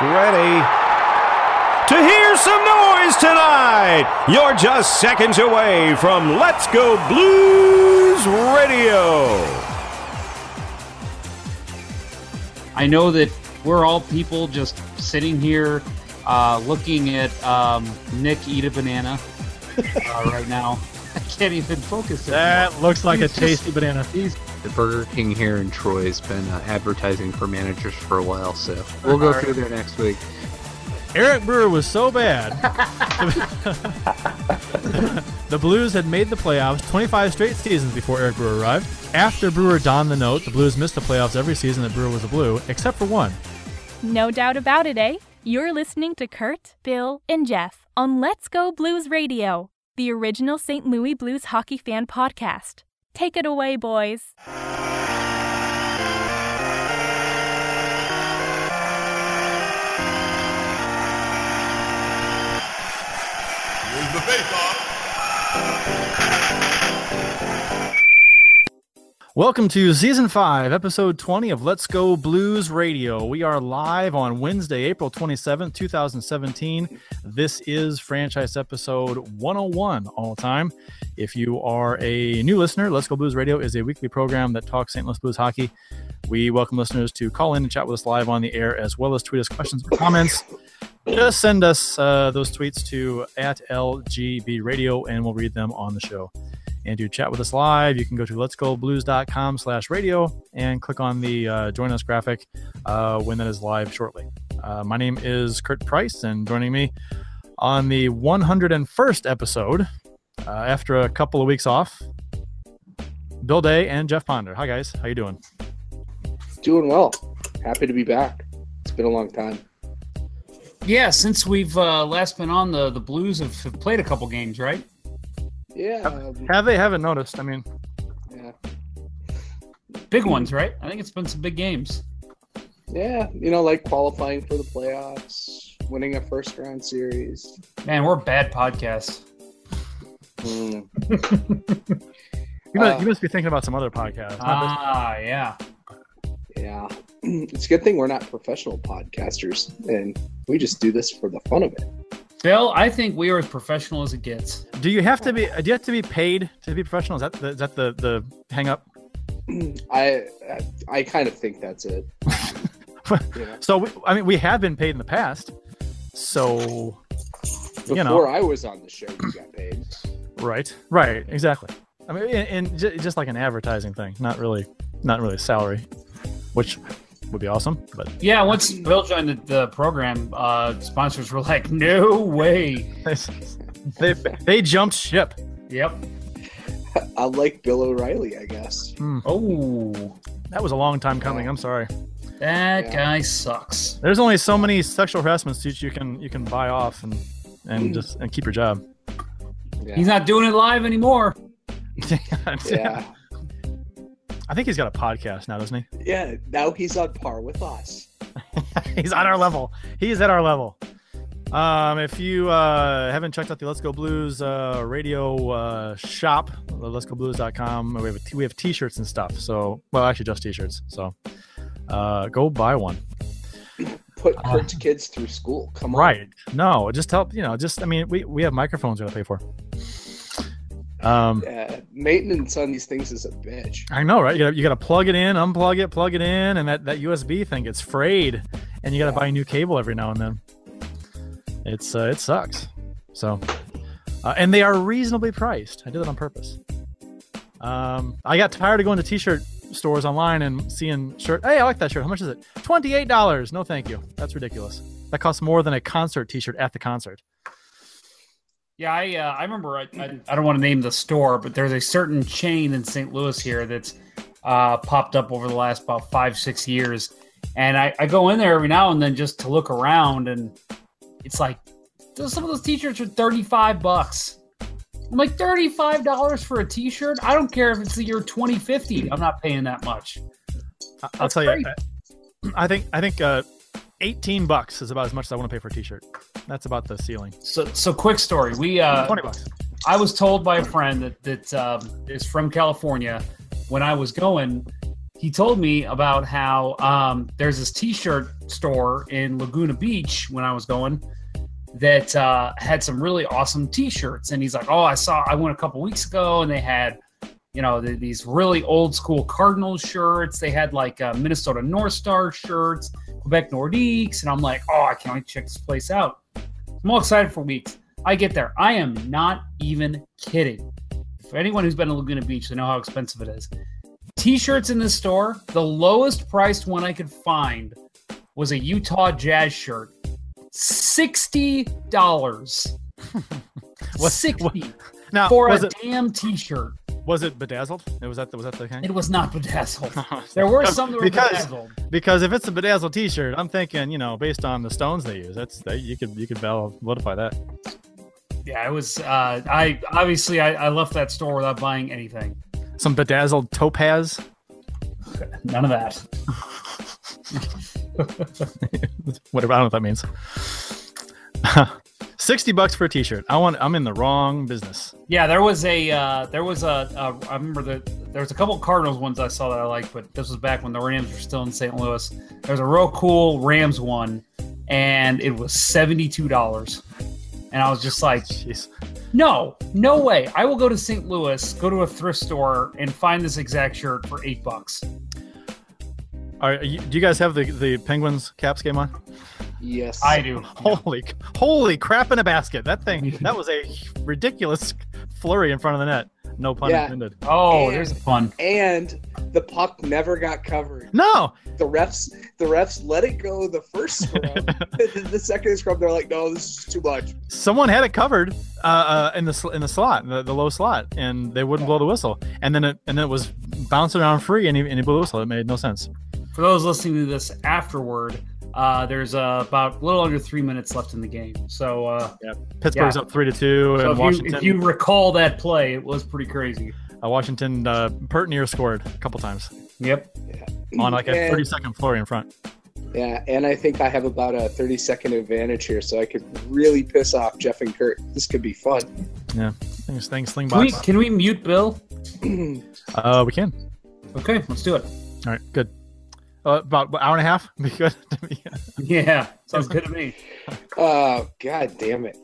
Get ready to hear some noise tonight. You're just seconds away from Let's Go Blues Radio. I know that we're all people just sitting here uh, looking at um, Nick eat a banana uh, right now. I can't even focus. anymore. That looks like He's a tasty just- banana. He's The Burger King here in Troy has been uh, advertising for managers for a while, so we'll go through there next week. Eric Brewer was so bad. the Blues had made the playoffs 25 straight seasons before Eric Brewer arrived. After Brewer donned the note, the Blues missed the playoffs every season that Brewer was a Blue, except for one. No doubt about it, eh? You're listening to Curt, Bill, and Jeff on Let's Go Blues Radio, the original St. Louis Blues hockey fan podcast. Take it away, boys. The. Welcome to Season 5, Episode 20 of Let's Go Blues Radio. We are live on Wednesday, April 27th, 2017. This is franchise episode 101 all time. If you are a new listener, Let's Go Blues Radio is a weekly program that talks St. Louis Blues hockey. We welcome listeners to call in and chat with us live on the air, as well as tweet us questions or comments. Just send us uh, those tweets to at LGB Radio, and we'll read them on the show and to chat with us live, you can go to letsgoblues.com slash radio and click on the uh, join us graphic uh, when that is live shortly. Uh, my name is Curt Price, and joining me on the 101st episode uh, after a couple of weeks off, Bill Day and Jeff Ponder. Hi guys, how you doing? Doing well. Happy to be back. It's been a long time. yeah. Since we've uh, last been on, the the Blues have, have played a couple games, right? Yeah. um, Have they haven't noticed? I mean, yeah. Big ones, right? I think it's been some big games. Yeah. You know, like qualifying for the playoffs, winning a first round series. Man, we're bad podcasts. Hmm. you must, Uh, you must be thinking about some other podcasts. not this- Ah, yeah. Yeah. It's a good thing we're not professional podcasters and we just do this for the fun of it. Bill, I think we are as professional as it gets. do you have to be? Do you have to be paid to be professional? Is that the, is that the the hang up? I I, I kind of think that's it. Yeah. So we, I mean, we have been paid in the past. So Before You know. I was on the show, you got paid. right, right, exactly. I mean, and, and just like an advertising thing, not really, not really a salary, which would be awesome. But Yeah, once Bill joined the, the program, uh, sponsors were like, "No way." they they jumped ship. Yep. I like Bill O'Reilly, I guess. Oh, That was a long time coming. I'm sorry. that Yeah. guy sucks. There's only so many sexual harassment suits you can you can buy off and and just and keep your job. Yeah. He's not doing it live anymore. yeah. I think he's got a podcast now, doesn't he? Yeah. Now he's on par with us. he's on our level. He's at our level. Um, if you uh, haven't checked out the Let's Go Blues uh, radio uh, shop, let's go blues.com, we have a t- we have t-shirts and stuff. So, well, actually just t-shirts. So, uh, go buy one. Put Curt's kids through school. Come on. Right? No, just help. You know, just I mean, we we have microphones we gotta pay for. Um, Yeah, maintenance on these things is a bitch. I know, right? You gotta, you gotta plug it in, unplug it, plug it in, and that, that USB thing gets frayed, and you gotta buy a new cable every now and then. It's uh, it sucks. So, uh, and they are reasonably priced. I did that on purpose. Um, I got tired of going to t-shirt stores online and seeing shirt. Hey, I like that shirt. How much is it? Twenty eight dollars. No, thank you. That's ridiculous. That costs more than a concert t-shirt at the concert. Yeah, I uh, I remember. I, I, I don't want to name the store, but there's a certain chain in St. Louis here that's uh, popped up over the last about five six years, and I, I go in there every now and then just to look around, and it's like some of those t-shirts are thirty five bucks. I'm like thirty five dollars for a t-shirt. I don't care if it's the year twenty fifty. I'm not paying that much. I- I'll That's tell you. crazy. I think I think uh, eighteen bucks is about as much as I want to pay for a t-shirt. That's about the ceiling. So so quick story. We uh, Twenty bucks. I was told by a friend that that um, is from California. When I was going, he told me about how um, there's this T-shirt store in Laguna Beach when I was going that uh, had some really awesome T-shirts, and he's like, "Oh, I saw I went a couple weeks ago, and they had." You know the, these really old school Cardinals shirts. They had like uh, Minnesota North Star shirts, Quebec Nordiques, and I'm like, oh, I can't wait to check this place out. I'm all excited for weeks. I get there. I am not even kidding. For anyone who's been to Laguna Beach, they know how expensive it is. T-shirts in this store, the lowest priced one I could find was a Utah Jazz shirt, sixty dollars. What- Sixty Now, for a it damn T-shirt. Was it bedazzled? It Was that the, was that the kind? It was not bedazzled. There were some that were Because- bedazzled. Because if it's a bedazzled T-shirt, I'm thinking, you know, based on the stones they use, that's that, you could you could validify that. Yeah, it was. Uh, I obviously I, I left that store without buying anything. Some bedazzled topaz. None of that. Whatever. I don't know what that means. Sixty bucks for a T-shirt. I want. I'm in the wrong business. Yeah, there was a uh, there was a uh, I remember that there was a couple of Cardinals ones I saw that I liked, but this was back when the Rams were still in St. Louis. There was a real cool Rams one, and it was seventy two dollars, and I was just like, Jeez. no, no way! I will go to St. Louis, go to a thrift store, and find this exact shirt for eight bucks. Are you, do you guys have the the Penguins Caps game on? Yes. I do. Holy, holy crap in a basket! That thing. that was a ridiculous flurry in front of the net. No pun Yeah. intended. Oh, And- there's a fun. And the puck never got covered. No. The refs, the refs let it go the first scrub. the, the second scrub, they're like, "No, this is too much." Someone had it covered uh, uh, in the in the slot, the, the low slot, and they wouldn't blow the whistle. And then it and then it was bouncing around free, and he, and he blew the whistle. It made no sense. For those listening to this afterward, uh, there's uh, about a little under three minutes left in the game. So, uh, Pittsburgh's Yeah. up three to two, so and if, you, Washington. if you recall that play, it was pretty crazy. uh, Washington uh, Pertinier scored a couple times Yep. on like a And- thirty second flurry in front. Yeah, and I think I have about a 30 second advantage here, so I could really piss off Jeff and Curt. This could be fun. Yeah, Thanks, thanks, sling Can we, can we mute Bill? Uh, we can. Okay, let's do it. All right, good. Uh, about an hour and a half. Be good. Yeah, sounds good to me. Oh, god damn it.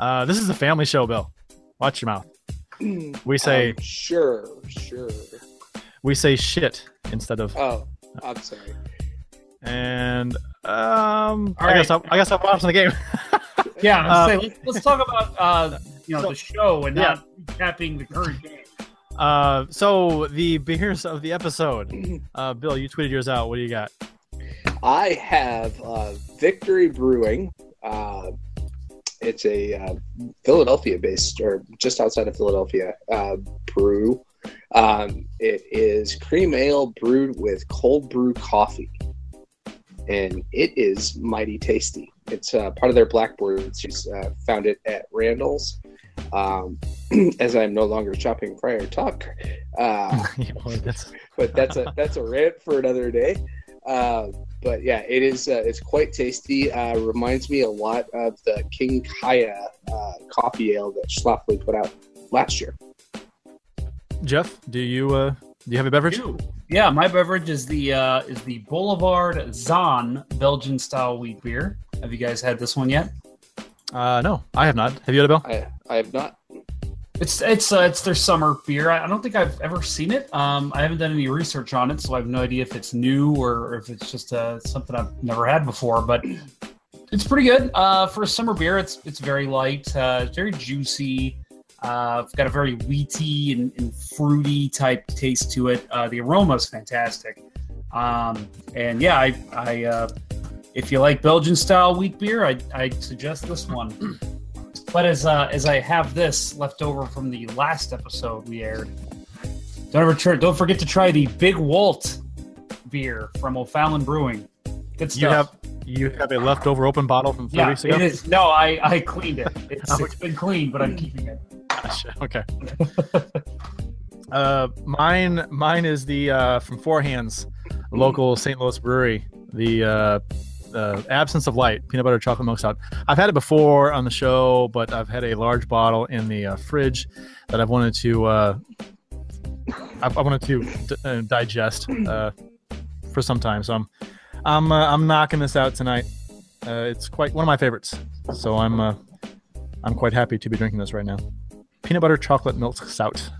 uh, this is a family show, Bill. Watch your mouth. We say Um, sure, sure. we say shit instead of Oh, I'm sorry. and um. All I guess. I'm, I guess I'm watching the game. Yeah, let's, say, let's, let's talk about uh, you know so- the show and yeah. not recapping the current game. Uh, so the beers of the episode. Uh, Bill, you tweeted yours out. What do you got? I have uh, Victory Brewing. Uh, it's a uh, Philadelphia based, or just outside of Philadelphia, uh, brew. Um, it is cream ale brewed with cold brew coffee. And it is mighty tasty. It's uh, part of their Blackboard series. Uh, found it at Randall's. Um, as I'm no longer shopping Friar Tuck. Uh, Yeah, well, that's- but that's a that's a rant for another day. Uh, but yeah, it is. Uh, it's quite tasty. Uh, reminds me a lot of the King Kaya uh, coffee ale that Schlafly put out last year. Jeff, do you uh, do you have a beverage? Yeah, my beverage is the uh, is the Boulevard Zahn Belgian style wheat beer. Have you guys had this one yet? Uh, no, I have not. Have you had a Bill? I I have not. It's it's uh, it's their summer beer. I I don't think I've ever seen it. Um, I haven't done any research on it, so I have no idea if it's new or if it's just uh, something I've never had before. But it's pretty good uh, for a summer beer. It's it's very light, uh, it's very juicy. Uh, it's got a very wheaty and, and fruity type taste to it. Uh, the aroma is fantastic. Um, and yeah, I, I uh, if you like Belgian style wheat beer, I I suggest this one. But as uh, as I have this left over from the last episode we aired, don't ever try, don't forget to try the Big Walt beer from O'Fallon Brewing. Good stuff. You have you have a leftover open bottle from three yeah, weeks ago. it is. No, I I cleaned it. It's, it's been cleaned, but I'm keeping it. Gotcha. Okay. uh, mine mine is the uh, from Four Hands, local St. Louis brewery. The uh, the absence of light peanut butter chocolate milk stout. I've had it before on the show, but I've had a large bottle in the uh, fridge that I've wanted to uh, I, I wanted to d- uh, digest uh, for some time. So I'm I'm uh, I'm knocking this out tonight. Uh, it's quite one of my favorites. So I'm uh, I'm quite happy to be drinking this right now. Peanut butter chocolate milk stout.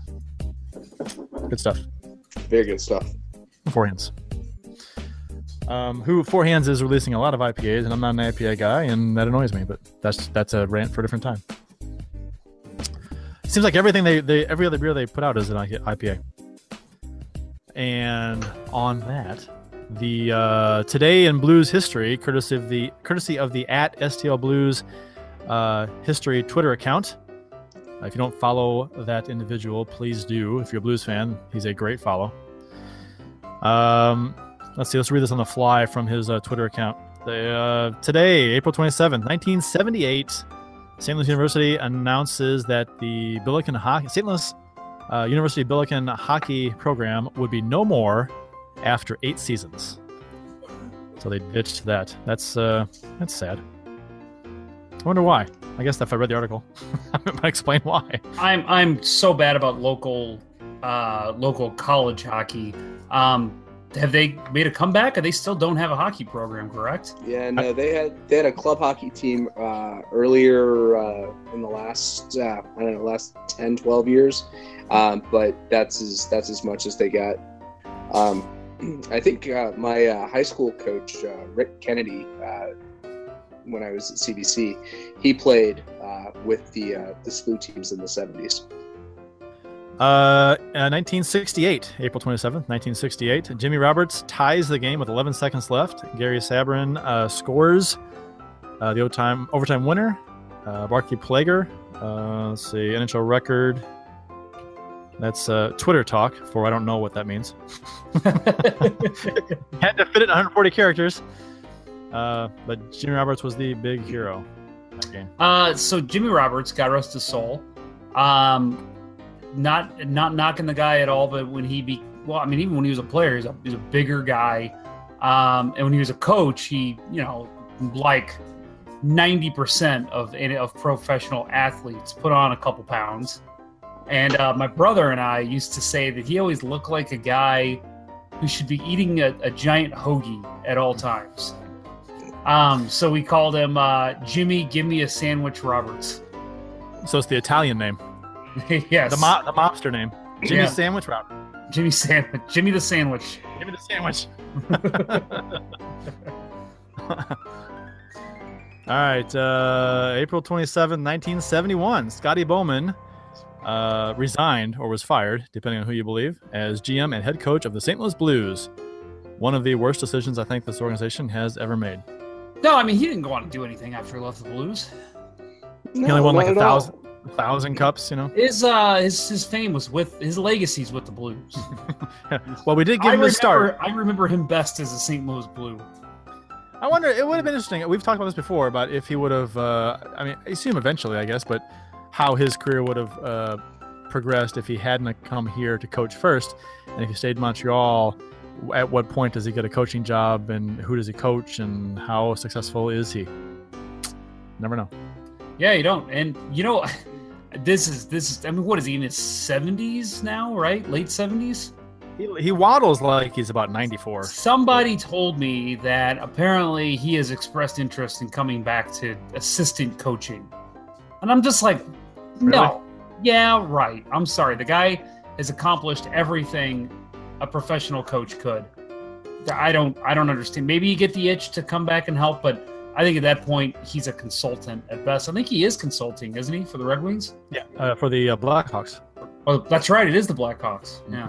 Good stuff. Very good stuff. Four hands. Um, who Four Hands is releasing a lot of IPAs, and I'm not an IPA guy, and that annoys me. But that's that's a rant for a different time. Seems like everything they, they every other beer they put out is an IPA. And on that, the uh, today in blues history, courtesy of the courtesy of the at STL Blues uh, history Twitter account. Uh, if you don't follow that individual, please do. If you're a blues fan, he's a great follow. Um, let's see. Let's read this on the fly from his uh, Twitter account. Uh, today, April 27th, 1978, St. Louis University announces that the Billiken Hockey St. Louis uh, University Billiken hockey program would be no more after eight seasons. So they ditched that. That's uh, that's sad. I wonder why. I guess if I read the article, I might explain why. I'm I'm so bad about local uh, local college hockey. Um, have they made a comeback? Or they still don't have a hockey program, correct? Yeah, no, they had they had a club hockey team uh, earlier uh, in the last uh, I don't know last 10, 12 years, um, but that's as that's as much as they got. Um, I think uh, my uh, high school coach uh, Rick Kennedy, when I was at CBC, he played with the the SLU teams in the seventies. Uh, uh, 1968, April 27th, 1968. Jimmy Roberts ties the game with 11 seconds left. Gary Sabourin uh, scores uh, the overtime overtime winner. Uh, Barclay Plager, uh, let's see, NHL record. That's uh, Twitter talk for I don't know what that means. Had to fit it in 140 characters. Uh, but Jimmy Roberts was the big hero. Uh, so Jimmy Roberts, God rest his soul, um, not not knocking the guy at all, but when he be well, I mean, even when he was a player, he's a, he's a bigger guy, um, and when he was a coach, he you know like ninety percent of of professional athletes put on a couple pounds, and uh, my brother and I used to say that he always looked like a guy who should be eating a, a giant hoagie at all times. Um, so we called him uh, Jimmy. Give me a sandwich, Roberts. So it's the Italian name, yes, the, mo- the mobster name, Jimmy Yeah. Sandwich Robert. Jimmy sandwich. Jimmy the sandwich. Give me the sandwich. All right, uh, April 27, 1971, Scotty Bowman uh, resigned or was fired, depending on who you believe, as GM and head coach of the St. Louis Blues. One of the worst decisions I think this organization has ever made. No, I mean he didn't go on to do anything after he left the Blues. He only won like a thousand, thousand cups, you know. His uh his his fame was with his legacies with the Blues. Well, we did give I him remember, a start. I remember him best as a St. Louis Blue. I wonder. It would have been interesting. We've talked about this before about if he would have. Uh, I mean, I assume eventually, I guess, but how his career would have uh, progressed if he hadn't come here to coach first, and if he stayed in Montreal. At what point does he get a coaching job, and who does he coach, and how successful is he? Never know. Yeah, you don't. And you know, this is this is. I mean, what is he in his seventies now? Right, late seventies. He, he waddles like he's about ninety-four. Somebody told me that apparently he has expressed interest in coming back to assistant coaching. And I'm just like, no. Yeah, right. I'm sorry. The guy has accomplished everything a professional coach could. I don't I don't understand. Maybe you get the itch to come back and help, but I think at that point he's a consultant at best. I think he is consulting, isn't he, for the Red Wings? Yeah, uh, for the uh, Blackhawks. Oh, that's right. It is the Blackhawks. Yeah.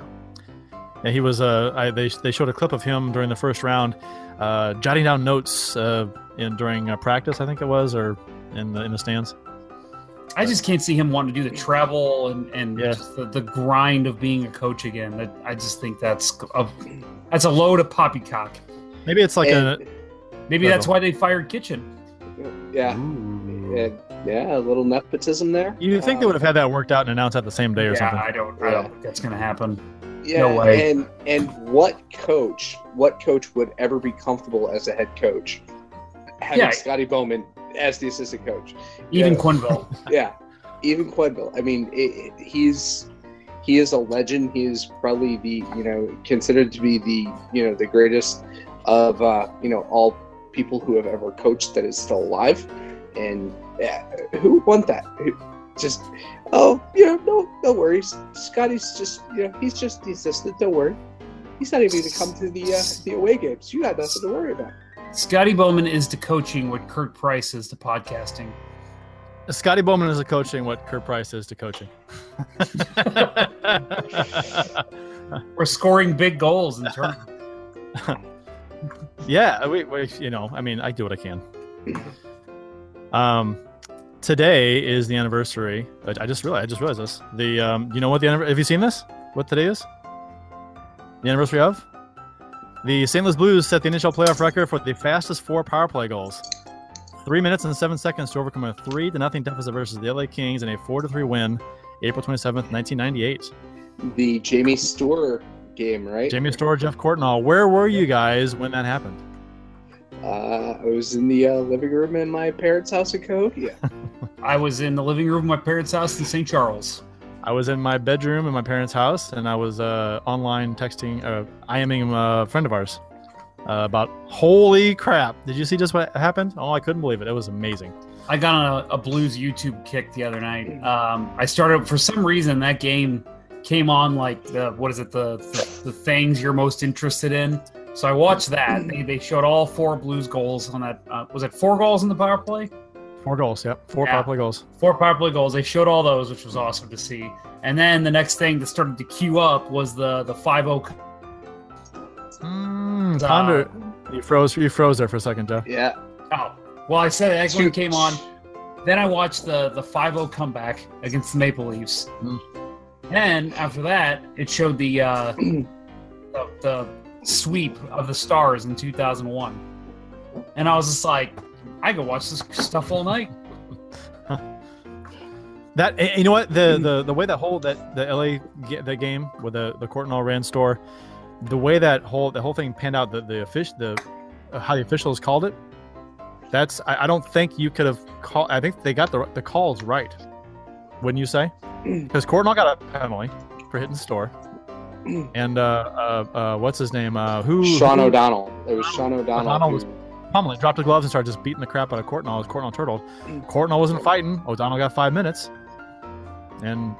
Yeah, he was. Uh, I, they they showed a clip of him during the first round, uh, jotting down notes uh, in during uh, practice. I think it was, or in the in the stands. I just can't see him wanting to do the travel and, and Yeah. just the, the grind of being a coach again. That I just think that's a, that's a load of poppycock. Maybe it's like And- a Maybe that's why they fired Kitchen. Yeah, yeah, yeah, a little nepotism there. You think they Uh, would have had that worked out and announced that the same day or yeah, something? I don't. I Yeah. don't think that's going to happen. Yeah, No way. and and what coach, what coach would ever be comfortable as a head coach, having Yeah. Scotty Bowman as the assistant coach? Even Yeah. Quenneville. Yeah, even Quenneville. I mean, it, it- he's he is a legend. He is probably the you know considered to be the you know the greatest of uh, you know all people who have ever coached that is still alive. And uh, who would want that? Who, just oh you know no no worries. Scotty's just you know he's just the assistant. Don't worry. He's not even going to come to the uh, the away games. You got nothing to worry about. Scotty Bowman is to coaching what Curt Price is to podcasting. Scotty Bowman is a coaching what Curt Price is to coaching. We're scoring big goals in turn. yeah, we, we, you know, I mean, I do what I can. Um, today is the anniversary. I just realized. I just realized this. The um, you know what the have you seen this? What today is? The anniversary of the St. Louis Blues set the initial playoff record for the fastest four power play goals. Three minutes and seven seconds to overcome a three to nothing deficit versus the LA Kings in a four to three win, April twenty seventh, nineteen ninety eight. The Jamie Storr game, right? Jamie Storr, Geoff Courtnall. Where were you guys when that happened? Uh, I was in the uh, living room in my parents' house in Cahokia. I was in the living room of my parents' house in St. Charles. I was in my bedroom in my parents' house, and I was uh, online texting, uh, IMing a friend of ours uh, about holy crap. Did you see just what happened? Oh, I couldn't believe it. It was amazing. I got on a, a Blues YouTube kick the other night. Um, I started for some reason that game came on like the what is it the the, the things you're most interested in. So I watched that. They, they showed all four Blues goals on that. Uh, was it four goals in the power play? Four goals, yep. Four Yeah. power play goals. Four power play goals. They showed all those, which was awesome to see. And then the next thing that started to queue up was the the five oh zero. Mm, Uh, you froze. You froze there for a second, Jeff. yeah. Oh, well, I said that when it came on. Then I watched the the 5-0 comeback against the Maple Leafs. Mm. Then after that, it showed the, uh, the the sweep of the Stars in 2001, and I was just like, I could watch this stuff all night. That you know what the the the way that whole that the LA ga- the game with the the Courtnall Rand Storr, the way that whole the whole thing panned out the the official the uh, how the officials called it. That's I, I don't think you could have called. I think they got the the calls right. Wouldn't you say? Because Courtnall got a penalty for hitting the Storr, and uh uh, uh what's his name uh who Sean who- O'Donnell. It was Sean O'Donnell. O'Donnell was- Pummeling, dropped the gloves and started just beating the crap out of Courtnall as Courtnall turtled. Courtnall wasn't fighting. O'Donnell got five minutes. And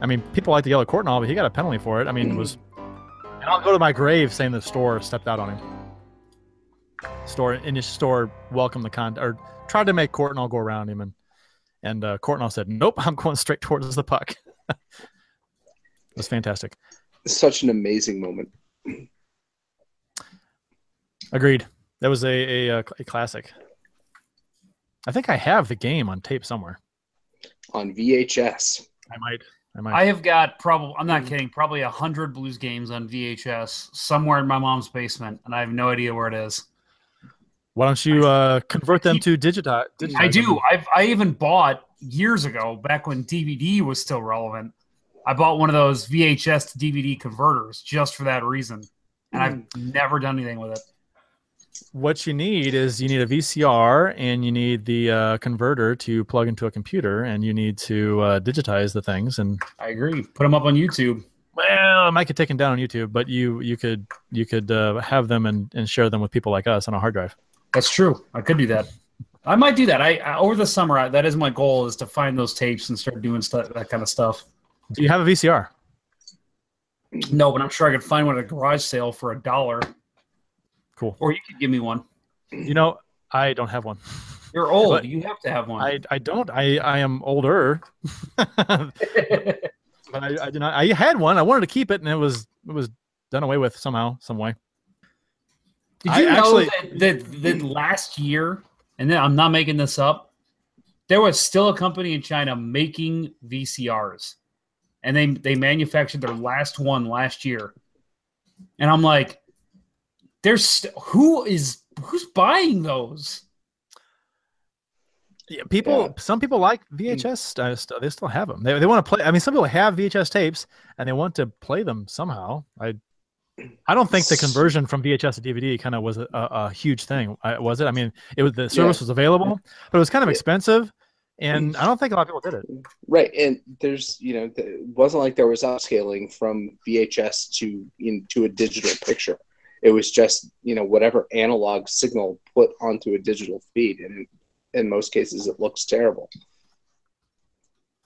I mean, people like to yell at Courtnall, but he got a penalty for it. I mean, it was. And I'll go to my grave saying the Storr stepped out on him. Storr in his store welcomed the con or tried to make Courtnall go around him, and and uh, Courtnall said, "Nope, I'm going straight towards the puck." it was fantastic. such an amazing moment. Agreed. That was a a, a, a classic. I think I have the game on tape somewhere. on VHS. I might. I might. I have got probably I'm not kidding, probably a hundred Blues games on VHS somewhere in my mom's basement, and I have no idea where it is. Why don't you uh, convert them to digitize? I do. I've I even bought years ago, back when DVD was still relevant. I bought one of those VHS to DVD converters just for that reason, and I've never done anything with it. What you need is you need a VCR and you need the uh, converter to plug into a computer, and you need to uh, digitize the things. And I agree. Put them up on YouTube. well, it might get taken down on YouTube, but you you could you could uh, have them and, and share them with people like us on a hard drive. That's true. I could do that. I might do that. I, I over the summer. I, that is my goal: is to find those tapes and start doing stuff that kind of stuff. Do you have a VCR? No, but I'm sure I could find one at a garage sale for a dollar, Cool. or you could give me one. You know, I don't have one. You're old. But- you have to have one. I, I don't. I, I am older, but I, I did not. I had one. I wanted to keep it, and it was it was done away with somehow, some way. Did I you know actually- that, that, that last year, and then I'm not making this up, there was still a company in China making VCRs, and they they manufactured their last one last year, and I'm like, there's st- who is who's buying those? Yeah, people. Yeah. Some people like hmm. VHS. st- st- they still have them. They, they want to play. I mean, some people have VHS tapes and they want to play them somehow. I, I don't think the conversion from VHS to DVD kind of was a, a, huge thing. Was it? I mean, it was the service was available, but it was kind of expensive. and I don't think a lot of people did it. Right, and there's you know it wasn't like there was upscaling from VHS to you know, to a digital picture. It was just you know whatever analog signal put onto a digital feed, and in most cases it looks terrible.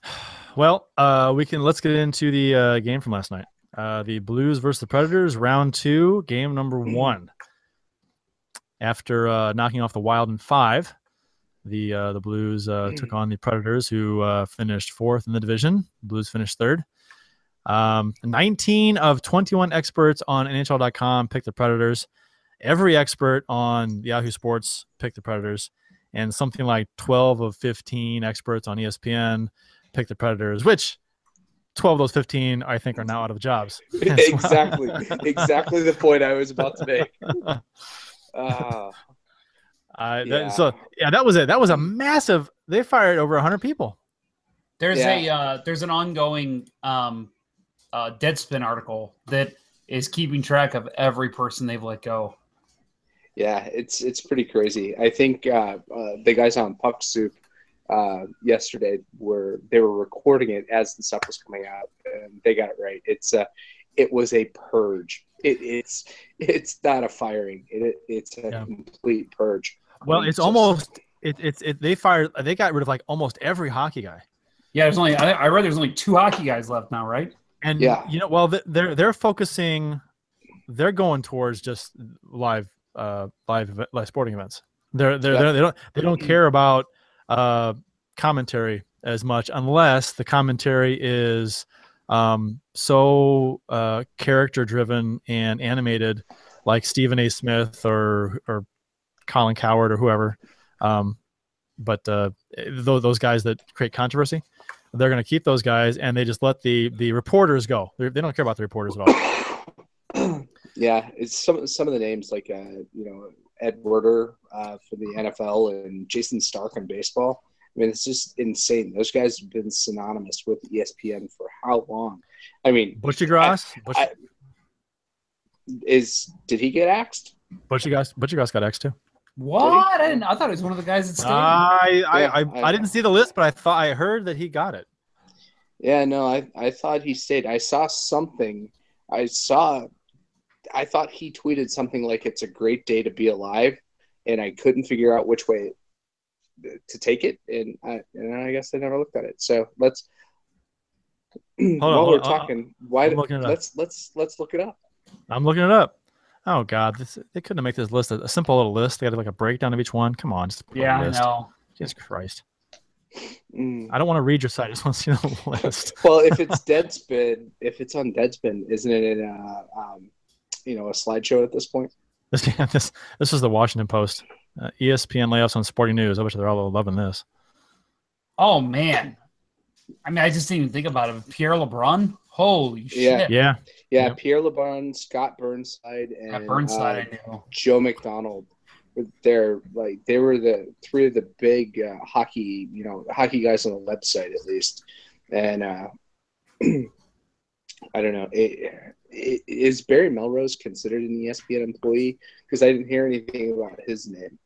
Well, uh, we can let's get into the uh, game from last night. Uh, the Blues versus the Predators, round two, game number one. After uh, knocking off the Wild in five, the uh, the Blues uh, took on the Predators, who uh, finished fourth in the division. Blues finished third. Um, 19 of 21 experts on NHL.com picked the Predators. Every expert on Yahoo Sports picked the Predators, and something like 12 of 15 experts on ESPN picked the Predators, which 12 of those 15 I think are now out of jobs. exactly, exactly the point I was about to make. Uh, Uh, Yeah. so yeah, that was it. That was a massive. They fired over 100 people. There's Yeah. a uh, there's an ongoing um, uh, Deadspin article that is keeping track of every person they've let go. Yeah, it's it's pretty crazy. I think uh, uh, the guys on Puck Soup uh, yesterday were they were recording it as the stuff was coming out, and they got it right. It's uh, it was a purge. It, it's it's not a firing. It, it's a Yeah. complete purge. Well, Um, it's just- almost it, it's it, they fired. They got rid of like almost every hockey guy. Yeah, there's only I, I read there's only two hockey guys left now, right? And Yeah. you know, well, they're they're focusing, they're going towards just live, uh, live, ev- live sporting events. They're they're, Yeah. they're they don't they don't care about uh commentary as much unless the commentary is um so uh character driven and animated, like Stephen A. Smith or or Colin Cowherd or whoever. Um, but uh, those those guys that create controversy, they're going to keep those guys and they just let the the reporters go. They're, they don't care about the reporters at all. yeah, it's some some of the names like uh, you know Ed Werder uh, for the NFL and Jayson Stark in baseball. I mean, it's just insane. Those guys have been synonymous with ESPN for how long? I mean, Buccigross, Butch, is did he get axed? Buccigross, Butchie Gross got axed too. What? I didn't. I thought he was one of the guys that stayed. I I, I, I- I didn't see the list, but I thought I heard that he got it. Yeah, no, I I thought he stayed. I saw something. I saw. I thought he tweeted something like "It's a great day to be alive," and I couldn't figure out which way to take it, and I and I guess I never looked at it. So let's. on, while hold we're on, talking, why? I'm looking it. Let's let's let's look it up. I'm looking it up. Oh God, this they couldn't make this list a, a simple little list. They had like a breakdown of each one. Come on, just put yeah, a I list. know. Jesus Christ, Mm. I don't want to read your site. I just want to see the list. Well, if it's Deadspin, if it's on Deadspin, isn't it in a um, you know a slideshow at this point? This this this is the Washington Post. Uh, ESPN layoffs on Sporting News. I wish they're all loving this. Oh man. I mean, I just didn't even think about it. Pierre LeBrun. Holy Yeah. shit! Yeah, Yeah, Yep. Pierre LeBrun, Scott Burnside, and That Burnside, uh, I knew. Joe McDonald. They're like they were the three of the big uh, hockey, you know, hockey guys on the website at least. And uh, I don't know, it, it, is Barry Melrose considered an ESPN employee? Because I didn't hear anything about his name.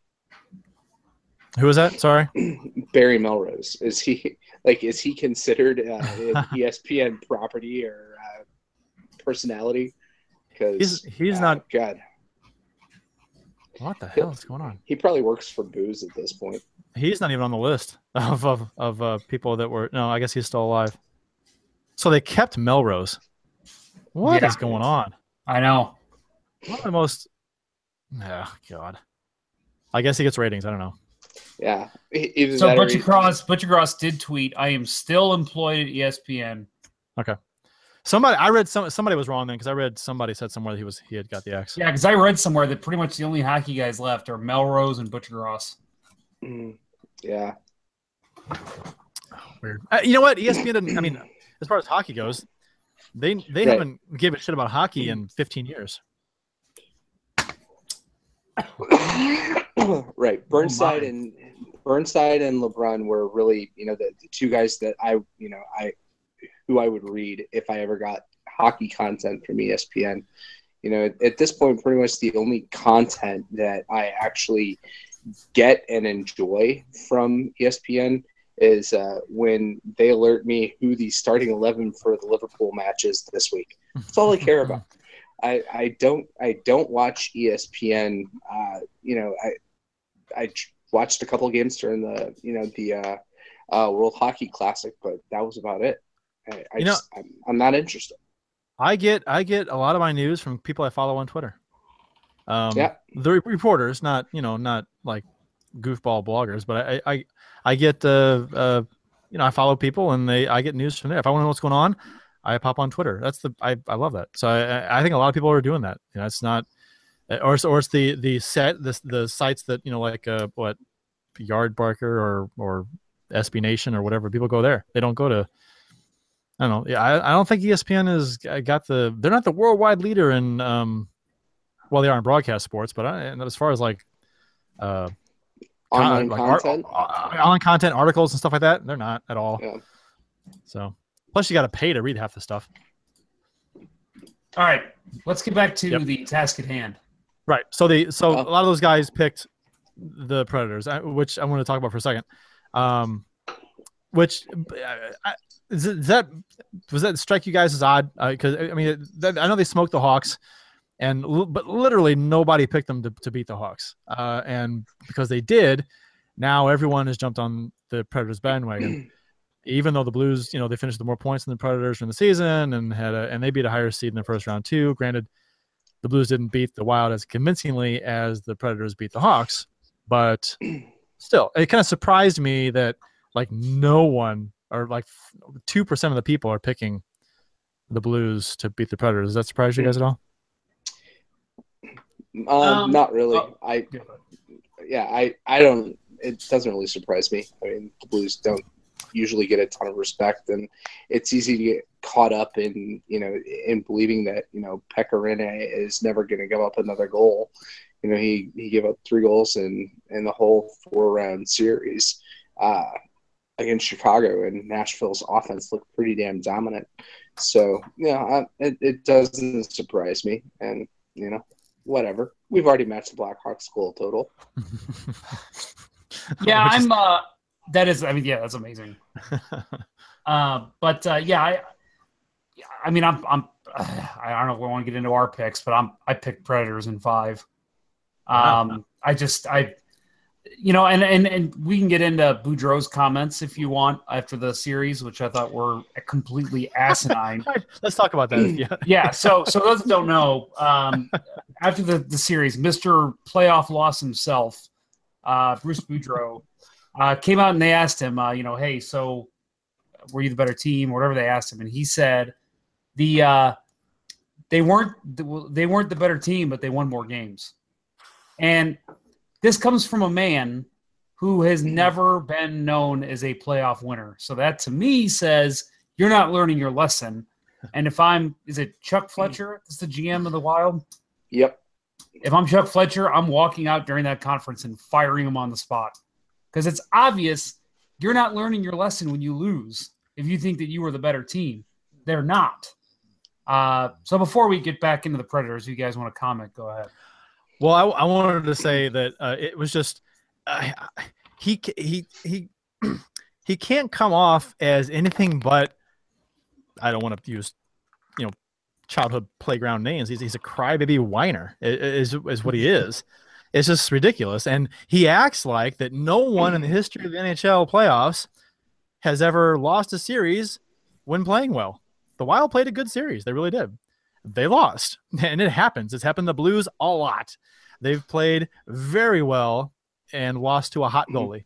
who was that? Sorry. Barry Melrose is he like is he considered uh, an ESPN property or uh, personality? Because He's he's not. God. What the hell is going on? He probably works for booze at this point. He's not even on the list of of, of uh, people that were. No, I guess he's still alive. So they kept Melrose. What is Yeah. going on? I know. One of the most. Oh God. I guess he gets ratings. I don't know. Yeah. Either So Butcher he- Cross, Buccigross did tweet, "I am still employed at ESPN." Okay. Somebody, I read some. Somebody was wrong then because I read somebody said somewhere that he was he had got the X. Yeah, because I read somewhere that pretty much the only hockey guys left are Melrose and Buccigross. Mm, yeah. Weird. Uh, you know what? ESPN didn't. I mean, as far as hockey goes, they they Right. haven't given a shit about hockey in 15 years. right. Oh Burnside my. and Burnside and LeBrun were really, you know, the, the two guys that I, you know, I who I would read if I ever got hockey content from ESPN. You know, at, at this point, pretty much the only content that I actually get and enjoy from ESPN is uh, when they alert me who the starting eleven for the Liverpool match is this week. That's all I care about. I, I don't I don't watch ESPN. Uh, you know, I I watched a couple games during the you know the uh, uh, World Hockey Classic, but that was about it. I, I You know- just I'm, I'm not interested. I get I get a lot of my news from people I follow on Twitter. Um, Yeah. the re- reporters, not you know, not like goofball bloggers, but I I I get uh, uh you know I follow people and they I get news from there. If I want to know what's going on, I pop on Twitter. That's the I, I love that. So I I think a lot of people are doing that. You know, it's not or it's, or it's the the set the the sites that you know like uh what Yardbarker or or SB Nation or whatever people go there. They don't go to I don't know. Yeah, I, I don't think ESPN has got the. They're not the worldwide leader in. um Well, they are in broadcast sports, but I, as far as like, uh, Online like content. uh, online content, articles and stuff like that, they're not at all. Yeah. So, plus you got to pay to read half the stuff. All right, let's get back to Yep. the task at hand. Right. So the so Oh. a lot of those guys picked the Predators, uh, which I want to talk about for a second. Um, which uh, I, is, that was that strike you guys as odd? Because I mean, that, I know they smoked the Hawks, and but literally nobody picked them to, to beat the Hawks. Uh, and because they did, now everyone has jumped on the Predators bandwagon. Even though the Blues, you know, they finished with more points than the Predators in the season and had a, and they beat a higher seed in the first round too. Granted, the Blues didn't beat the Wild as convincingly as the Predators beat the Hawks, but still, it kind of surprised me that like no one or like two percent of the people are picking the Blues to beat the Predators. Does that surprise you guys at all? Um, Um, not really. oh. I yeah, I I don't. It doesn't really surprise me. I mean, the Blues don't usually get a ton of respect, and it's easy to get caught up in you know in believing that you know Pekka Rinne is never going to give up another goal. You know, he he gave up three goals in in the whole four round series uh, against Chicago, and Nashville's offense looked pretty damn dominant. So yeah, I, it, it doesn't surprise me, and you know whatever. We've already matched the Blackhawks goal total. Yeah, Which I'm. uh That is. I mean, yeah, that's amazing. Uh, but uh, yeah, I. I mean, I'm. I'm. I don't know if we want to get into our picks, but I'm. I picked Predators in five. Um, I just. I. You know, and and and we can get into Boudreau's comments if you want after the series, which I thought were completely asinine. Let's talk about that. Yeah. yeah. So, so those that don't know, um, after the, the series, Mr. Playoff loss himself, uh, Bruce Boudreau, uh, came out and they asked him, uh, you know, hey, so were you the better team, or whatever they asked him, and he said, the uh, they weren't they weren't the better team, but they won more games, and this comes from a man who has never been known as a playoff winner. So that to me says you're not learning your lesson. And if I'm, is it Chuck Fletcher? Is the GM of the Wild? Yep. If I'm Chuck Fletcher, I'm walking out during that conference and firing him on the spot because it's obvious you're not learning your lesson when you lose. If you think that you were the better team, they're not. Uh, so before we get back into the Predators, if you guys want to comment, go ahead. Well, I, I wanted to say that uh, it was just uh, he he he he can't come off as anything but I don't want to use you know childhood playground names. He's he's a crybaby whiner is is what he is. It's just ridiculous, and he acts like that. No one in the history of the NHL playoffs has ever lost a series when playing well. The Wild played a good series; they really did they lost and it happens it's happened to the blues a lot they've played very well and lost to a hot mm-hmm. goalie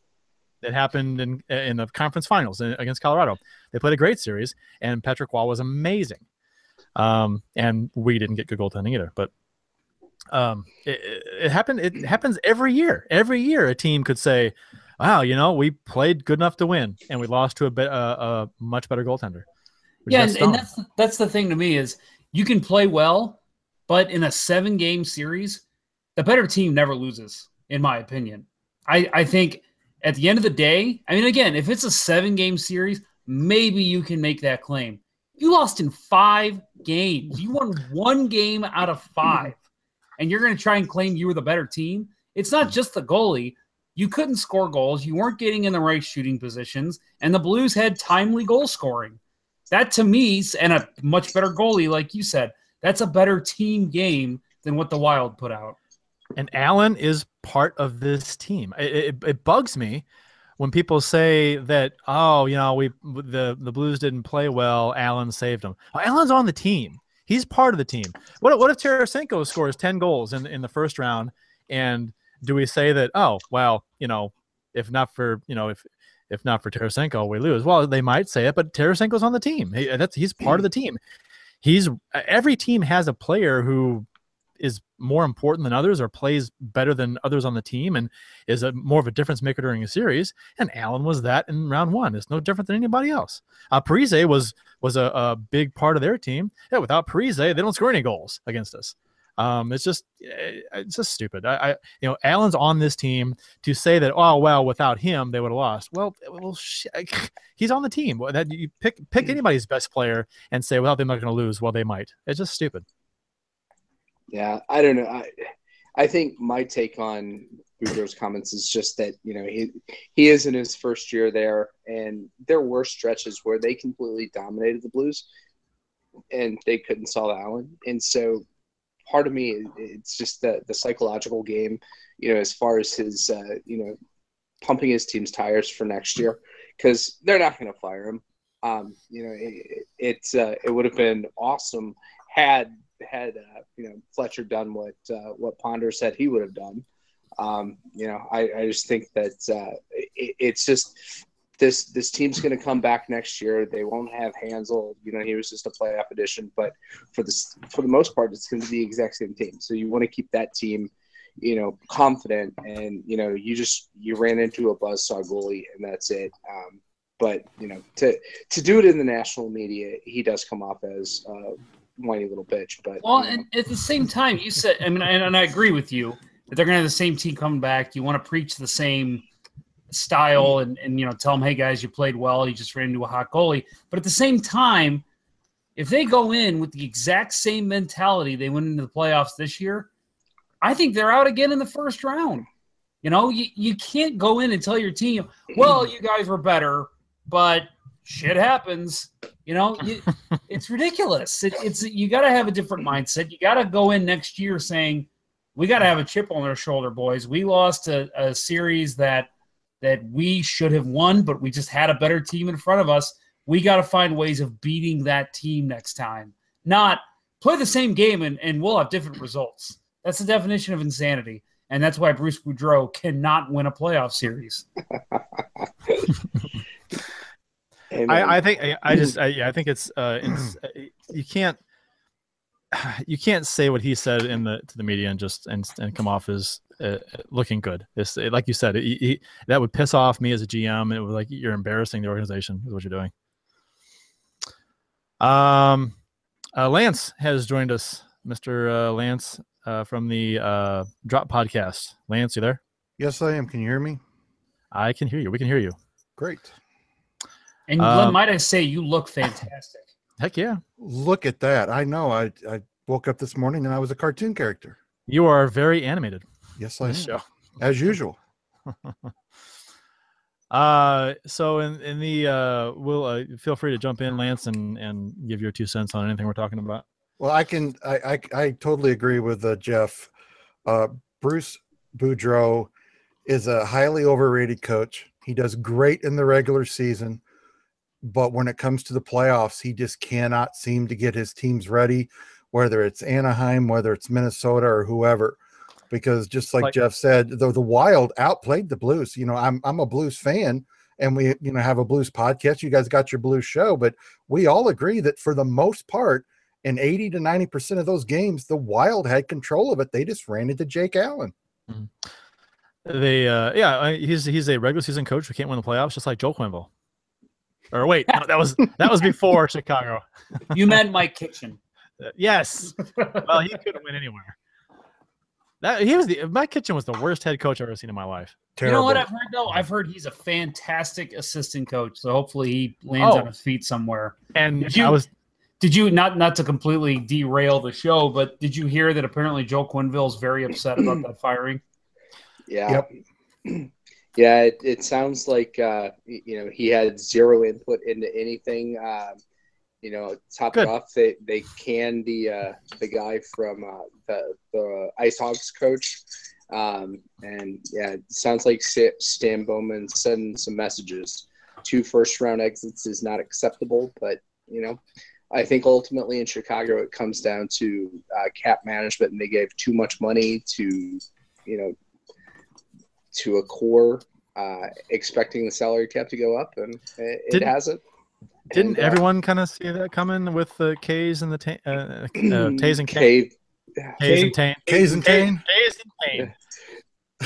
it happened in in the conference finals uh, against colorado they played a great series and patrick Roy was amazing um, and we didn't get good goaltending either but um, it, it- happened it happens every year every year a team could say wow you know we played good enough to win and we lost to a, be- a, a much better goaltender Yeah, and, and that's that's the thing to me is you can play well, but in a seven game series, the better team never loses, in my opinion. I, I think at the end of the day, I mean, again, if it's a seven game series, maybe you can make that claim. You lost in five games. You won one game out of five, and you're going to try and claim you were the better team. It's not hmm. just the goalie. You couldn't score goals. You weren't getting in the right shooting positions, and the Blues had timely goal scoring. That to me, and a much better goalie, like you said, that's a better team game than what the Wild put out. And Allen is part of this team. It, it, it bugs me when people say that, oh, you know, we the the Blues didn't play well. Allen saved them. Well, Allen's on the team. He's part of the team. What what if Tarasenko scores ten goals in in the first round? And do we say that? Oh, well, you know, if not for you know if if not for Tarasenko, we lose. Well, they might say it, but Tarasenko's on the team. He, that's he's part of the team. He's every team has a player who is more important than others or plays better than others on the team and is a more of a difference maker during a series. And Allen was that in round one. It's no different than anybody else. Uh, Parise was was a, a big part of their team. Yeah, without Parise, they don't score any goals against us. Um, it's just eh, it's just stupid. I, I, you know Allen's on this team to say that oh well without him they would have lost. Well, well sh- he's on the team. That you pick pick mm. anybody's best player and say without them they're not going to lose. Well, they might. It's just stupid. Yeah, I don't know. I I think my take on Boudreau's comments is just that you know he he is in his first year there, and there were stretches where they completely dominated the Blues, and they couldn't solve Allen, and so part of me it's just the the psychological game, you know, as far as his uh, you know pumping his team's tires for next year because they're not going to fire him. Um, you know, it, uh, it would have been awesome had had uh, you know Fletcher done what uh, what Ponder said he would have done. Um, you know, I, I just think that uh, it, it's just this this team's going to come back next year. They won't have Hanzal. You know, he was just a playoff addition, but for this for the most part, it's going to be the exact same team. So you want to keep that team, you know, confident. And you know, you just you ran into a buzzsaw goalie, and that's it. Um, but you know, to to do it in the national media, he does come off as uh, whiny little bitch. But well, and at the same time, you said, I mean, and, and I agree with you that they're going to have the same team coming back. You want to preach the same style and, and you know tell them, hey guys, you played well. You just ran into a hot goalie. But at the same time, if they go in with the exact same mentality they went into the playoffs this year, I think they're out again in the first round. You know, you, you can't go in and tell your team, well, you guys were better, but shit happens. You know, you, it's ridiculous. It, it's you got to have a different mindset. You got to go in next year saying we got to have a chip on our shoulder, boys. We lost a, a series that that we should have won, but we just had a better team in front of us. We got to find ways of beating that team next time. Not play the same game and, and we'll have different results. That's the definition of insanity. And that's why Bruce Boudreau cannot win a playoff series. I, I, think I just I, yeah, I think it's uh it's, uh, you can't you can't say what he said in the to the media and just and, and come off as uh, looking good. It's like you said, he, he, that would piss off me as a GM. It was like you're embarrassing the organization is what you're doing. Um, uh, Lance has joined us, Mr. Uh, Lance uh, from the uh, Drop Podcast. Lance, you there? Yes, I am. Can you hear me? I can hear you. We can hear you. Great. And um, might I say, you look fantastic. Heck yeah! Look at that. I know. I I woke up this morning and I was a cartoon character. You are very animated. Yes, I am. Show. As usual. uh so in in the uh we'll uh, feel free to jump in lance and and give your two cents on anything we're talking about well i can i i, I totally agree with uh, jeff uh bruce boudreau is a highly overrated coach he does great in the regular season but when it comes to the playoffs, he just cannot seem to get his teams ready, whether it's Anaheim, whether it's Minnesota or whoever. Because just like, like Jeff said, the, the Wild outplayed the Blues. You know, I'm I'm a Blues fan, and we you know have a Blues podcast. You guys got your Blues show, but we all agree that for the most part, in 80 to 90 percent of those games, the Wild had control of it. They just ran into Jake Allen. Mm-hmm. They, uh, yeah, he's he's a regular season coach who can't win the playoffs, just like Joe Quenneville. Or wait, no, that was that was before Chicago. You meant Mike Kitchen. yes. Well, he couldn't win anywhere. That he was the Mike Kitchen was the worst head coach I've ever seen in my life. Terrible. You know what I've heard though? I've heard he's a fantastic assistant coach. So hopefully he lands oh. on his feet somewhere. And did you, I was did you not not to completely derail the show, but did you hear that apparently Joe Quenneville is very upset about that firing? Yeah. Yep. Yeah, it, it sounds like uh, you know he had zero input into anything. Um, you know, top Good. it off, they they canned the uh, the guy from uh, the the Ice Hogs coach, um, and yeah, it sounds like Stan Bowman sending some messages. Two first round exits is not acceptable, but you know, I think ultimately in Chicago it comes down to uh, cap management, and they gave too much money to you know to a core, uh, expecting the salary cap to go up, and it, it Didn't- hasn't. Didn't And, uh, everyone kind of see that coming with the K's and the ta- uh, uh, Tays and Kane? Cave, K's and Tane. Kays and Kane. K's and Tane.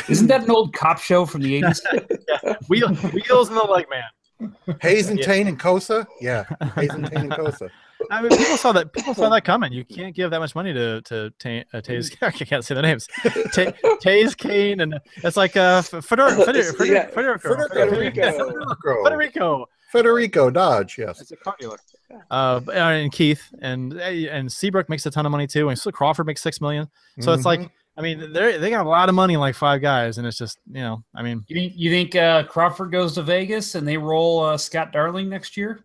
Isn't that an old cop show from the 80s? Wheel, wheels and the leg man. Hayes and Yeah. Tane and Kosa. Yeah, Hayes and Tane and Kosa. I mean, people saw that. People saw that coming. You can't give that much money to to Ta- uh, Tays. I can't say the names. Ta- Tays, Kane, and it's like uh, F- Fedor, Fedor, Fedor, Yeah. Federico, Federico. Federico. Federico. Federico Dodge. Yes. It's a car dealer. Uh, and Keith and and Seabrook makes a ton of money too, and Crawford makes six million. So it's like, I mean, they they got a lot of money, like five guys, and it's just you know, I mean, You think you think uh, Crawford goes to Vegas and they roll uh, Scott Darling next year?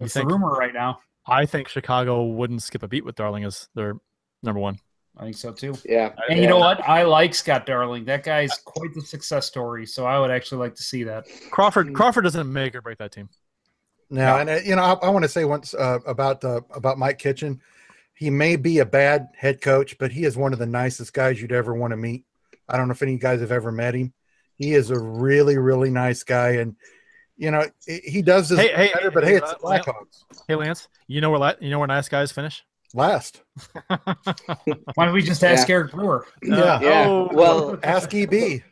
You That's think- the rumor right now. I think Chicago wouldn't skip a beat with Darling as their number one. I think so too. yeah, And you know what? I like Scott Darling. That guy's quite the success story. So I would actually like to see that. Crawford Crawford doesn't make or break that team. Now, and uh, you know, I, I want to say once uh, about uh, about Mike Kitchen. He may be a bad head coach, but he is one of the nicest guys you'd ever want to meet. I don't know if any of you guys have ever met him. He is a really, really nice guy, and you know, he- he does his Hey, hey, better. hey, but hey, hey, it's the Lance- Blackhawks Hey Lance, you know where la- you know where nice guys finish? last. Why don't we just ask Eric Brewer? Yeah. yeah. Oh. Well, Ask EB.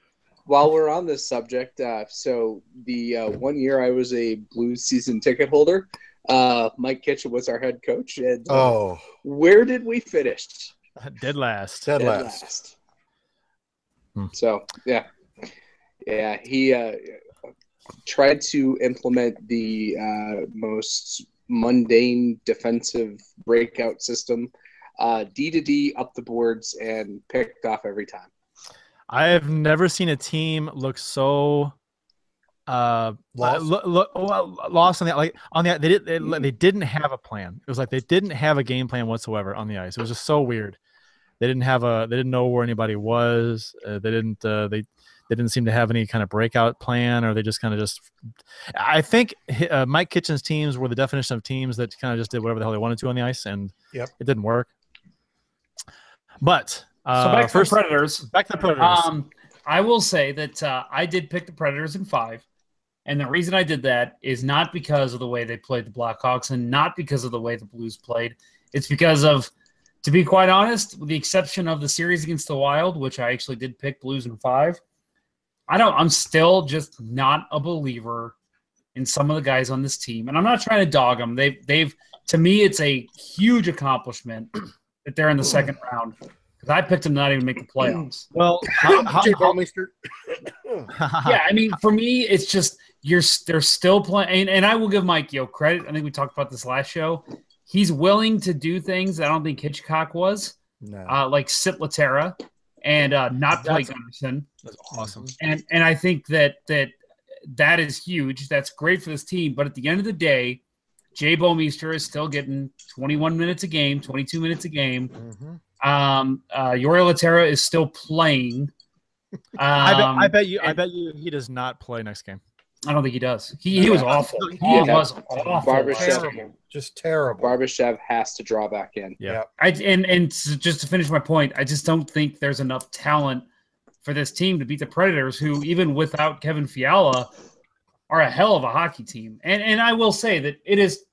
while we're on this subject, uh, so the uh, one year I was a Blues season ticket holder, uh, Mike Kitchen was our head coach, and uh, Oh, where did we finish? Dead last. dead Dead last. Hmm. So yeah, yeah, he uh, tried to implement the uh, most mundane defensive breakout system, uh, D to D up the boards, and picked off every time. I have never seen a team look so uh Lost? lo- lo- well, lost on the like on the they did they, they didn't have a plan. It was like they didn't have a game plan whatsoever on the ice. It was just so weird. They didn't have a they didn't know where anybody was. Uh, they didn't uh, they they didn't seem to have any kind of breakout plan or they just kind of just I think uh, Mike Kitchen's teams were the definition of teams that kind of just did whatever the hell they wanted to on the ice and Yep. it didn't work. But uh, So back to first the Predators. back to the Predators. Um, I will say that uh, I did pick the Predators in five, and the reason I did that is not because of the way they played the Blackhawks, and not because of the way the Blues played. It's because of, to be quite honest, with the exception of the series against the Wild, which I actually did pick Blues in five. I don't. I'm still just not a believer in some of the guys on this team, and I'm not trying to dog them. They've they've to me, it's a huge accomplishment that they're in the second round because I picked them not even make the playoffs. well, how, how, Jay how- Bouwmeester. yeah, I mean, for me, it's just you're they're still playing, and, and I will give Mike Yeo credit. I think we talked about this last show. He's willing to do things that I don't think Hitchcock was, No. uh, like sit Lehtera and uh, not play That's- Gunnarsson. That's awesome. And and I think that that that is huge. That's great for this team. But at the end of the day, Jay Bouwmeester is still getting 21 minutes a game, 22 minutes a game. Mhm. Um, uh, Jori Lehtera is still playing. Um, I, bet, I bet you. I bet you. He does not play next game. I don't think he does. He, he was awful. He Yeah. was awful. Barbashev, Terrible. Just terrible. Barbashev has to draw back in. Yeah. I and and to- just to finish my point, I just don't think there's enough talent for this team to beat the Predators, who even without Kevin Fiala are a hell of a hockey team. And and I will say that it is,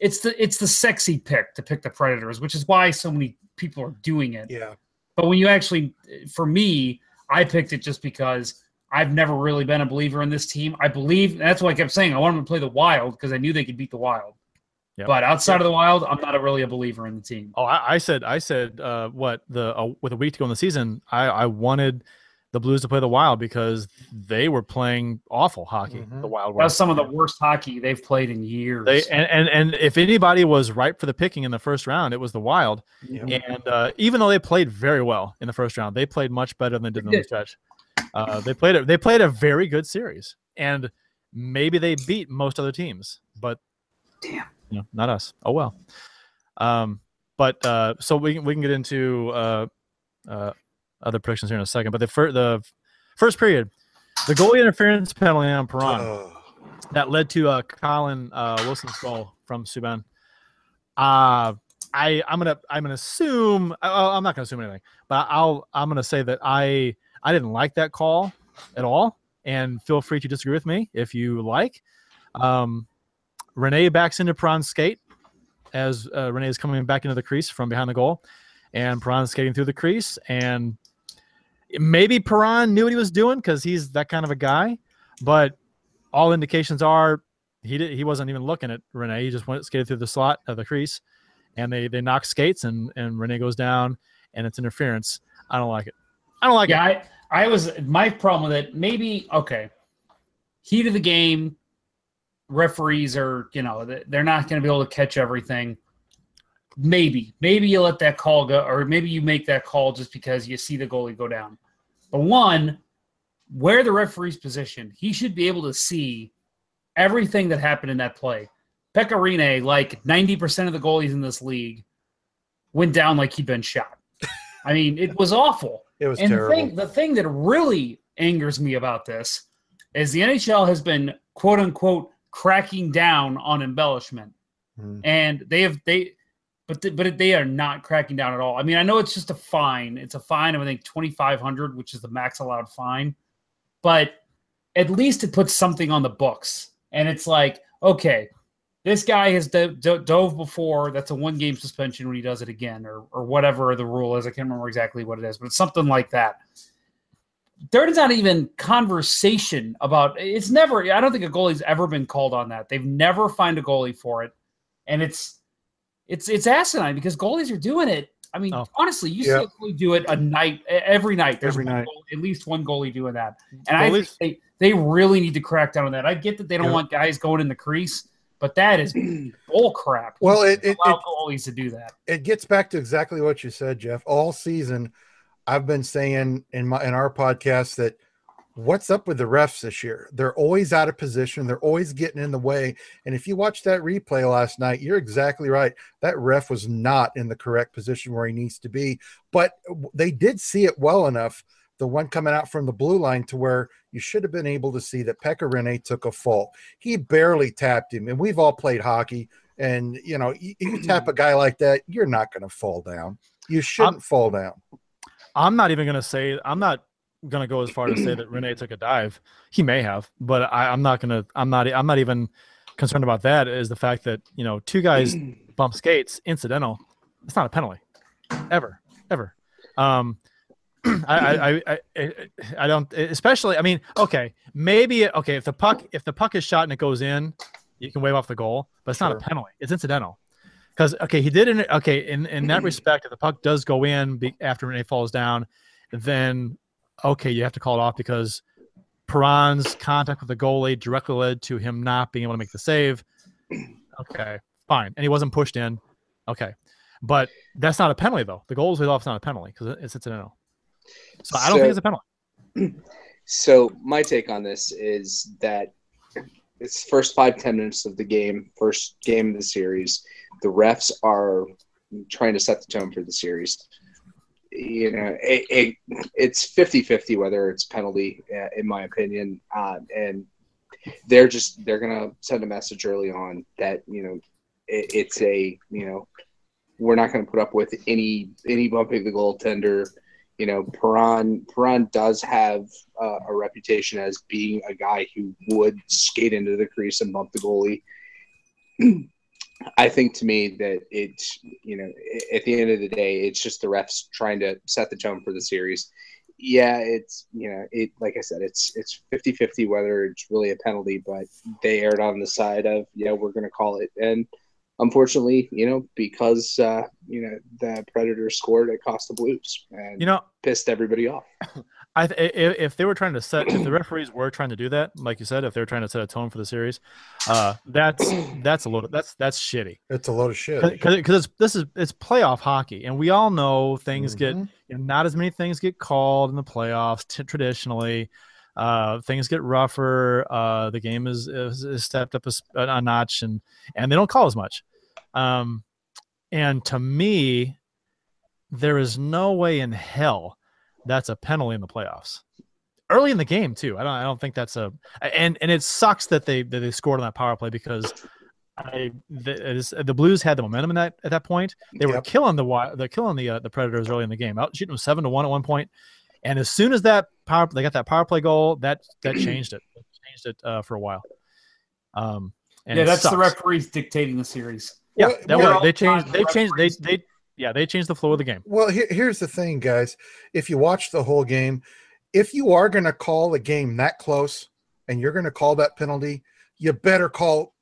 it's the it's the sexy pick to pick the Predators, which is why so many people are doing it. Yeah. But when you actually, for me, I picked it just because I've never really been a believer in this team. I believe that's why I kept saying I want them to play the Wild because I knew they could beat the Wild. Yep. But outside of the Wild, I'm not a, really a believer in the team. Oh, I, I said. I said. Uh, what the uh, with a week to go in the season, I, I wanted the Blues to play the Wild because they were playing awful hockey. Mhm. The Wild That's some of the worst hockey they've played in years. They and, and and if anybody was ripe for the picking in the first round, it was the Wild. Yep. And uh, even though they played very well in the first round, they played much better than they did in the did. stretch. Uh, they played it. They played a very good series, and maybe they beat most other teams, but Damn. you know, not us. Oh well. Um, but uh, so we can we can get into uh, uh, other predictions here in a second. But the fir- the first period, the goalie interference penalty on Perron Oh, that led to uh, Colin uh, Wilson's goal from Subban. Uh, I I'm gonna I'm gonna assume I, I'm not gonna assume anything, but I'll I'm gonna say that I I didn't like that call at all, and feel free to disagree with me if you like. Um, Rinne backs into Perron's skate as uh, Rinne is coming back into the crease from behind the goal, and Perron's skating through the crease, and maybe Perron knew what he was doing because he's that kind of a guy, but all indications are he did, he wasn't even looking at Rinne. He just went skated through the slot of the crease, and they they knock skates and and Rinne goes down, and it's interference. I don't like it. I don't like yeah, it. I, I was my problem with it. Maybe okay, heat of the game. Referees are, you know, they- they're not going to be able to catch everything. Maybe, maybe you let that call go, or maybe you make that call just because you see the goalie go down. But one, where the referee's position, he should be able to see everything that happened in that play. Pekka Rinne, like 90% of the goalies in this league, went down like he'd been shot. I mean, it was awful. It was And the terrible. thing, the thing that really angers me about this is the NHL has been quote unquote cracking down on embellishment, Mhm. and they have they, but th- but they are not cracking down at all. I mean, I know it's just a fine. It's a fine of I think twenty five hundred, which is the max allowed fine, but at least it puts something on the books, and it's like okay. This guy has do- do- dove before. That's a one game suspension when he does it again, or or whatever the rule is. I can't remember exactly what it is, but it's something like that there's not even conversation about it's never i don't think a goalie's ever been called on that they've never fined a goalie for it and it's it's it's asinine because goalies are doing it i mean Oh. honestly you Yeah. see a do it a night every night there's Every night. goalie- at least one goalie doing that and i think they, they really need to crack down on that i get that they don't Yeah. want guys going in the crease but that is bull crap Well, it- it- allow it- goalies to do that it gets back to exactly what you said, Jeff. All season, I've been saying in my in our podcast that what's up with the refs this year? They're always out of position. They're always getting in the way. And if you watch that replay last night, you're exactly right. That ref was not in the correct position where he needs to be. But they did see it well enough. The one coming out from the blue line to where you should have been able to see that Pekka Rinne took a fault. He barely tapped him, and we've all played hockey. And you know, you, you tap a guy like that, you're not going to fall down. You shouldn't fall down. I'm not even gonna say I'm not gonna go as far to say that Rinne took a dive. He may have, but I, I'm not gonna. I'm not. I'm not even concerned about that. Is the fact that you know two guys bump skates, incidental. It's not a penalty, ever, ever. Um, I, I, I, I, don't. Especially, I mean, okay, maybe okay if the puck if the puck is shot and it goes in, you can wave off the goal, but it's not a penalty. It's incidental. Because okay, he did it. Okay, in in that respect, if the puck does go in be, after Rinne falls down, then okay, you have to call it off because Perron's contact with the goalie directly led to him not being able to make the save. Okay, fine, and he wasn't pushed in. Okay, but that's not a penalty though. The goal is off. It's not a penalty because it's incidental. So I don't So- think it's a penalty. So my take on this is that it's first five ten minutes of the game, first game of the series. The refs are trying to set the tone for the series. You know, it, it, it's 50-50 whether it's penalty, uh, in my opinion, uh, and they're just they're gonna send a message early on that you know it, it's a you know we're not going to put up with any any bumping the goaltender you know, Perron Perron does have uh, a reputation as being a guy who would skate into the crease and bump the goalie. I think to me that it's you know at the end of the day it's just the refs trying to set the tone for the series. Yeah, it's you know it like I said it's it's 50-50 whether it's really a penalty, but they erred on the side of yeah we're going to call it and unfortunately you know because uh, you know the Predators scored it cost the Blues and You know, pissed everybody off. I th- if they were trying to set, if the referees were trying to do that, like you said, if they were trying to set a tone for the series, uh, that's that's a load. Of, that's that's shitty. It's a load of shit. Because it's this is it's playoff hockey, and we all know things get Mhm. you know, not as many things get called in the playoffs t- traditionally. Uh, things get rougher. Uh, the game is, is, is stepped up a notch, and and they don't call as much. Um, and to me, there is no way in hell that's a penalty in the playoffs. Early in the game too. I don't. I don't think that's a. And and it sucks that they that they scored on that power play because I the, the Blues had the momentum in that at that point. They were Yep. killing the they're killing the uh, the Predators early in the game. Out shooting them seven to one at one point, and as soon as that power they got that power play goal, that that changed it. It changed it uh, for a while. Um, and yeah, it that's the referees dictating the series. Yeah, Well, that well- was, they changed. They the changed. They they yeah they changed the flow of the game. Well, here, here's the thing, guys. If you watch the whole game, if you are going to call a game that close and you're going to call that penalty, you better call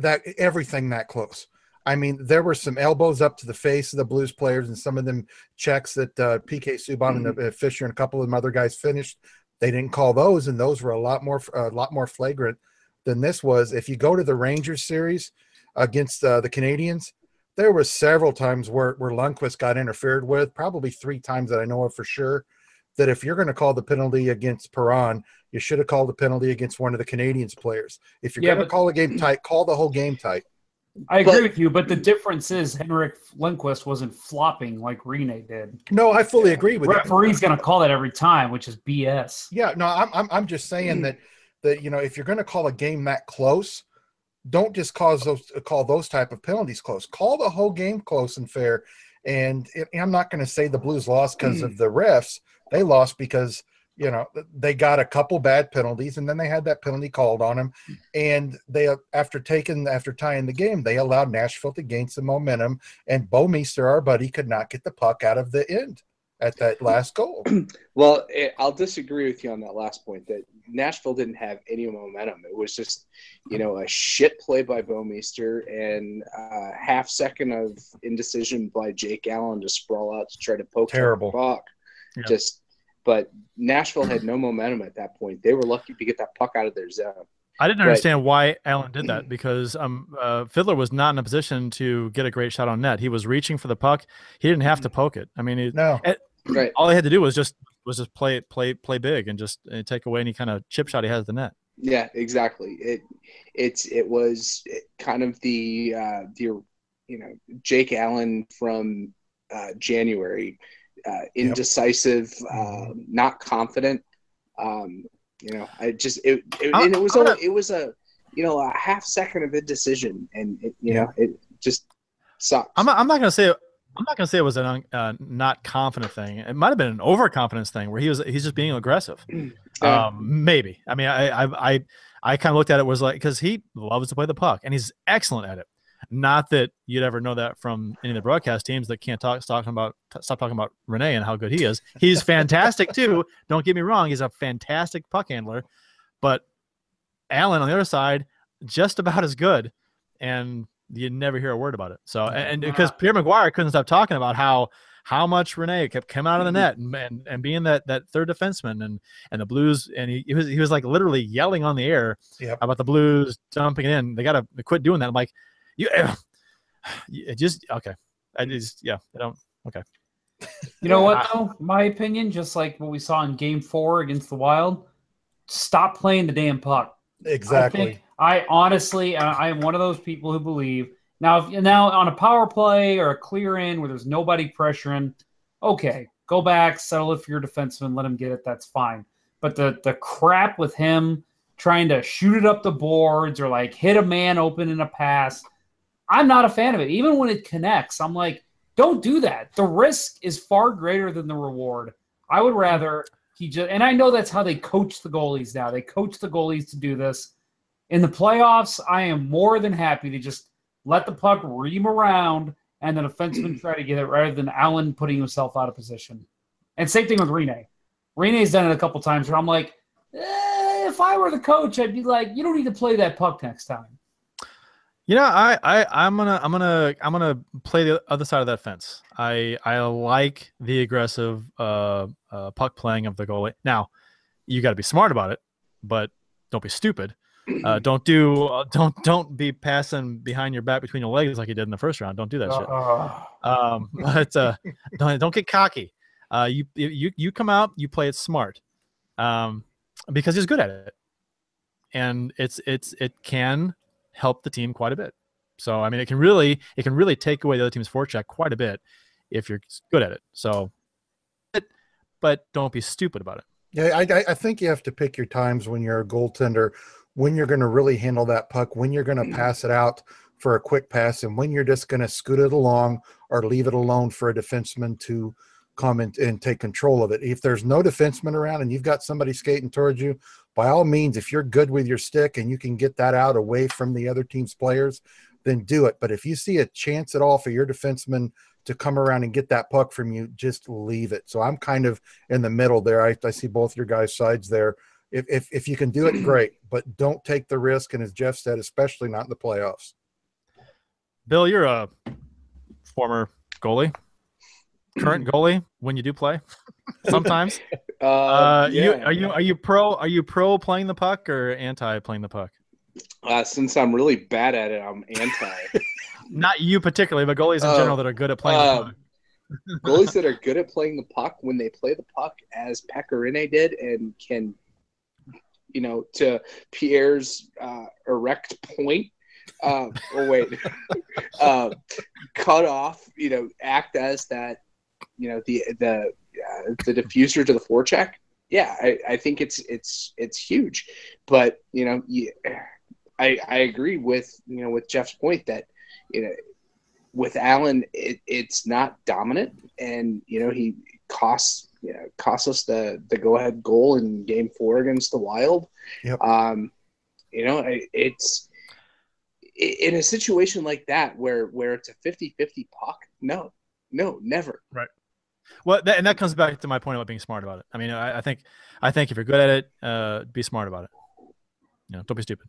that everything that close. I mean, there were some elbows up to the face of the Blues players, and some of them checks that uh, PK Subban and uh, Fisher and a couple of them other guys finished. They didn't call those, and those were a lot more a lot more flagrant than this was. If you go to the Rangers series against uh, the Canadiens, there were several times where where Lundqvist got interfered with, probably three times that I know of for sure. That if you're going to call the penalty against Perron, you should have called the penalty against one of the Canadiens players. If you're Yeah, going to but- call a game tight, call the whole game tight. I agree But- with you, but the difference is Henrik Lundqvist wasn't flopping like Rinne did. No, I fully agree with you. Referee's going to call that every time, which is BS. Yeah, no, I'm I'm, I'm just saying hmm. that that you know if you're going to call a game that close, don't just cause those call those type of penalties close. Call the whole game close and fair. And it, I'm not going to say the Blues lost because of hmm. the refs. They lost because you know they got a couple bad penalties and then they had that penalty called on them and they uh, after taking after tying the game they allowed nashville to gain some momentum and Bouwmeester, our buddy could not get the puck out of the end at that last goal Well, eh, I'll disagree with you on that last point. That Nashville didn't have any momentum. It was just, you know, a shit play by Bouwmeester and a half second of indecision by Jake Allen to sprawl out to try to poke the Terrible. puck. Yeah. Just, but Nashville had no momentum at that point. They were lucky to get that puck out of their zone. I didn't Right. understand why Allen did that because um, uh, Fiddler was not in a position to get a great shot on net. He was reaching for the puck. He didn't have to poke it. I mean, he, no Right. all he had to do was just was just play play play big and just uh, take away any kind of chip shot he has at the net. Yeah, exactly. It it's it was kind of the uh, the you know Jake Allen from uh, January, uh, indecisive, uh, not confident. Um, you know, I just it, it and it was only it was a you know a half second of indecision, and it, you know it just sucks. I'm not, I'm not gonna say I'm not gonna say it was an un- uh, not confident thing. It might have been an overconfidence thing where he was he's just being aggressive. Yeah. Um, maybe. I mean, I I I, I kind of looked at it was like because he loves to play the puck and he's excellent at it. Not that you'd ever know that from any of the broadcast teams that can't talk talking about stop talking about Rinne and how good he is. He's fantastic too. Don't get me wrong. He's a fantastic puck handler, but Allen on the other side just about as good, and you never hear a word about it. So and, because Pierre McGuire couldn't stop talking about how how much Rinne kept coming out of the mm-hmm. net and, and, and being that that third defenseman and and the Blues and he, he was he was like literally yelling on the air Yep. about the Blues dumping it in. They got to quit doing that. I'm like, Eh, you, it just okay. I just yeah. I don't okay. You know what, I- though? My opinion, just like what we saw in Game Four against the Wild, stop playing the damn puck. exactly I, think, I honestly, I I am one of those people who believe now. If now on a power play or a clear in where there's nobody pressuring, okay, go back, settle it for your defenseman, let him get it. That's fine. But the the crap with him trying to shoot it up the boards or like hit a man open in a pass, I'm not a fan of it. Even when it connects, I'm like, don't do that. The risk is far greater than the reward. I would rather he just and I know that's how they coach the goalies now. They coach the goalies to do this. In the playoffs, I am more than happy to just let the puck ream around and the defenseman try to get it rather than Allen putting himself out of position. And same thing with Rinne. Rinne's done it a couple times where I'm like, eh, if I were the coach, I'd be like, you don't need to play that puck next time. You know, I, I I'm gonna I'm gonna I'm gonna play the other side of that fence. I I like the aggressive uh, uh puck playing of the goalie. Now, you got to be smart about it, but don't be stupid. Uh, don't do uh, don't don't be passing behind your back between your legs like you did in the first round. Don't do that shit. Uh, Um, but uh, don't don't get cocky. Uh, you you you come out, you play it smart, um, because he's good at it, and it's it's it can help the team quite a bit. So I mean, it can really it can really take away the other team's forecheck quite a bit if you're good at it. So, but, but don't be stupid about it. Yeah, I, I- I think you have to pick your times when you're a goaltender, when you're going to really handle that puck, when you're going to mm. pass it out for a quick pass, and when you're just going to scoot it along or leave it alone for a defenseman to come and, and take control of it. If there's no defenseman around and you've got somebody skating towards you, by all means, if you're good with your stick and you can get that out away from the other team's players, then do it. But if you see a chance at all for your defenseman to come around and get that puck from you, just leave it. So I'm kind of in the middle there. I, I see both your guys' sides there. If, if if you can do it, great, but don't take the risk. And as Jeff said, especially not in the playoffs. Bill, you're a former goalie, current goalie when you do play. Sometimes, Uh, uh, you are you are you pro are you pro playing the puck or anti playing the puck? Uh, since I'm really bad at it, I'm anti. Not you particularly, but goalies in Oh, general that are good at playing the um, puck. Goalies that are good at playing the puck when they play the puck, as Pekka Rinne did, and can, you know, to Pierre's uh, erect point. Uh, oh wait, uh, cut off. You know, act as that. You know, the the uh, the diffuser to the forecheck. Yeah, I, I think it's it's it's huge, but you know, you, I I agree with you know with Jeff's point that you know with Allen, it, it's not dominant, and you know he costs you know, cost us the the go ahead goal in Game Four against the Wild. Yep. Um, you know, it, it's in a situation like that where where it's a 50-50 puck. No, no, never. Well, that, and that comes back to my point about being smart about it. I mean, I, I think I think if you're good at it, uh, be smart about it. You know, don't be stupid.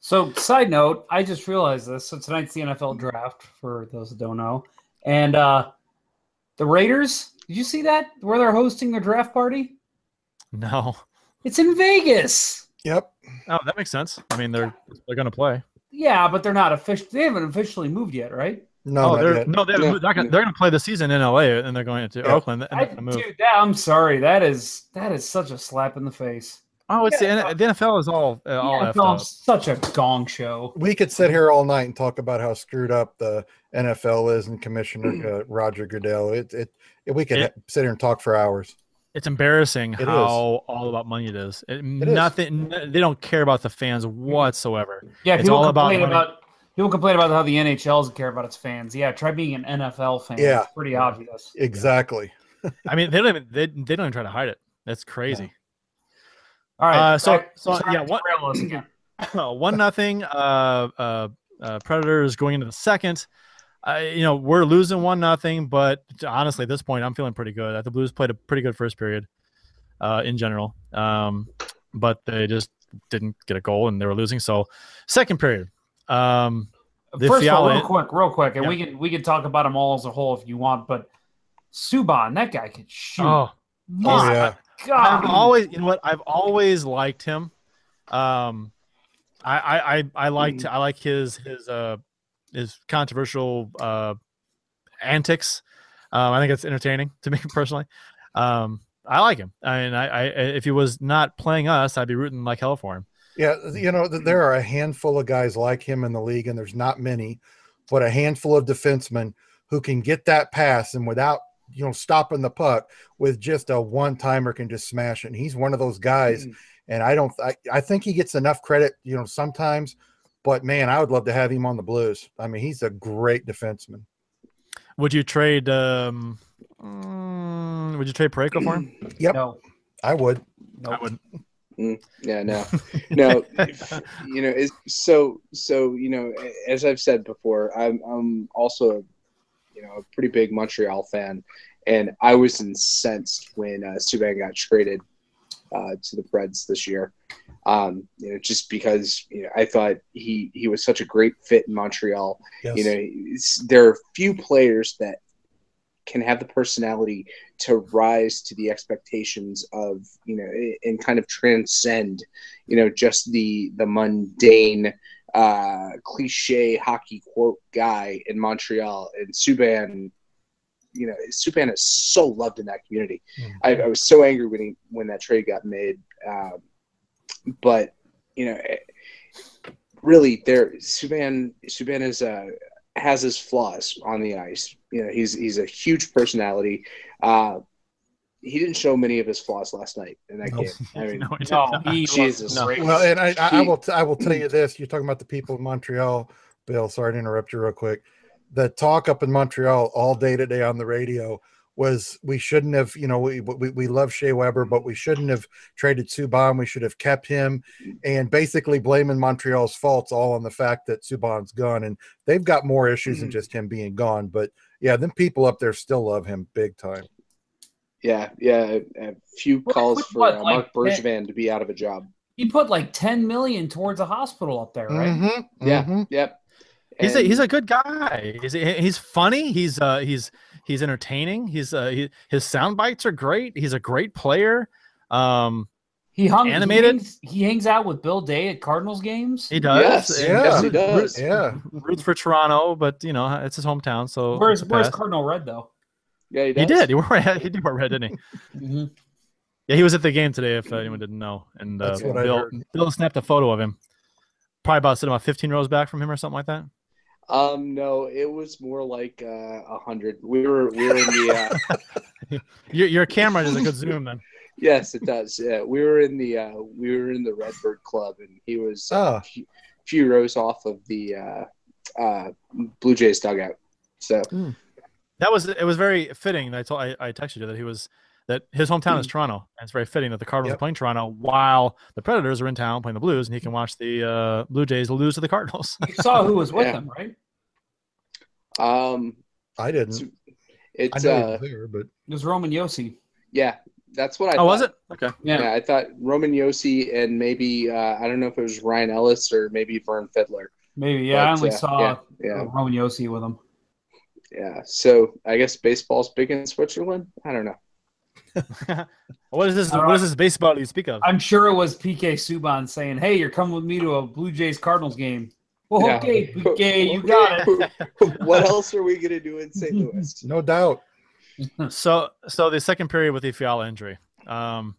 So, side note, I just realized this. So tonight's the NFL draft for those that don't know, and uh, the Raiders. Did you see that where they're hosting their draft party? No. It's in Vegas. Yep. Oh, that makes sense. I mean, they're they're gonna play. Yeah, but they're not official. They haven't officially moved yet, right? No, oh, they're no, they're, they're, gonna, they're gonna play the season in LA, and they're going to Yeah. Oakland. And I, move. Dude, that, I'm sorry. That is that is such a slap in the face. oh, it's yeah. the, the NFL is all uh, all Yeah, effed such a gong show. we could sit here all night and talk about how screwed up the NFL is and Commissioner uh, Roger Goodell. It, it, it we could It- sit here and talk for hours. It's embarrassing It is. how all about money it is. It, is. nothing. They don't care about the fans whatsoever. Yeah, It's all about money. about, people complain about how the NHL doesn't care about its fans. Yeah, try being an NFL fan. Yeah. it's pretty obvious. Exactly. I mean, they don't even they, they don't even try to hide it. That's crazy. All right, Uh, so- back- so, yeah, to what- derail one nothing. Uh, uh, uh, Predators going into the second. Uh, you know, we're losing one nothing, but honestly, at this point, I'm feeling pretty good. The Blues played a pretty good first period, uh, in general. Um, but they just didn't get a goal and they were losing. So, second period. Um, the First of all, real quick, real quick, and Yeah. we can we can talk about them all as a whole if you want. But Subban, that guy can shoot. oh, My Oh, yeah. God, I've always, you know what? I've always liked him. Um, I, I, I, I liked, I like his, his, uh, his controversial, uh, antics. Um, I think it's entertaining to me personally. Um, I like him. I mean, I, I, if he was not playing us, I'd be rooting like hell for him. Yeah, you know, there are a handful of guys like him in the league, and there's not many, but a handful of defensemen who can get that pass and without, you know, stopping the puck with just a one timer can just smash it. And he's one of those guys. And I don't, I, I think he gets enough credit, you know, sometimes, but man, I would love to have him on the Blues. I mean, he's a great defenseman. Would you trade, um, mm, would you trade Parayko for him? Yep, no, I would. no. I wouldn't. Yeah, no, no. you know, is so so. You know, as I've said before, I'm I'm also, you know, a pretty big Montreal fan, and I was incensed when uh, Subban got traded uh, to the Preds this year. Um, you know, just because you know, I thought he he was such a great fit in Montreal. Yes. You know, there are few players that can have the personality to rise to the expectations of you know and kind of transcend you know just the the mundane uh cliche hockey quote guy in Montreal. And Subban you know Subban is so loved in that community. Mhm. I, I was so angry when he when that trade got made. Um, but you know really there Subban Subban is uh has his flaws on the ice. You know, he's he's a huge personality. Uh, he didn't show many of his flaws last night in that Nope. game. I mean, No, he did No, Jesus. was great. Well, and I, I, I will t- I will tell you this. You're talking about the people of Montreal, Bill. Sorry to interrupt you real quick. The talk up in Montreal all day today on the radio was we shouldn't have, you know, we we, we love Shea Weber, but we shouldn't have traded Subban. We should have kept him, and basically blaming Montreal's faults all on the fact that Subban's gone, and they've got more issues than Mhm. just him being gone. But yeah, them people up there still love him big time. yeah, yeah, a few calls what- for uh, like, Marc Bergevin to be out of a job. He put like ten million towards a hospital up there, right? Mhm, Yeah, mhm. yep. He's a, he's a good guy. He's he's funny. He's uh he's he's entertaining. He's uh he, his sound bites are great. He's a great player. Um, He hung Animated? He hangs, he hangs out with Bill Day at Cardinals games. he does. Yes, yeah. yes, he root- does. Yeah, Roots for Toronto, but you know it's his hometown, so Where's Where's. Cardinal Red though? Yeah, he, he did. He wore he did wear red, didn't he? Mm-hmm. Yeah, he was at the game today. If anyone didn't know, and uh, That's what I Bill. Bill snapped a photo of him. Probably about sitting about 15 rows back from him or something like that. Um, no, it was more like uh, a hundred. We were we were in the uh, Your your camera does a good zoom then. yes, it does. Yeah, we were in the uh, we were in the Redbird Club, and he was uh, Ah. a few, few rows off of the uh, uh, Blue Jays dugout. So That was it was very fitting. I told I, I texted you that he was that his hometown Mm. is Toronto, and it's very fitting that the Cardinals Yep. are playing Toronto while the Predators are in town playing the Blues, and he can watch the uh, Blue Jays lose to the Cardinals. You saw who was with Yeah. them, right? um, I didn't. I it's know uh, there, but It was Roman Josi. yeah, that's what I. oh, was it? Okay. Yeah. Yeah. I thought Roman Josi and maybe uh, I don't know if it was Ryan Ellis or maybe Vern Fiddler. Maybe. Yeah, I only uh, saw yeah, yeah. uh, Roman Josi with him. Yeah. So I guess baseball's big in Switzerland. I don't know. What is this? I don't What is this baseball you speak of? I'm sure it was PK Subban saying, "Hey, you're coming with me to a Blue Jays Cardinals game." Well, Yeah. okay, PK, you got it. what else are we gonna do in St. Louis? no doubt. So, so the second period with the Fiala injury. Um,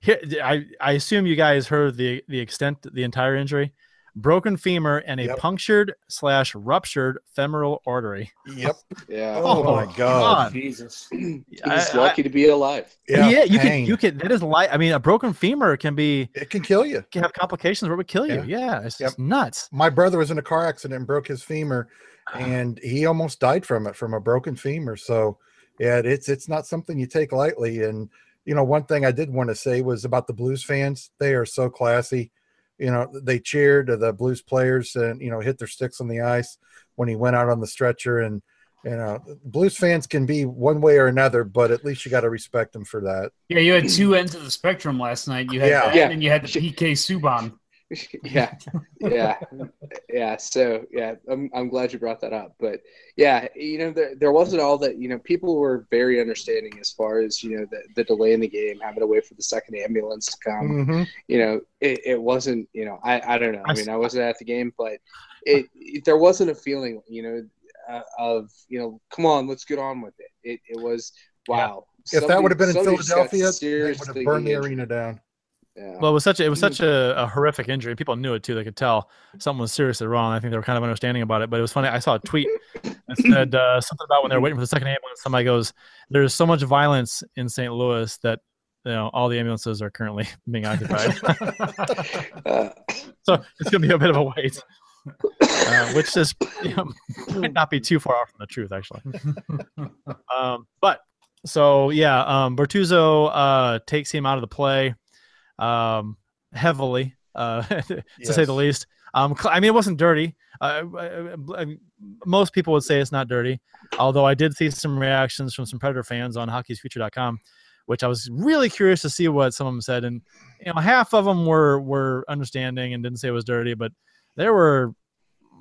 here, I I assume you guys heard the the extent, the entire injury, broken femur and a Yep. punctured slash ruptured femoral artery. Yep. Yeah. Oh, oh my God. Jesus. He's I- lucky to be alive. Yeah, Yeah, you can you can that is like I mean a broken femur can be It can kill you. can have complications where it would kill you. Yeah, it's Yep. just nuts. My brother was in a car accident and broke his femur, ah. and he almost died from it from a broken femur. So, yeah, it's it's not something you take lightly. And you know, one thing I did want to say was about the Blues fans. They are so classy. You know, they cheered the Blues players and you know hit their sticks on the ice when he went out on the stretcher. And you know, Blues fans can be one way or another, but at least you got to respect them for that. Yeah, you had two ends of the spectrum last night. You had Yeah. that, Yeah. and you had the PK Subban. yeah. Yeah. Yeah. So yeah, I'm I'm glad you brought that up. But yeah, you know, there there wasn't all that, you know, people were very understanding as far as, you know, the, the delay in the game, having to wait for the second ambulance to come. Mhm. you know, it, it wasn't, you know, I, I don't know. I mean, I wasn't at the game, but it, it there wasn't a feeling, you know, uh, of, you know, come on, let's get on with it. It, it was, wow. If that would have been in Somebody just got Philadelphia, they would have burned the arena down. Yeah. Well, it was such a, it was such a, a horrific injury. People knew it too. They could tell something was seriously wrong. I think they were kind of understanding about it. But it was funny. I saw a tweet that said uh, something about when they were waiting for the second ambulance. Somebody goes, "There's so much violence in St. Louis that you know all the ambulances are currently being occupied." Uh, so it's gonna be a bit of a wait, uh, which is you know, might not be too far off from the truth, actually. um, but so yeah, um, Bortuzzo uh, takes him out of the play um, heavily, uh, to say the least. Um, I mean, it wasn't dirty. Uh, most people would say it's not dirty, although I did see some reactions from some Predator fans on Hockey'sFuture.com which I was really curious to see what some of them said. And you know, half of them were were understanding and didn't say it was dirty, but there were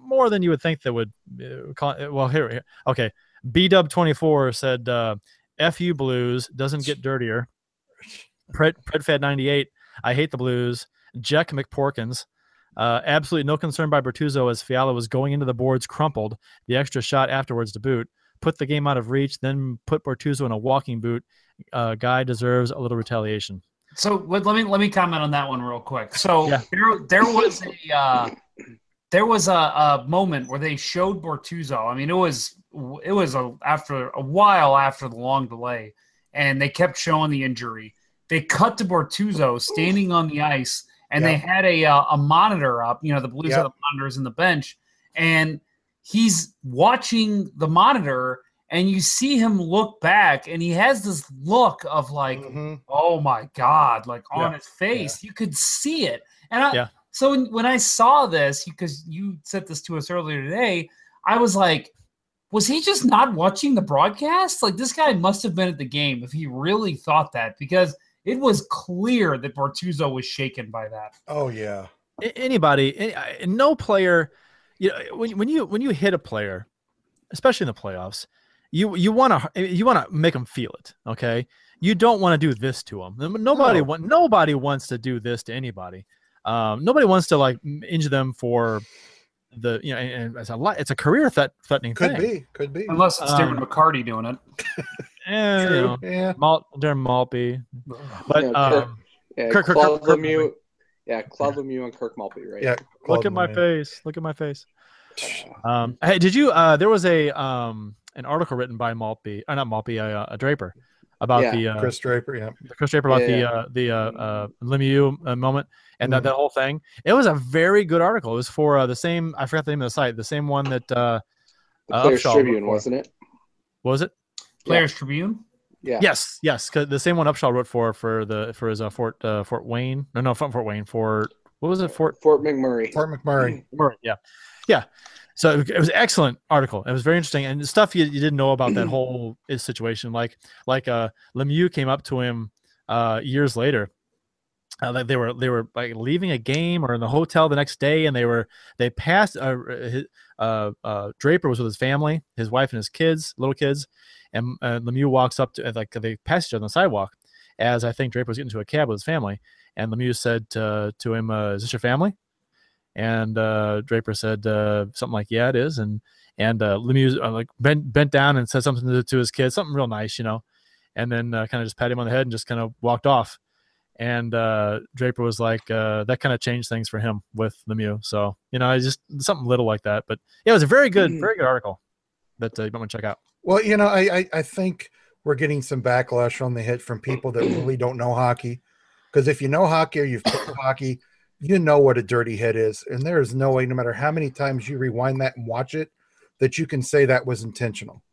more than you would think that would uh, call. Well, here, here. okay. B Dub twenty four said, uh, "Fu Blues doesn't get dirtier." Pred Predfed ninety eight. I hate the Blues. Jack McPorkins. Uh, absolutely no concern by Bortuzzo as Fiala was going into the boards crumpled. The extra shot afterwards to boot. Put the game out of reach, then put Bortuzzo in a walking boot. Uh, guy deserves a little retaliation. So let, let me let me comment on that one real quick. So Yeah. there there was a uh, there was a, a moment where they showed Bortuzzo. I mean, it was it was a, after a while after the long delay, and they kept showing the injury. They cut to Bortuzzo standing on the ice, and they had a uh, a monitor up. You know, the Blues Yeah. had the monitors in the bench, and he's watching the monitor, and you see him look back, and he has this look of like Mhm. oh my god like on Yeah. his face you could see it and I, Yeah. so when, when i saw this because you sent this to us earlier today i was like was he just not watching the broadcast like this guy must have been at the game if he really thought that because it was clear that Bortuzzo was shaken by that Oh yeah. Anybody, any, no player, you know, when, when you when you hit a player, especially in the playoffs, you you want to you want to make them feel it. Okay, you don't want to do this to them. Nobody No. want nobody wants to do this to anybody. Um, nobody wants to like injure them for the you know, and, and it's a lot. It's a career threat threatening Could thing. be. Could be. unless it's Um, Darren McCarty doing it Eh, you know, Yeah. Malt, Darren Maltby, but Yeah, Kirk- um, Yeah, Kirk- Kirk- Claude Kirk- Lemieux. Yeah, Claude Lemieux and Kirk Maltby, right? Yeah. look at my Monet. face. Look at my face. Uh, Um, hey, did you? Uh, there was a um an article written by Maltby, or not Maltby, uh, a Draper, about Yeah, the uh, Kris Draper. Yeah. Kris Draper about the Yeah. uh, the uh, uh, Lemieux uh, moment and that, Mhm. that whole thing. It was a very good article. It was for uh, the same. I forgot the name of the site. The same one that uh, the uh, Players Upshall Tribune, wasn't it? was it? Players tribune Yeah. Yes, yes, 'cause the same one Upshall wrote for for the for his uh, Fort uh, Fort Wayne. No, no, Fort Fort Wayne. For what was it? Fort Fort McMurray. Fort McMurray. Right, Yeah, yeah. So it was an excellent article. It was very interesting and stuff you, you didn't know about that whole situation. Like like uh Lemieux came up to him uh years later. Uh, they were they were like leaving a game or in the hotel the next day, and they were they passed. Uh, uh, uh, Draper was with his family, his wife and his kids, little kids, and uh, Lemieux walks up to like they passed each other on the sidewalk. As I think Draper was getting to a cab with his family, and Lemieux said to, to him, uh, "Is this your family?" And uh, Draper said uh, something like, "Yeah, it is." And and uh, Lemieux uh, like bent bent down and said something to, to his kid, something real nice, you know, and then uh, kind of just pat him on the head and just kind of walked off. And uh, Draper was like, uh, that kind of changed things for him with Lemieux. So you know, it's just something little like that. But yeah, it was a very good, Mhm. very good article that uh, you might want to check out. Well, you know, I, I I think we're getting some backlash on the hit from people that really don't know hockey. Because if you know hockey or you've played hockey, you know what a dirty hit is, and there is no way, no matter how many times you rewind that and watch it, that you can say that was intentional.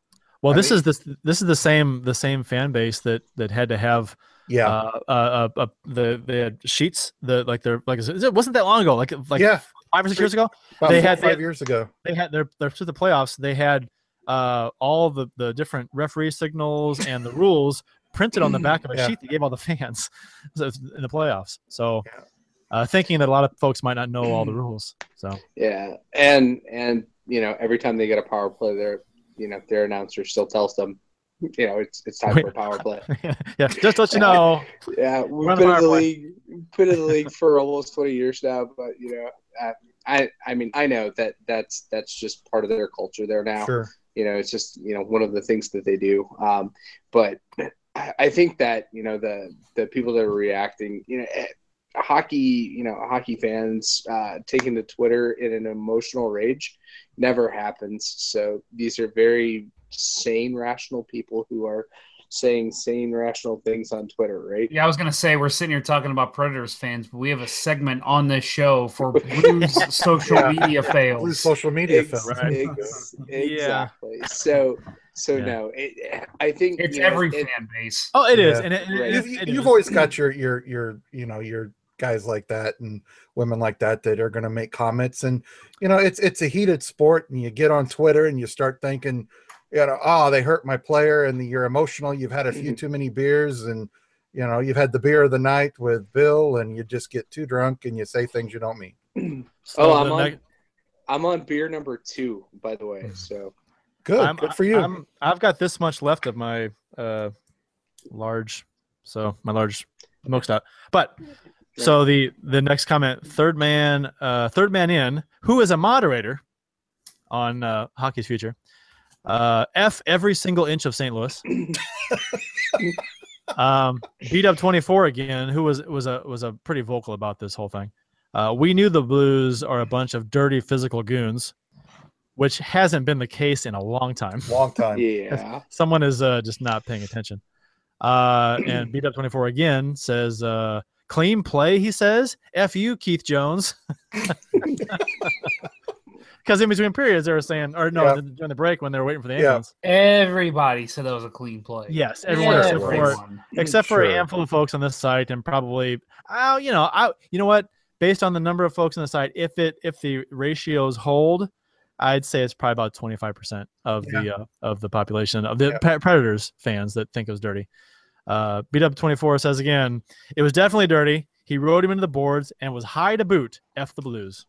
Well, I this mean- is this this is the same the same fan base that that had to have Yeah, uh, uh, uh, uh the the sheets the like they're like it wasn't that long ago like like yeah. five or six years ago About they had- five they- years ago. they had their their to the playoffs they had uh all the the different referee signals and the rules printed on the back of a Yeah. sheet they gave all the fans in the playoffs so Yeah. uh thinking that a lot of folks might not know all the rules so Yeah, and and you know every time they get a power play, their you know their announcer still tells them, you know it's it's time for a power play. yeah just let you know Yeah, we've Run been in the play. league, been in the league for almost twenty years now. But you know, I, I, I mean, I know that that's that's just part of their culture there now. Sure. You know, it's just you know one of the things that they do. Um, but I I think that you know the the people that are reacting, you know, eh, hockey, you know, hockey fans uh, taking to Twitter in an emotional rage never happens. So these are very sane, rational people who are saying sane, rational things on Twitter, right? Yeah, I was gonna say we're sitting here talking about Predators fans, but we have a segment on this show for Blues social Yeah. media Blue fails. social media Ex- film. Right. ex- Yeah. exactly. So, so Yeah. no, it, I think It's you know, every it- fan base. oh it is Yeah. and it, it- Right. it- You've, it you've is. always got your your your you know your guys like that and women like that that are going to make comments and you know it's it's a heated sport and you get on Twitter and you start thinking you know oh they hurt my player and you're emotional you've had a few Mhm. too many beers and you know, you've had the beer of the night with Bill, and you just get too drunk and you say things you don't mean. So oh, I'm on. neg- I'm on beer number two, by the way. So Good, I'm, good for you. I'm, I've got this much left of my uh, large, so my large milk stout. But so the the next comment, third man, uh, third man in, who is a moderator on uh, Hockey's Future. Uh, F every single inch of St. Louis. um, beat up 24 again, who was was a was a pretty vocal about this whole thing. Uh, we knew the Blues are a bunch of dirty physical goons, which hasn't been the case in a long time. Long time. yeah, Someone is uh, just not paying attention. Uh, and beat up 24 again says uh, clean play. He says, "F you, Keith Jones." Because in between periods, they were saying, or no, Yeah. during the break when they were waiting for the Yeah. ambulance. Everybody said that was a clean play. Yes, everyone except for Everyone. except for Sure. a handful of folks on this site, and probably, oh, you know, I, you know what? Based on the number of folks on the site, if it if the ratios hold, I'd say it's probably about twenty five percent of the uh, of the population of the Yeah. Pre- Predators fans that think it was dirty. Uh, Beat up twenty four says again, it was definitely dirty. He rode him into the boards and was high to boot. F the Blues.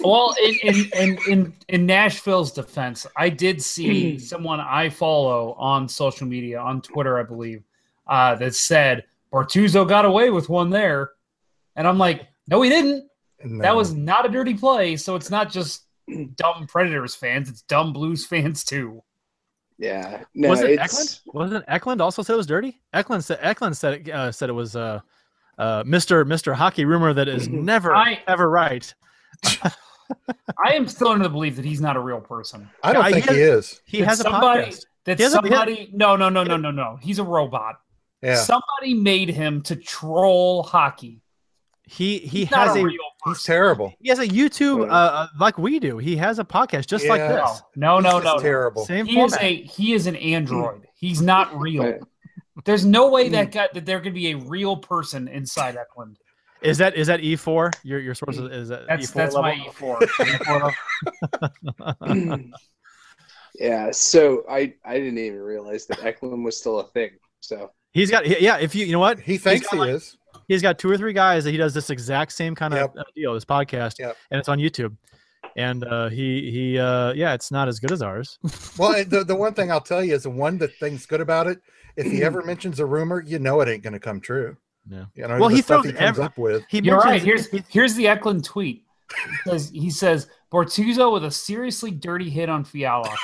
Well, in, in in in in Nashville's defense, I did see someone I follow on social media on Twitter, I believe, uh, that said Bortuzzo got away with one there, and I'm like, no, he didn't. No. That was not a dirty play. So it's not just dumb Predators fans; it's dumb Blues fans too. yeah. No, was it it's, Eklund? Wasn't Eklund also said it was dirty? Eklund said Eklund said it, uh, said it was uh, uh, Mr. Mr. Hockey rumor that is never I- ever right. I am still under the belief that he's not a real person. I don't I think guess- he is. He That has a somebody, podcast. That He has a- has- somebody. no, no, no, no, no, no. He's a robot. Yeah. Somebody made him to troll hockey. He he He's has a, real He's terrible. he has a YouTube uh, uh, like we do. He has a podcast just like this. No, no, He's no, no. terrible. Same He is a he is an android. He's not real. There's no way that guy that there could be a real person inside Eklund. Is that is that E four? Your your source is, is that That's E4 that's level? my E four. yeah. So I I didn't even realize that Eklund was still a thing. So He's got yeah. If you you know what He thinks he like- is. he's got two or three guys that he does this exact same kind of Yep. uh, deal. This podcast, Yep. and it's on YouTube. And uh, he he uh, yeah, it's not as good as ours. Well, the, the one thing I'll tell you is the one that thing's good about it. If he ever mentions a rumor, you know it ain't going to come true. Yeah. You know, Well, the he stuff throws he comes every- up with. He You're right. Here's here's the Eklund tweet. He says, he says Bortuzzo with a seriously dirty hit on Fiala.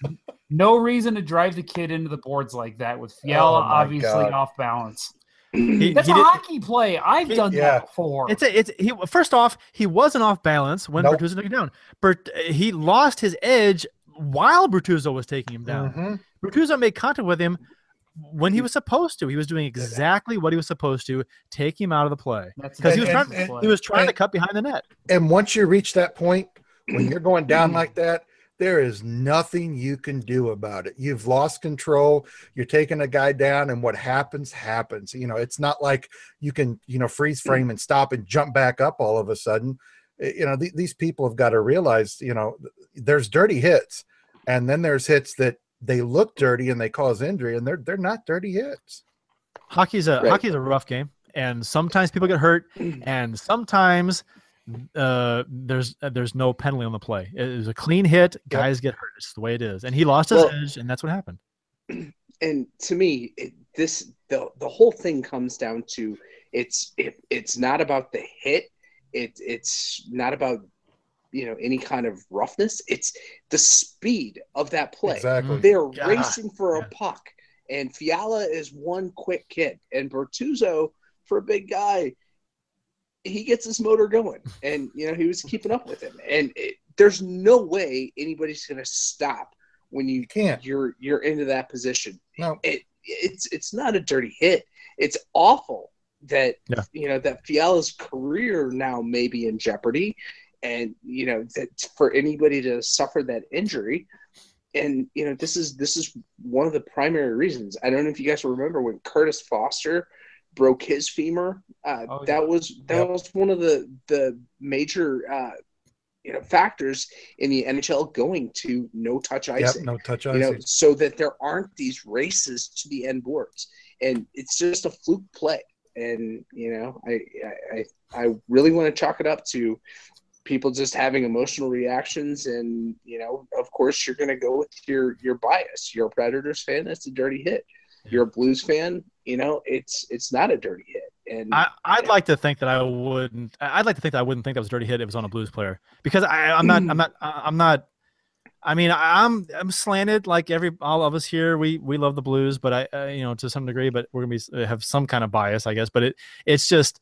no reason to drive the kid into the boards like that with Fiala Oh, obviously God. off balance. he- That's he a did- hockey play. I've done Yeah. that before. It's a, it's he. First off, he wasn't off balance when Nope. Bortuzzo took him down. Bert, he lost his edge while Bortuzzo was taking him down. Mhm. Bortuzzo made contact with him when he was supposed to. He was doing exactly what he was supposed to, take him out of the play because he was trying. and- he was trying to cut behind the net. And once you reach that point, when you're going down like that, there is nothing you can do about it. You've lost control. You're taking a guy down, and what happens, happens. You know, it's not like you can, you know, freeze frame and stop and jump back up all of a sudden. Eh, You know, th- these people have got to realize, you know, there's dirty hits, and then there's hits that they look dirty and they cause injury, and they're they're not dirty hits. Hockey's a Right. hockey's a rough game, and sometimes people get hurt, and sometimes uh, there's uh, there's no penalty on the play. It was a clean hit. Guys get hurt. It's the way it is, and he lost his Well- edge, and that's what happened. and to me it, this the the whole thing comes down to it's it, it's not about the hit it it's not about you know any kind of roughness it's the speed of that play Exactly. Mm. they're God. racing for Yeah. a puck and Fiala is one quick kid and Bortuzzo for a big guy he gets his motor going and you know he was keeping up with him and it, there's no way anybody's going to stop when you You can't. you're you're into that position No. it it's it's not a dirty hit it's awful that Yeah. you know that Fiala's career now may be in jeopardy and you know that for anybody to suffer that injury. And you know this is this is one of the primary reasons. I don't know if you guys remember when kurtis foster broke his femur. Uh, Oh, that yeah. was that was one of the the major uh, you know factors in the nhl going to no touch Yep, no touch you know so that there aren't these races to the end boards. And it's just a fluke play. And you know, I I I really want to chalk it up to people just having emotional reactions and you know of course you're going to go with your your bias you're a predators fan that's a dirty hit you're a blues fan you know it's it's not a dirty hit and I, I'd like to think that I wouldn't. I'd like to think that I wouldn't think that was a dirty hit. If it was on a Blues player because I, I'm not. I'm not. I'm not. I mean, I'm I'm slanted like every all of us here. We we love the Blues, but I, uh, you know, to some degree, but we're gonna be have some kind of bias, I guess. But it it's just,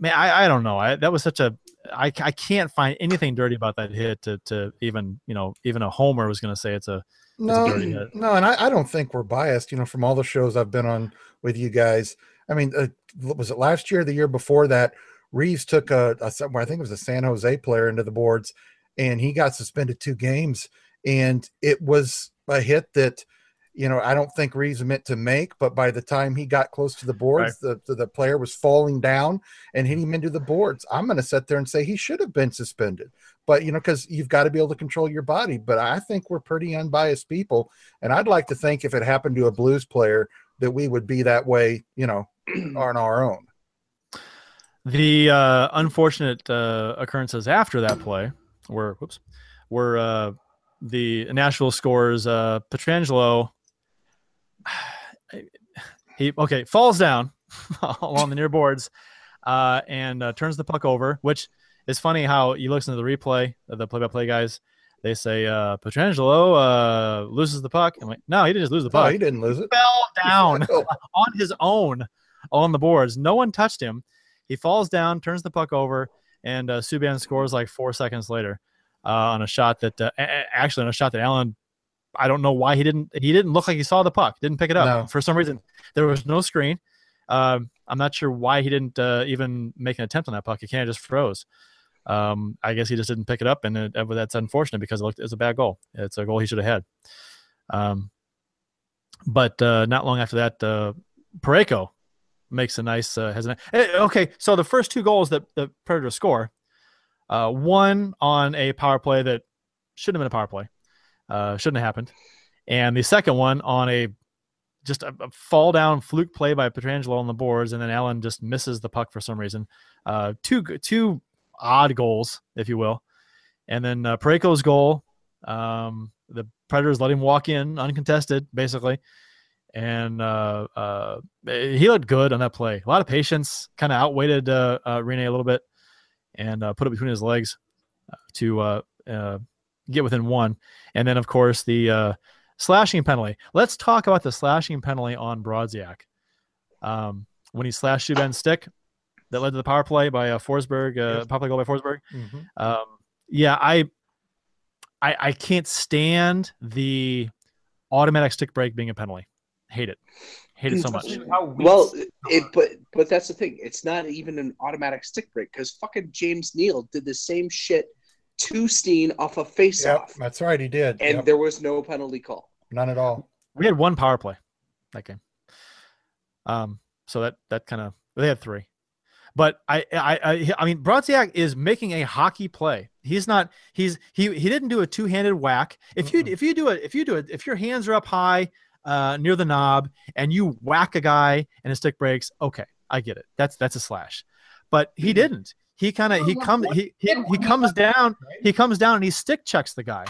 man, I I don't know. I that was such a. I, I can't find anything dirty about that hit to to even you know even a homer was gonna say it's a No, dirty hit. no, and I, I don't think we're biased. You know, from all the shows I've been on with you guys. I mean, uh, was it last year, the year before that? Reaves took a, a I think it was a San Jose player into the boards, and he got suspended two games. And it was a hit that, you know, I don't think Reaves meant to make, but by the time he got close to the boards, the, the the player was falling down and hit him into the boards. I'm going to sit there and say he should have been suspended, but you know, because you've got to be able to control your body. But I think we're pretty unbiased people, and I'd like to think if it happened to a Blues player that we would be that way, you know, on our own. The uh, unfortunate uh, occurrences after that play were whoops were uh, the Nashville scores uh, Pietrangelo. He okay falls down along the near boards uh, and uh, turns the puck over, which is funny how you listen to the replay, the play-by-play guys. They say uh, Pietrangelo uh, loses the puck. I'm like, no, he didn't just lose the puck he didn't lose it. fell down on his own on the boards. No one touched him. He falls down, turns the puck over, and uh, Subban scores like four seconds later uh, on a shot that uh, actually on a shot that Allen. I don't know why he didn't. He didn't look like he saw the puck. Didn't pick it up No. for some reason. There was no screen. Um, I'm not sure why he didn't uh, even make an attempt on that puck. He kind of just froze. Um, I guess he just didn't pick it up, and it, uh, that's unfortunate because it looked it's a bad goal. It's a goal he should have had. Um, but uh, not long after that, uh, Parayko makes a nice uh, has an eh, okay. So the first two goals that the Predators score, uh, one on a power play that shouldn't have been a power play, uh, shouldn't have happened, and the second one on a just a, a fall down fluke play by Pietrangelo on the boards, and then Allen just misses the puck for some reason. Uh, two two odd goals, if you will, and then uh, Parayko's goal. Um, the Predators let him walk in uncontested, basically and uh, uh, he looked good on that play. A lot of patience, kind of outweighted uh, uh, Rinne a little bit, and uh, put it between his legs uh, to get within one. And then, of course, the uh, slashing penalty. Let's talk about the slashing penalty on Brodziak. Um, when he slashed Subban's stick, that led to the power play by uh, Forsberg, uh, Yes. power play goal by Forsberg. mhm. Um, yeah, I, I, I can't stand the automatic stick break being a penalty. Hate it. Hate it so much. Well it but but that's the thing it's not even an automatic stick break because fucking james neal did the same shit to steen off a face Yep, that's right. He did. and Yep, there was no penalty call none at all. We had one power play that game. Um, so that that kind of they had three. But I I I, I mean Brodziak is making a hockey play. He's not he's he he didn't do a two-handed whack. If you Mm-mm. if you do it if you do it if your hands are up high uh near the knob and you whack a guy and his stick breaks, okay, I get it. That's that's a slash. But he didn't. He kind of he comes he, he he comes down he comes down and he stick checks the guy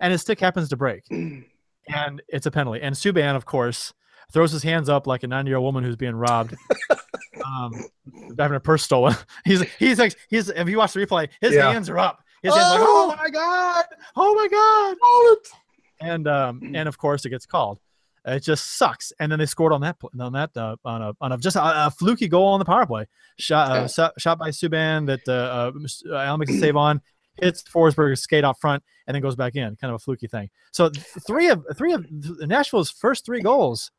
and his stick happens to break and it's a penalty. And Subban, of course, throws his hands up like a 90 year old woman who's being robbed, um, having a purse stolen. He's he's like he's if you watch the replay, his Yeah. hands are up. His hands like, oh Oh! my god, oh my god, and um and of course it gets called. It just sucks. And then they scored on that on that uh, on a on a just a, a fluky goal on the power play shot uh, Yeah. shot, shot by Subban that uh, uh, Allen makes a save on. Hits Forsberg's skate out front and then goes back in, kind of a fluky thing. So three of three of Nashville's first three goals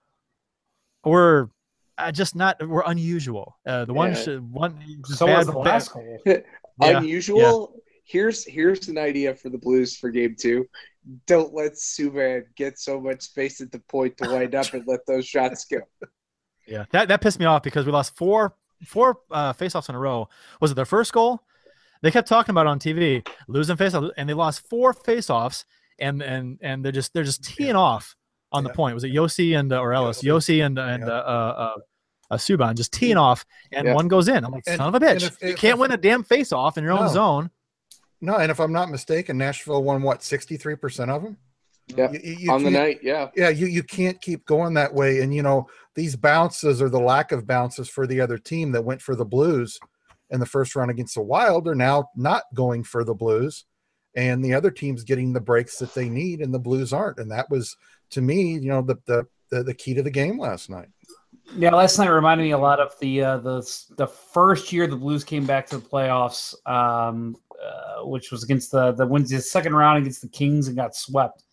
were uh, just not were unusual. Uh, the one Yeah. should one just so bad- was the bad- last goal. Yeah, unusual here's here's an idea for the blues for game two don't let Subban get so much space at the point to wind up and let those shots go Yeah, that that pissed me off because we lost four four uh, faceoffs in a row. Was it their first goal? They kept talking about it on TV, losing faceoff, and they lost four faceoffs, and and and they're just they're just teeing off on the point. Was it Josi and uh, or Ellis? Josi. Josi and and Yeah. uh, uh, uh, Subban just teeing off, and Yeah. one goes in. I'm like, And- son of a bitch! if- you if- can't if- win a damn face off in your own zone. No, and if I'm not mistaken, Nashville won what 63 percent of them. Yeah. You- you- on the night. Yeah, yeah you you can't keep going that way and you know these bounces or the lack of bounces for the other team that went for the blues in the first round against the wild are now not going for the blues and the other team's getting the breaks that they need and the blues aren't and that was to me you know the the the, the key to the game last night Yeah, last night reminded me a lot of the uh, the the first year the Blues came back to the playoffs, um, uh, which was against the the the second round against the Kings and got swept.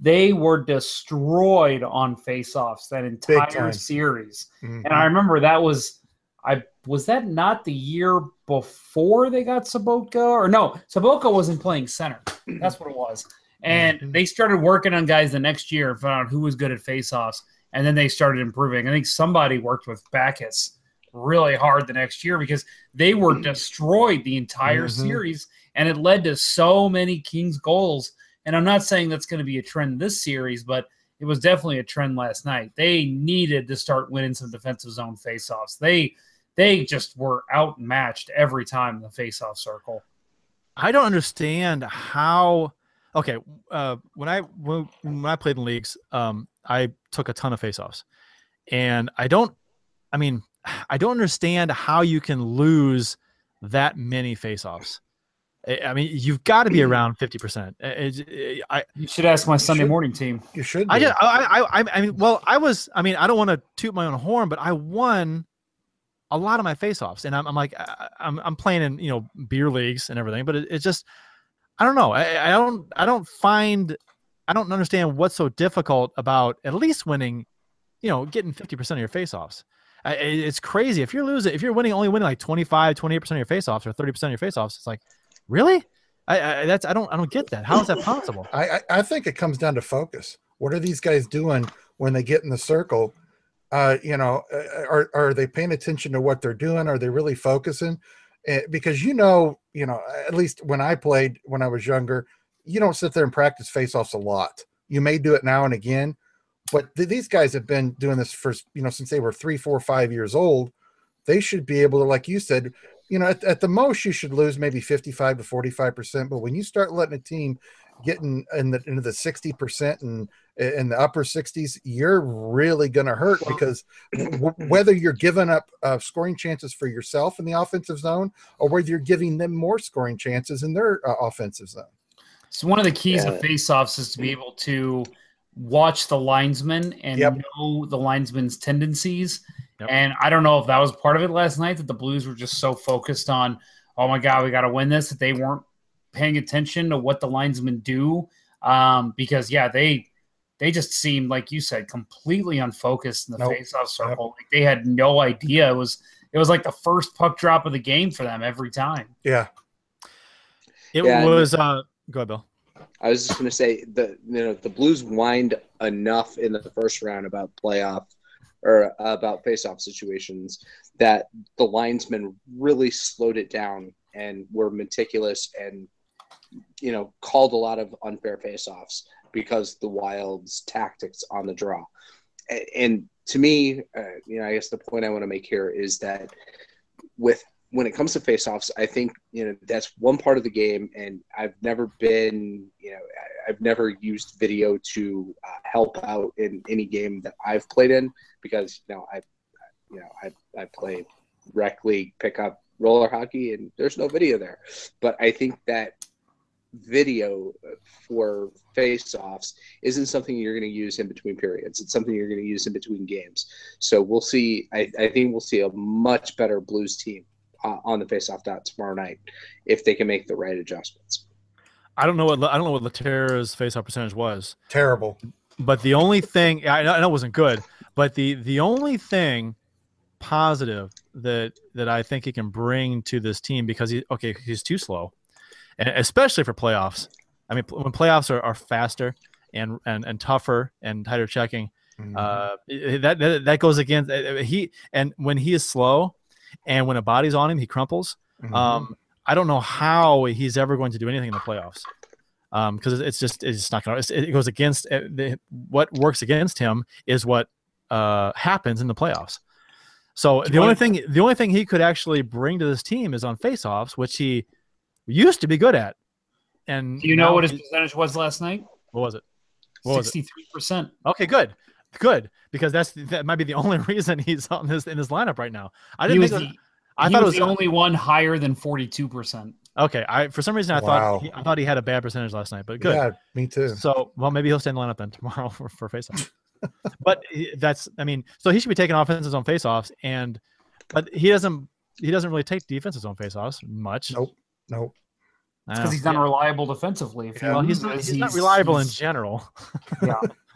They were destroyed on faceoffs that entire series, Mhm. and I remember that was I was that not the year before they got Sobotka or no Sobotka wasn't playing center. That's what it was. And Mhm. they started working on guys the next year found out who was good at faceoffs and then they started improving. I think somebody worked with Backes really hard the next year because they were destroyed the entire Mhm. series, and it led to so many Kings goals. And I'm not saying that's going to be a trend this series, but it was definitely a trend last night. They needed to start winning some defensive zone faceoffs. They they just were outmatched every time in the faceoff circle. I don't understand how. Okay, uh, when I when, when I played in leagues, um, I took a ton of faceoffs, and I don't. I mean, I don't understand how you can lose that many faceoffs. I I mean, you've got to be hmm. around fifty percent. I You should ask my Sunday should- morning team. you should I just, I, I, I- I mean, well, I was. I mean, I don't want to toot my own horn, but I won a lot of my faceoffs, and I'm, I'm like, I, I'm I'm playing in you know beer leagues and everything, but it, it's just I don't know. I, I don't I don't find I don't understand what's so difficult about at least winning, you know, getting 50% of your faceoffs. It's crazy. If you're losing, if you're winning, only winning like 25, 28% of your faceoffs or 30% of your faceoffs, it's like, really? I, I that's I don't I don't get that. How is that possible? I, I think it comes down to focus. What are these guys doing when they get in the circle? Uh, you know, uh, are are they paying attention to what they're doing? Are they really focusing? Uh, because you know, you know, at least when I played when I was younger, you don't sit there and practice face-offs a lot. You may do it now and again, but th- these guys have been doing this for you know since they were three, four, five years old. They should be able to, like you said, you know, at, at the most you should lose maybe 55 to 45 percent. But when you start letting a team getting in the into the 60 percent and in the upper 60s, you're really going to hurt because w- whether you're giving up uh, scoring chances for yourself in the offensive zone or whether you're giving them more scoring chances in their uh, offensive zone. So one of the keys Yeah. of faceoffs is to be able to watch the linesman and Yep. know the linesman's tendencies. Yep. And I don't know if that was part of it last night that the Blues were just so focused on, oh my God, we got to win this that they weren't paying attention to what the linesmen do. Um, because yeah, they they just seemed like you said completely unfocused in the Nope. faceoff circle. Like they had no idea. It was it was like the first puck drop of the game for them every time. Yeah. It Yeah, and- was uh go ahead, Bill. I was just going to say the you know the Blues whined enough in the first round about playoff or about faceoff situations that the linesmen really slowed it down and were meticulous and you know called a lot of unfair faceoffs because the Wild's tactics on the draw. And to me, uh, you know, I guess the point I want to make here is that with when it comes to faceoffs, I think you know that's one part of the game, and I've never been, you know, I've never used video to uh, help out in any game that I've played in because you know I, you know, I I play rec league, pickup, roller hockey, and there's no video there, but I think that video for face-offs isn't something you're going to use in between periods. It's something you're going to use in between games. So we'll see. I, I think we'll see a much better Blues team uh, on the face-off dot tomorrow night if they can make the right adjustments. I don't know what I don't know what Lehtera's faceoff percentage was. Terrible. But the only thing I know, I know it wasn't good, but the the only thing positive that that I think he can bring to this team because he okay he's too slow, and especially for playoffs. I mean, when playoffs are, are faster and, and and tougher and tighter checking, Mhm. uh, that, that that goes against uh, he and when he is slow, and when a body's on him, he crumples. Mhm. Um, I don't know how he's ever going to do anything in the playoffs. um because it's just it's just not gonna it goes against uh, the, what works against him is what uh happens in the playoffs so the only thing the only thing he could actually bring to this team is on faceoffs which he used to be good at and Do you know what his percentage was last night? what was it What was it? Sixty-three percent. okay good good because that's that might be the only reason he's on this in his lineup right now i didn't was think the, it was- i he thought it was was the only one higher than forty-two percent. okay i for some reason i Wow. thought he, i thought he had a bad percentage last night but good Yeah, me too. So, well, maybe he'll stay in the lineup then tomorrow for, for faceoff. but eh, that's, I mean, so he should be taking offenses on faceoffs, and but he doesn't, he doesn't really take defenses on faceoffs much. Nope. Nope. I because he's not reliable defensively. If he Well, he's not, loses, he's not reliable in general. Yeah.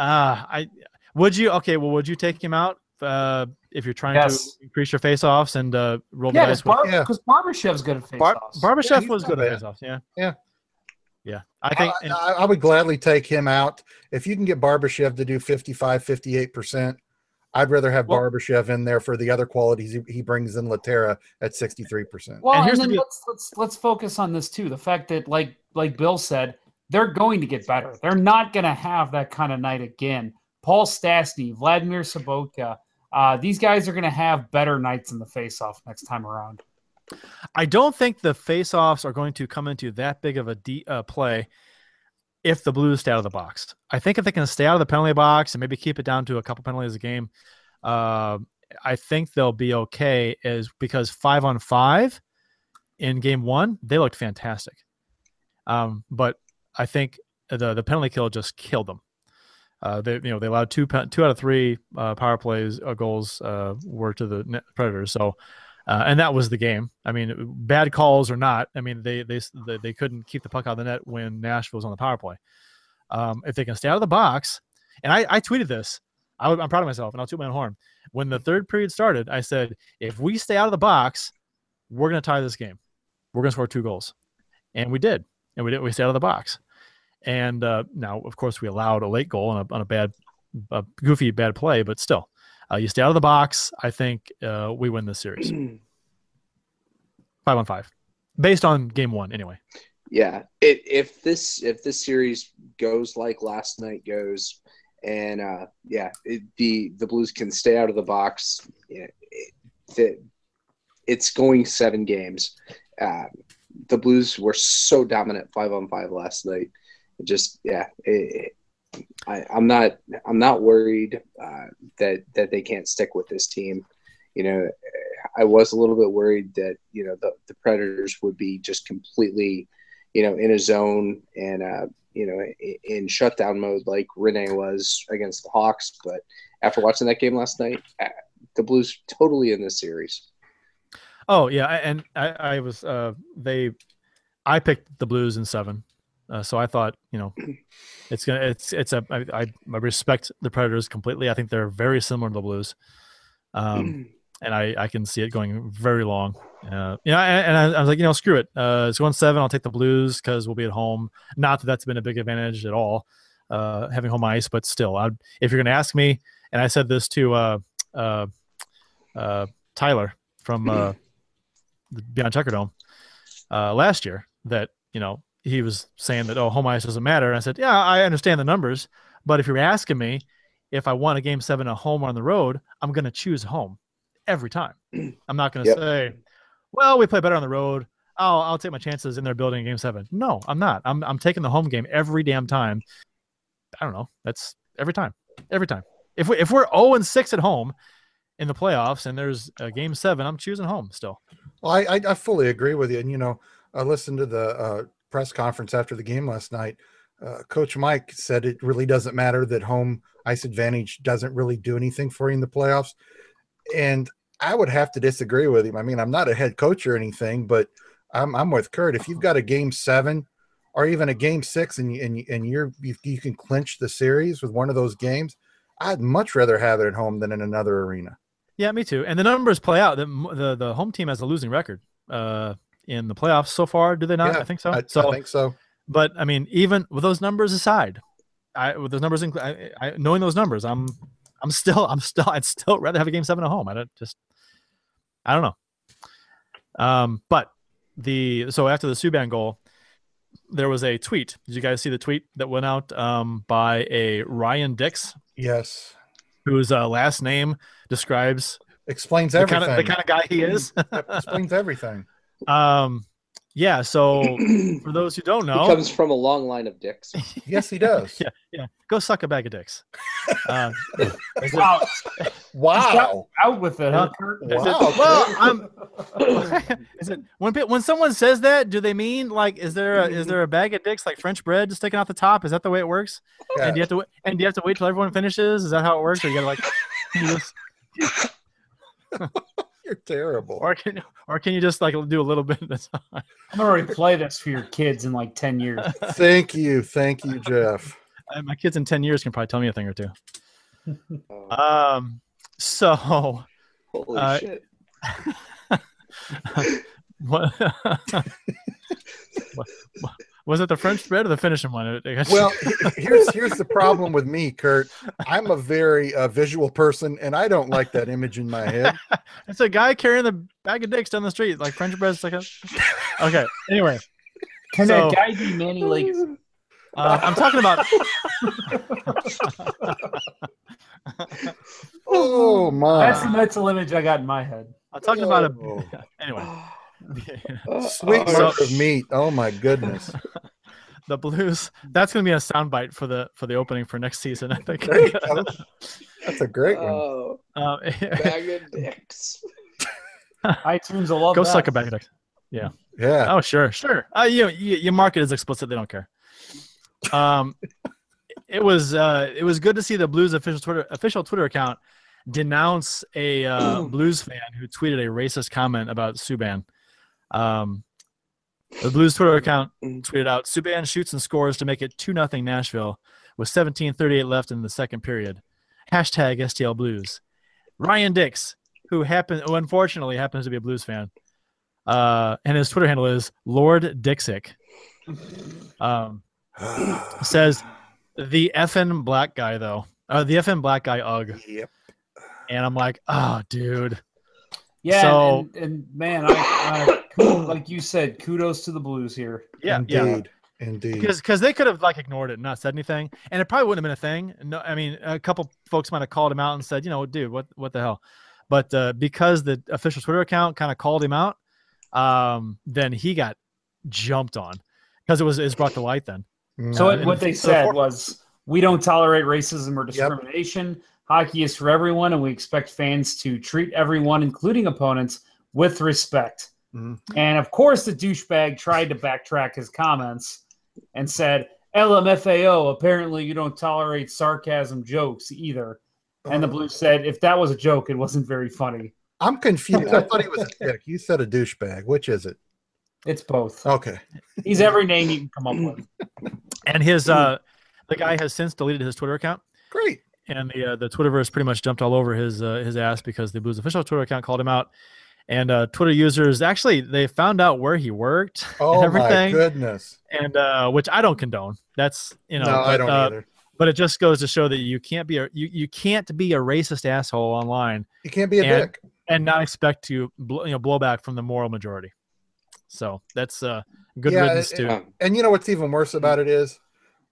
Uh, I would you okay? Well, would you take him out uh, if you're trying Yes. to increase your faceoffs and uh, roll the Yeah, dice because with Yeah. Barbashev's good at face Bar- Barbashev he's was good at bad. faceoffs. Yeah, Yeah. yeah. I think I, and- I, I would gladly take him out. If you can get Barbashev to do 55, 58%, I'd rather have Well- Barbashev in there for the other qualities he, he brings in Lehtera at 63%. Well, And and, here's the then deal- let's let's let's focus on this too. The fact that, like like Bill said, they're going to get better. They're not going to have that kind of night again. Paul Stastny, Vladimir Sobotka, uh, these guys are going to have better nights in the face-off next time around. I don't think the face-offs are going to come into that big of a de- uh, play if the Blues stay out of the box. I think if they can stay out of the penalty box and maybe keep it down to a couple penalties a game, uh, I think they'll be okay. Is because five on five in game one they looked fantastic, um, but I think the the penalty kill just killed them. Uh, they you know they allowed two two out of three uh, power plays uh, goals uh, were to the Predators. So uh, and that was the game. I mean, bad calls or not. I mean, they they they, they couldn't keep the puck out of the net when Nashville was on the power play. Um, if they can stay out of the box, and I, I tweeted this, I, am proud of myself, and I'll toot my own horn. When the third period started, I said, if we stay out of the box, we're going to tie this game. We're going to score two goals, and we did, and we did. We stayed out of the box, and uh, now, of course, we allowed a late goal on a, on a bad, a goofy bad play, but still, uh, you stay out of the box. I think uh, we win this series five on five, based on game one anyway. Yeah, it, if this if this series goes like last night goes, and uh, yeah, it, the the Blues can stay out of the box. Yeah, it, the, it's going seven games. Uh, the Blues were so dominant five on five last night. It just yeah, it, I, I'm not I'm not worried uh, that that they can't stick with this team. You know, I was a little bit worried that you know the, the Predators would be just completely, you know, in a zone and uh, you know in, in shutdown mode like Rinne was against the Hawks. But after watching that game last night, uh, the Blues totally in this series. Oh yeah, and I, I was uh they, I picked the Blues in seven, uh, so I thought you know, it's gonna it's it's a I, I I respect the Predators completely. I think they're very similar to the Blues, um, and I I can see it going very long. Uh, you know, and, and I, I was like, you know, screw it. Uh, it's going seven. I'll take the Blues because we'll be at home. Not that that's been a big advantage at all, uh, having home ice, but still, I'd, if you're gonna ask me, and I said this to uh uh uh Tyler from uh Beyond Checkerdome uh, last year that you know he was saying that oh home ice doesn't matter. And I said yeah I understand the numbers, but if you're asking me if I want a game seven at home or on the road, I'm going to choose home every time. I'm not going to Yep. say well we play better on the road. I'll I'll take my chances in their building in game seven. No, I'm not. I'm I'm taking the home game every damn time. I don't know. That's every time. Every time. If we if we're 0 and 6 at home in the playoffs and there's a game seven, I'm choosing home still. Well, I, I, fully agree with you. And, you know, I listened to the uh, press conference after the game last night. Uh, Coach Mike said it really doesn't matter that home ice advantage doesn't really do anything for you in the playoffs. And I would have to disagree with him. I mean, I'm not a head coach or anything, but I'm, I'm with Curt. If you've got a game seven or even a game six and, and, and you're, you, you can clinch the series with one of those games, I'd much rather have it at home than in another arena. Yeah, me too. And the numbers play out. The the, the home team has a losing record uh, in the playoffs so far. Do they not? Yeah, I think so. I, so, I think so. but I mean, even with those numbers aside, I with those numbers, I, I, knowing those numbers, I'm I'm still I'm still I'd still rather have a game seven at home. I don't just I don't know. Um, but the so after the Subban goal, there was a tweet. Did you guys see the tweet that went out um, by a Ryan Dix, Yes. Whose uh, last name describes Explains the everything. kind of the kind of guy he is? Explains everything. um, yeah. So for those who don't He know, comes from a long line of dicks. Yes, he does. yeah, yeah, go suck a bag of dicks. Uh, is it- Wow, Wow. out with it, huh, Curt? is it- Wow. well, I'm. is it when when someone says that? Do they mean like is there a, is there a bag of dicks like French bread just sticking out the top? Is that the way it works? Yeah. And do you have to and do you have to wait till everyone finishes? Is that how it works? Or you gotta like, you just- You're terrible. or can or can you just like do a little bit at a time? I'm gonna replay this for your kids in like ten years. Thank you. Thank you, Jeff. Uh, My kids in ten years can probably tell me a thing or two. Oh, Um, so holy uh, shit. what, what- was it the French bread or the finishing one? Well, here's here's the problem with me, Curt. I'm a very uh, visual person, and I don't like that image in my head. it's a guy carrying the bag of dicks down the street, like French bread's like a. Okay. Anyway, Can So- that guy be Manny Lakes? uh, I'm talking about. Oh my! That's the mental image I got in my head. I'm talking about a. Oh. Anyway, Sweet Uh, mark of meat. Oh my goodness. the Blues. That's going to be a soundbite for the for the opening for next season. I think. There you go. That's a great one. Oh, Um, bag of dicks. iTunes will love go that. suck a bag of dicks. Yeah. Oh sure, sure. Uh, you, you you mark it as explicit. They don't care. Um, it was uh, it was good to see the Blues official Twitter official Twitter account denounce a uh, Blues fan who tweeted a racist comment about Subban. Um, the Blues Twitter account tweeted out Subban shoots and scores to make it two nothing Nashville with 17:38 left in the second period. Hashtag STL Blues. Ryan Dix, who happened, who unfortunately happens to be a Blues fan, uh, and his Twitter handle is Lord Dixick. Um, says the effing black guy though, uh, the effing black guy ugh, Yep. and I'm like, oh, dude, Yeah, So- and, and man, I, I kudos- like you said, kudos to the Blues here. yeah, yeah, Indeed. Indeed. because because they could have like ignored it and not said anything, and it probably wouldn't have been a thing. No, I mean, a couple folks might have called him out and said, you know, dude, what what the hell? But uh, because the official Twitter account kind of called him out, um, then he got jumped on because it was it's brought to light then. So Uh, what, what they said for- was, we don't tolerate racism or discrimination. Hockey is for everyone, and we expect fans to treat everyone, including opponents, with respect. Mhm. And of course, the douchebag tried to backtrack his comments and said, "LMFAO. Apparently, you don't tolerate sarcasm jokes either." And the Oh. Blues said, "If that was a joke, it wasn't very funny. I'm confused. I thought he was a dick. You said a douchebag. Which is it? It's both. Okay. He's every name you can come up with." And his uh, the guy has since deleted his Twitter account. Great. and the uh, the Twitterverse pretty much jumped all over his uh, his ass because the Blues official Twitter account called him out, and uh, Twitter users actually they found out where he worked Oh and my everything, goodness. and uh, which I don't condone. That's you know, no, I don't uh, either. But it just goes to show that you can't be a you, you can't be a racist asshole online You can't be a and- dick. and not expect to bl- you know blow back from the moral majority. So that's uh, good Yeah, riddance to. And you know what's even worse about it is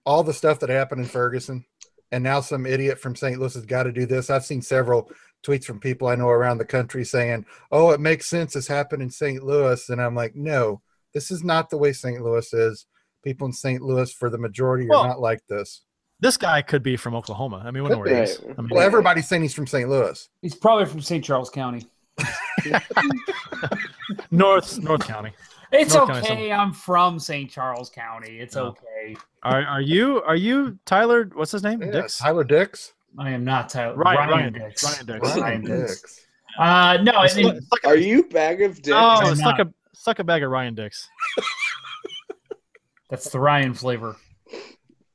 all the stuff that happened in Ferguson, and now some idiot from St. Louis has got to do this. I've seen several tweets from people I know around the country saying, "Oh, it makes sense. This happened in St. Louis," and I'm like, "No, this is not the way St. Louis is. People in St. Louis, for the majority, are not like this. This guy could be from Oklahoma. I mean, we know where he is. I mean, Well, everybody's saying he's from St. Louis. He's probably from St. Charles County. North North County. It's North County okay. I'm from St. Charles County. It's No. okay. Are are you are you Tyler? What's his name? Yeah, Dix? Tyler Dix. I am not Tyler. Ryan- Ryan Dix. Dix. Ryan Dix. Ryan Dix. Dix. Uh, no, I mean, like- it's like a- Are you bag of dicks? Oh, I'm it's like a suck a bag of Ryan Dix. that's the Ryan flavor.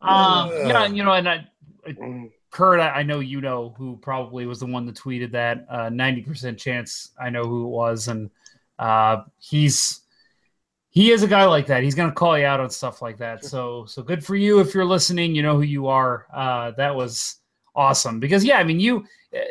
Um, yeah, you know, and I, Mm, Curt, I, I know you know who probably was the one that tweeted that. Uh, Ninety percent chance I know who it was, and uh, he's he is a guy like that. He's gonna call you out on stuff like that. So so good for you if you're listening. You know who you are. Uh, that was awesome because yeah, I mean you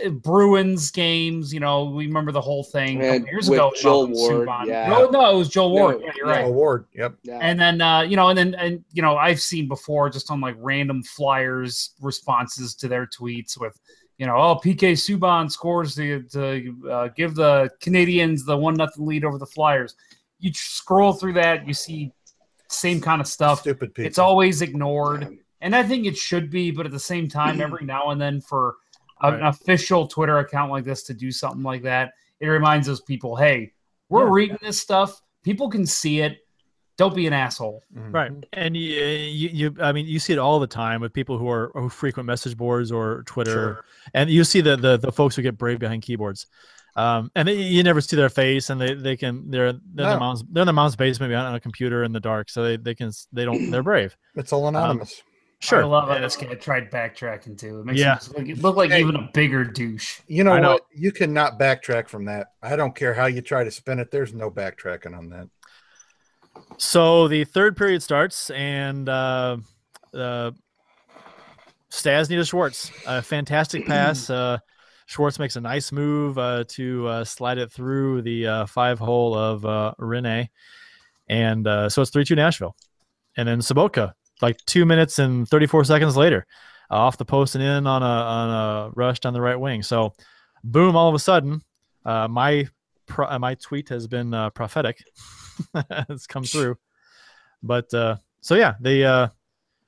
uh, Bruins games. You know, we remember the whole thing a couple years with ago. Joel Ward, Subban. yeah. No, no, it was Joel No, Ward. yeah, you're yeah. right. Award. Yep. Yeah. And then uh, you know, and then and you know, I've seen before just on like random flyers responses to their tweets with, you know, oh PK Subban scores to to uh, give the Canadiens the one nothing lead over the Flyers. You scroll through that, you see same kind of stuff. Stupid people. It's always ignored, and I think it should be, but at the same time, every now and then for a- an official Twitter account like this to do something like that, it reminds those people, hey, we're Yeah. reading this stuff. People can see it. Don't be an asshole. Mhm. Right, and you, you, you, I mean, you see it all the time with people who are who frequent message boards or Twitter, Sure. and you see the, the the folks who get brave behind keyboards, um, and they, you never see their face, and they they can they're they're in No. their mom's they're in their mom's basement maybe on a computer in the dark, so they they can they don't they're brave. It's all anonymous. Sure, I love how this guy tried backtracking too. It makes Yeah. him look, look like Hey. even a bigger douche. you know, know. what? You cannot backtrack from that. I don't care how you try to spin it. There's no backtracking on that. So the third period starts, and uh, uh, Stas to Schwartz, a fantastic pass. Uh, Schwartz makes a nice move uh, to uh, slide it through the uh, five hole of uh, Rinne, and uh, so it's three two Nashville, and then Sobotka like two minutes and thirty four seconds later, uh, off the post and in on a on a rush down the right wing. So, boom! All of a sudden, uh, my pro- uh, my tweet has been uh, prophetic. it's come through. But uh, so yeah, they uh,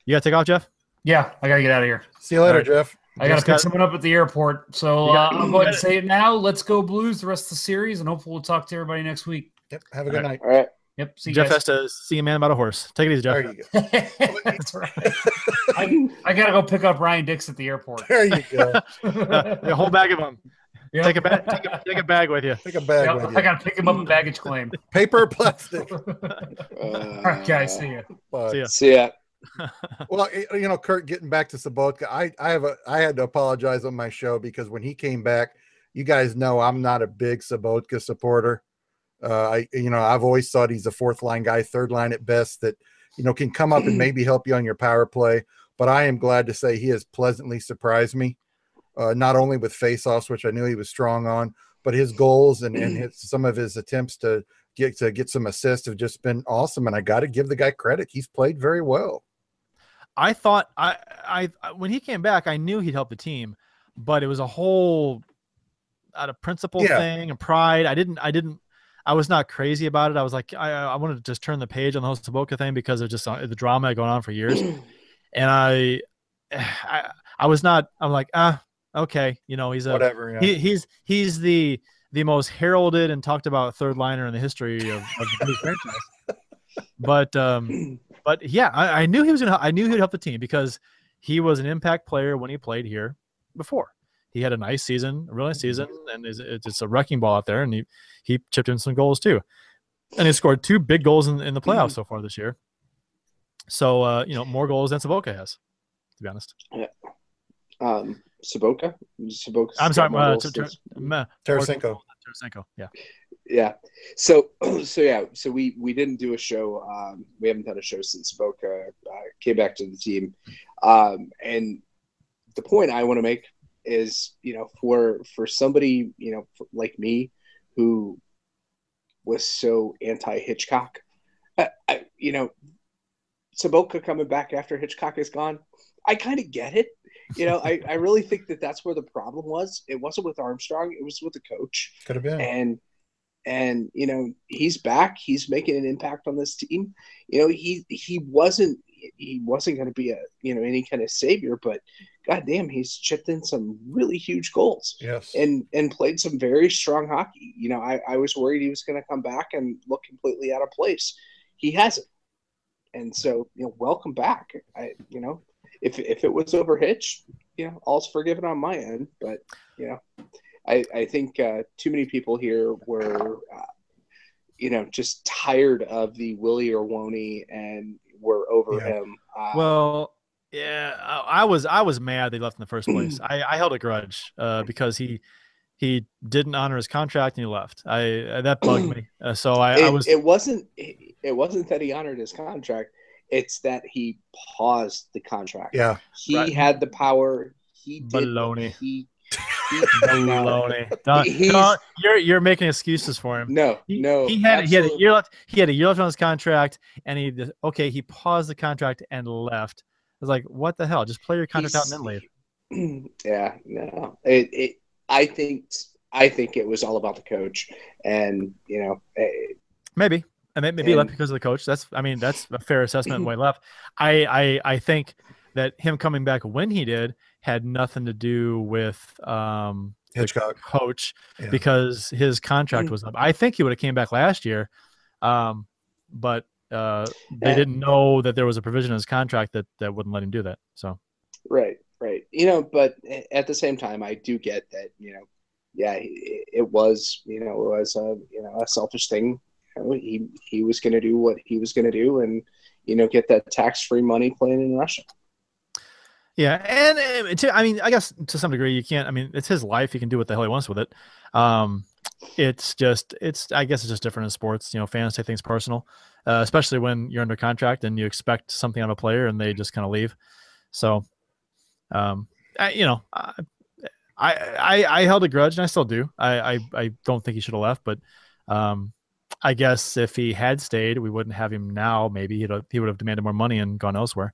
you gotta take off, Jeff. Yeah, I gotta get out of here. See you later, All Jeff. I gotta Just pick got- someone up at the airport. So got- uh, I'm going to say it now. Let's go Blues the rest of the series, and hopefully we'll talk to everybody next week. Yep. Have a good night. All right. Yep. See Jeff guys. has to see a man about a horse. Take it easy, Jeff. There you go. That's right. I, I gotta go pick up Ryan Dix at the airport. There you go. Uh, a whole bag of them. Yep. Take a bag. Take a, take a bag with you. Take a bag Yep, with I you. gotta pick him up in baggage claim. Paper or plastic. All right, guys. See ya. But- See ya. See ya. Well, you know, Kurt, getting back to Sobotka, I, I have a I had to apologize on my show because when he came back, you guys know I'm not a big Sobotka supporter. Uh, I you know I've always thought he's a fourth line guy, third line at best that you know can come up and maybe help you on your power play. But I am glad to say he has pleasantly surprised me, uh, not only with faceoffs, which I knew he was strong on, but his goals and, and his, some of his attempts to get to get some assists have just been awesome. And I got to give the guy credit; he's played very well. I thought I, I when he came back, I knew he'd help the team, but it was a whole out of principle Yeah. thing and pride. I didn't I didn't I was not crazy about it. I was like I I wanted to just turn the page on the whole Sobotka thing because of just uh, the drama going on for years, and I I I was not. I'm like ah okay, you know he's a Whatever. Yeah. he, he's he's the the most heralded and talked about third liner in the history of, of the franchise. But um, but yeah, I, I knew he was gonna. I knew he'd help the team because he was an impact player when he played here before. He had a nice season, a really nice season, and is it's a wrecking ball out there. And he he chipped in some goals too, and he scored two big goals in, in the playoffs so far this year. So uh, you know more goals than Sobotka has, to be honest. Um, Sobotka. Sobotka. I'm sorry, uh, Ter- Ter- Meh, Tarasenko. Tarasenko, yeah. yeah so so yeah so we we didn't do a show um we haven't had a show since boca uh, came back to the team um and the point i want to make is you know for for somebody you know like me who was so anti hitchcock I, you know Sobotka coming back after hitchcock is gone i kind of get it. You know I, I really think that that's where the problem was. It wasn't with armstrong it was with the coach. Could have been. and and you know he's back he's making an impact on this team. You know he he wasn't he wasn't going to be a you know any kind of savior but goddamn he's chipped in some really huge goals yes. and and played some very strong hockey. You know i, I was worried he was going to come back and look completely out of place. He hasn't. And so you know welcome back. I you know if if it was over hitch you know all's forgiven on my end but you know I, I think uh, too many people here were, uh, you know, just tired of the Willie or Woney and were over Yeah. him. Uh, Well, yeah, I, I was I was mad they left in the first place. I, I held a grudge uh, because he he didn't honor his contract and he left. I uh, that bugged me. Uh, so I, it, I was it wasn't it, it wasn't that he honored his contract; it's that he paused the contract. yeah. he Right. had the power. He did Baloney. he Baloney. Don't- you're you're making excuses for him. No, He, no. he had he had a year left. He had a year left on his contract, and he just- okay. He paused the contract and left. I was like, what the hell? Just play your contract out and then leave. yeah, no. It, it. I think. I think it was all about the coach, and you know, eh, Maybe. And may- maybe he left because of the coach. That's I mean that's a fair assessment. Why he left? I, I I think that him coming back when he did had nothing to do with um Hitchcock. coach Yeah. because his Mm. contract was up. I think he would have came back last year, um, but uh, they Uh, didn't know that there was a provision in his contract that that wouldn't let him do that. So right, right. You know, but at the same time, I do get that. You know, yeah, it, it was. You know, it was a you know a selfish thing. You know, he he was going to do what he was going to do, and you know, get that tax free money playing in Russia. Yeah, and uh, to, I mean, I guess to some degree, you can't. I mean, it's his life; he can do what the hell he wants with it. Um, it's just, it's. I guess it's just different in sports. You know, fans take things personal, uh, especially when you're under contract and you expect something out of a player and they just kind of leave. So, um, I, you know, I, I, I held a grudge and I still do. I, I, I don't think he should have left, but, um, I guess if he had stayed, we wouldn't have him now. Maybe he'd he would have demanded more money and gone elsewhere,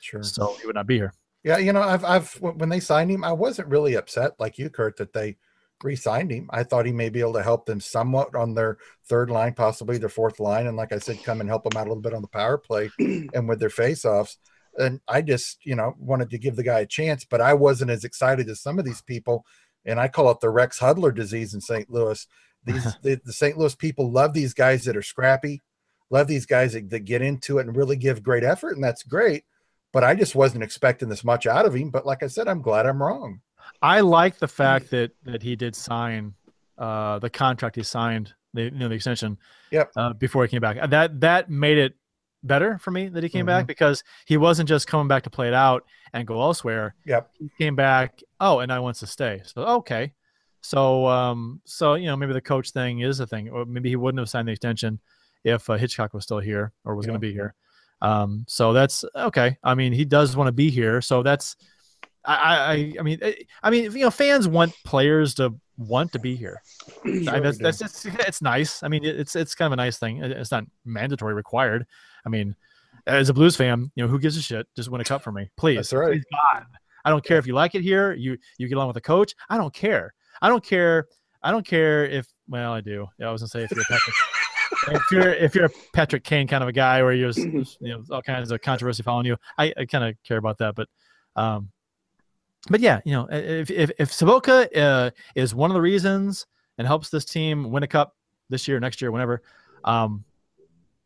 Sure. so he would not be here. Yeah, you know, I've I've when they signed him, I wasn't really upset like you, Kurt, that they re-signed him. I thought he may be able to help them somewhat on their third line, possibly their fourth line, and like I said, come and help them out a little bit on the power play and with their face-offs. And I just, you know, wanted to give the guy a chance, but I wasn't as excited as some of these people. And I call it the Rex Hudler disease in St. Louis. These the, the St. Louis people love these guys that are scrappy, love these guys that, that get into it and really give great effort, and that's great but I just wasn't expecting this much out of him. But like I said, I'm glad I'm wrong. I like the fact that that he did sign uh, the contract he signed, the you know the extension. Yep. Uh, before he came back, that that made it better for me that he came back because he wasn't just coming back to play it out and go elsewhere. Yep. He came back. Oh, and I wants to stay. So okay. So um so you know maybe the coach thing is a thing, or maybe he wouldn't have signed the extension if uh, Hitchcock was still here or was going to be here. Um, so that's okay. I mean, he does want to be here, so that's I, I, I mean, eh, I mean, you know, fans want players to want to be here. I mean, that's, that's it's, it's nice. I mean, it's it's kind of a nice thing. It's not mandatory, required. I mean, as a Blues fan, you know, who gives a shit? Just win a cup for me, please. That's right. Please, I don't care if you like it here. You you get along with the coach. I don't care. I don't care. I don't care if. Well, I do. Yeah, I was gonna say if you're a Patrick, if you're if you're a Patrick Kane kind of a guy where you're you know all kinds of controversy following you, I, I kind of care about that. But um, but yeah, you know, if if, if Sobotka uh, is one of the reasons and helps this team win a cup this year, next year, whenever, um,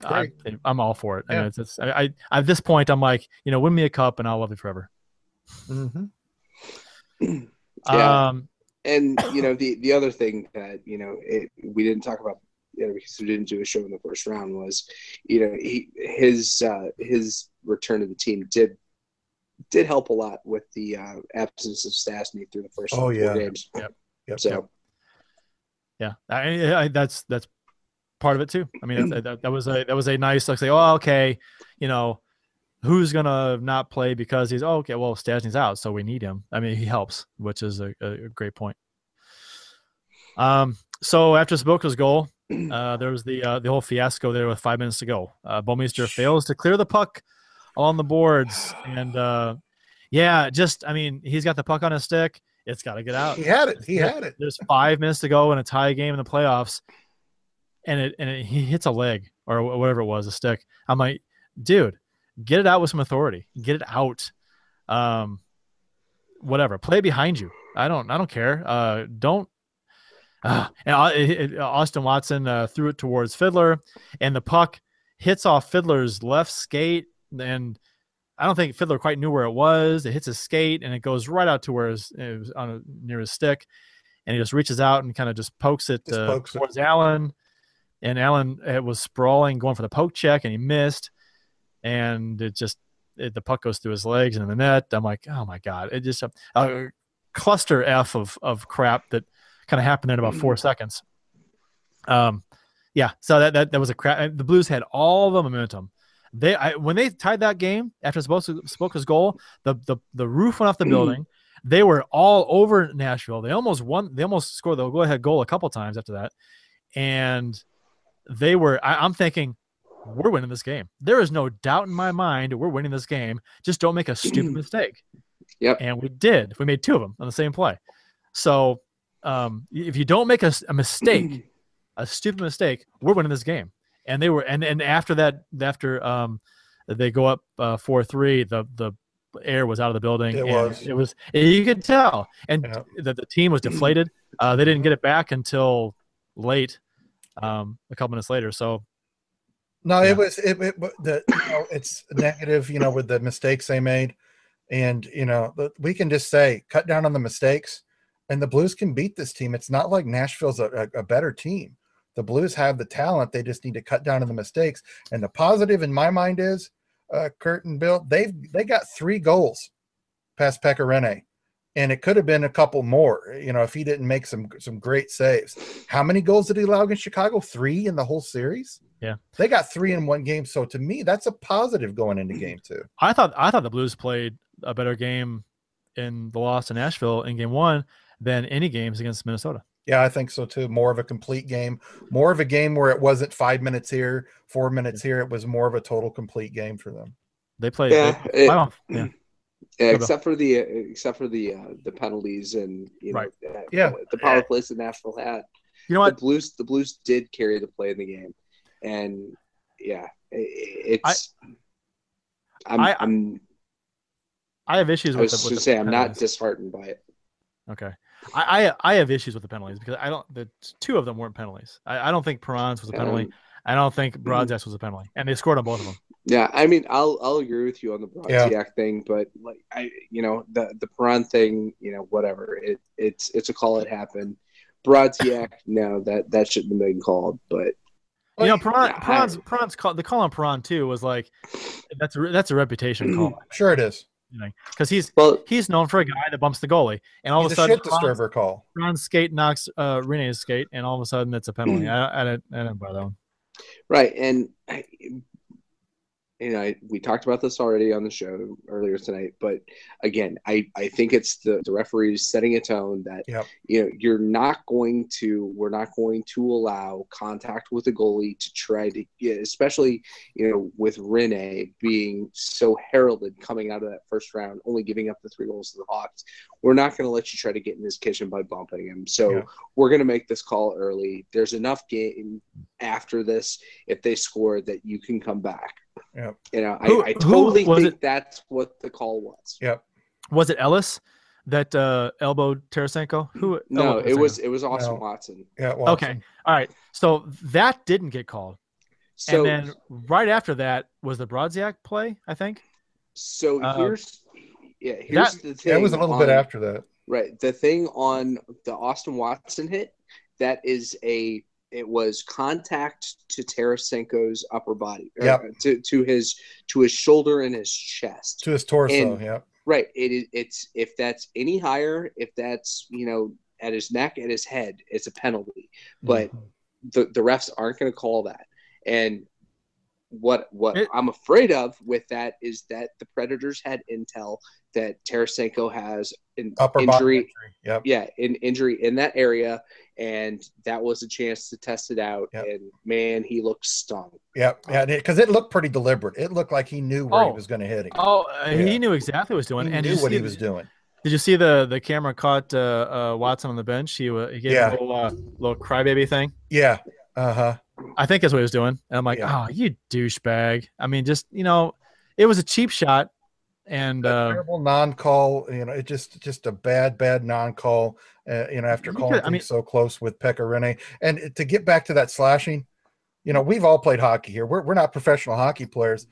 I, Great. I'm all for it. I Yeah. mean, it's, it's, I, I at this point, I'm like, you know, win me a cup and I'll love you forever. Mm-hmm. Yeah. Um, and you know the the other thing that you know it, we didn't talk about you know, because we didn't do a show in the first round was you know he his uh, his return to the team did did help a lot with the uh, absence of Stastny through the first Oh, four yeah. games. Yep. So yeah, I, I, that's that's part of it too. I mean, that, that, that was a that was a nice like say, oh, okay, you know, who's gonna not play because he's oh, okay, well, Stastny's out, so we need him. I mean, he helps, which is a, a great point. Um, so after Sobotka's goal, uh, there was the uh, the whole fiasco there with five minutes to go. Uh, Bouwmeester fails to clear the puck on the boards, and uh, yeah, just I mean, he's got the puck on his stick. It's got to get out. He had it. He had it. There's five minutes to go in a tie game in the playoffs, and it and it, he hits a leg or whatever it was, a stick. I'm like, dude, get it out with some authority. Get it out. Um, whatever. Play behind you. I don't. I don't care. Uh, don't. Uh, and it- it- Austin Watson uh, threw it towards Fiddler, and the puck hits off Fiddler's left skate, and I don't think Fiddler quite knew where it was. It hits his skate, and it goes right out to where his, it was on a, near his stick, and he just reaches out and kind of just pokes it, Just uh, pokes it. towards Allen, and Allen uh, was sprawling, going for the poke check, and he missed, and it just it, the puck goes through his legs and in the net. I'm like, oh my god! It just a, a cluster f of of crap that kind of happened there in about four mm. seconds. Um, yeah. So that that, that was a crap. Uh, the Blues had all the momentum. They I, when they tied that game after Sobotka's Sobotka's goal, the, the the roof went off the mm. building. they were all over Nashville. They almost won. They almost scored the go ahead goal a couple times after that, and they were. I, I'm thinking, we're winning this game. There is no doubt in my mind we're winning this game. Just don't make a stupid mm. mistake. Yep. And we did. We made two of them on the same play. So um, if you don't make a mistake, a stupid mistake, we're winning this game. And they were, and and after that, after um, they go up uh, four three, the the air was out of the building. It was. It was. You could tell, and Yeah. that the team was deflated. Uh, they didn't get it back until late, um, a couple minutes later. So No, Yeah. it was it, it the you know, it's negative, you know, with the mistakes they made, and you know we can just say cut down on the mistakes, and the Blues can beat this team. It's not like Nashville's a, a, a better team. The Blues have the talent; they just need to cut down on the mistakes. And the positive in my mind is, uh, Kurt and Bill, they've they got three goals past Pekka Rinne, and it could have been a couple more. You know, if he didn't make some some great saves. How many goals did he allow against Chicago? Three in the whole series. Yeah, they got three in one game. So to me, that's a positive going into game two. I thought I thought the Blues played a better game in the loss to Nashville in game one than any games against Minnesota. Yeah, I think so too. More of a complete game, more of a game where it wasn't five minutes here, four minutes here. It was more of a total complete game for them. They played. Yeah, they- it- I yeah. Yeah, except for the except for the uh, the penalties and you know Right. uh, Yeah. the power plays that Nashville had. You know The? Blues the Blues did carry the play in the game, and yeah, i- i- it's. I, am I- I'm. I have issues I with. was the, going to say I'm not disheartened by it. Okay. I, I I have issues with the penalties because I don't. The two of them weren't penalties. I, I don't think Perron's was a penalty. Um, I don't think Brodziak was a penalty, and they scored on both of them. Yeah, I mean, I'll I'll agree with you on the Yeah. Thing, but like I, you know, the the Perron thing, you know, whatever. It it's it's a call. It happened. Brodziak, no, that that shouldn't have been called. But You know, Perron, yeah, I- Perron's, Perron's call, the call on Perron too was like that's a, that's a reputation call Sure, it is. Because he's well, he's known for a guy that bumps the goalie, and all He's of a a sudden shit Perron's- disturber call. Ron's skate knocks uh, Rinne's skate, and all of a sudden it's a penalty. I, I, didn't, I didn't buy that one. right, and Know, I, we talked about this already on the show earlier tonight, but again, I I think it's the the referees setting a tone that Yep. you know you're not going to we're not going to allow contact with the goalie to try to yeah, especially you know with Rinne being so heralded coming out of that first round only giving up the three goals to the Hawks we're not going to let you try to get in his kitchen by bumping him so Yeah. we're going to make this call early there's enough game after this if they score that you can come back Yep. you know Who- I, I who totally think it? that's what the call was Yep. Was it Ellis that uh, elbowed Tarasenko? Who? no elbowed it was it was Austin No. Watson Yeah. Watson. okay. All right, so that didn't get called, so and then right after that was the Brodziak play. I think. So Uh, here's yeah, here's that- the thing. Yeah, it was a little bit after that. right. The thing on the Austin Watson hit that is a it was contact to Tarasenko's upper body, Yep. Uh, to to his to his shoulder and his chest. To his torso. And- yeah. Right. It is. It's if that's any higher, if that's you know at his neck, at his head, it's a penalty. But mm-hmm. the the refs aren't going to call that. And what what It- I'm afraid of with that is that the Predators had intel that Tarasenko has an Upper injury. injury. Yep. Yeah, an injury in that area, and that was a chance to test it out. Yep. And man, he looked stung. Yep. Yeah. Because it looked pretty deliberate. It looked like he knew where he Oh. was going to hit him. Oh, uh, Yeah. he knew exactly what he was doing, he and knew what see he was doing. Did you see the the camera caught uh, uh, Watson on the bench? He wa- he gave Yeah. a little uh, little crybaby thing. Yeah. Uh huh. I think that's what he was doing. And I'm like, Yeah. oh, you douchebag. I mean, just you know, it was a cheap shot, and uh, terrible non-call. You know, it just just a bad, bad non-call. Uh, you know, after calling could- I mean- so close with Pekka Rinne, and to get back to that slashing, you know, we've all played hockey here. We're we're not professional hockey players,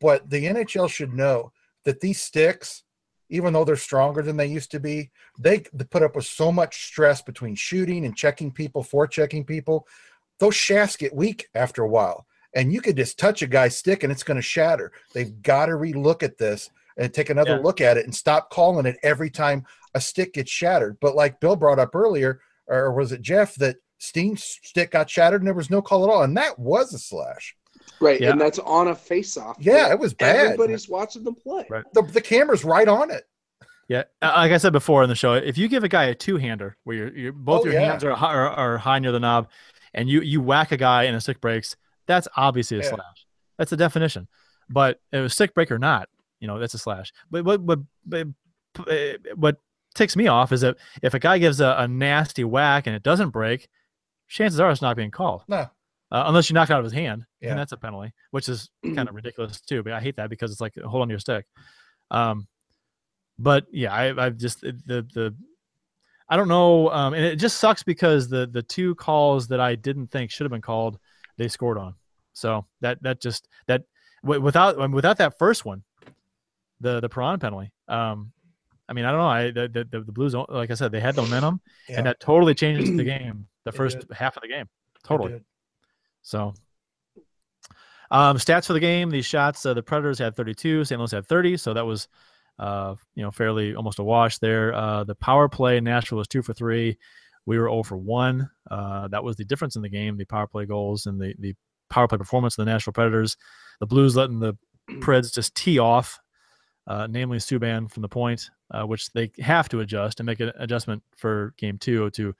but the NHL should know that these sticks, even though they're stronger than they used to be, they, they put up with so much stress between shooting and checking people, for checking people. Those shafts get weak after a while, and you could just touch a guy's stick and it's going to shatter. They've got to relook at this and take another Yeah. look at it and stop calling it every time a stick gets shattered. But like Bill brought up earlier, or was it Jeff, that Steen's stick got shattered and there was no call at all, and that was a slash. Right, Yeah. and that's on a face-off. Yeah, it was bad. Everybody's watching them play. Right. The, the camera's right on it. Yeah, uh, like I said before in the show, if you give a guy a two-hander where you're, you're both Oh, your yeah. hands are, hi- are are high near the knob, and you you whack a guy and a stick breaks, that's obviously a Yeah. slash. That's the definition. But if it was stick break or not, you know, that's a slash. But what what but, uh, what ticks me off is that if a guy gives a, a nasty whack and it doesn't break, chances are it's not being called. No. Uh, unless you knock it out of his hand, Yeah. and that's a penalty, which is kind of ridiculous too. But I hate that because it's like hold on to your stick. Um, but yeah, I, I've just the the I don't know, um, and it just sucks because the the two calls that I didn't think should have been called, they scored on. So that that just that wi- without without that first one, the the Perron penalty. Um, I mean, I don't know. I the the, the, Blues, like I said, they had the momentum, Yeah. and that totally changes the game. The first half of the game, totally. So, um, stats for the game: these shots, uh, the Predators had 32, St. Louis had 30, so that was, uh, you know, fairly almost a wash there. Uh, the power play, Nashville was two for three. We were 0 for one. Uh, that was the difference in the game: the power play goals and the the power play performance of the Nashville Predators. The Blues letting the Preds just tee off, uh, namely Subban from the point, uh, which they have to adjust and make an adjustment for game two to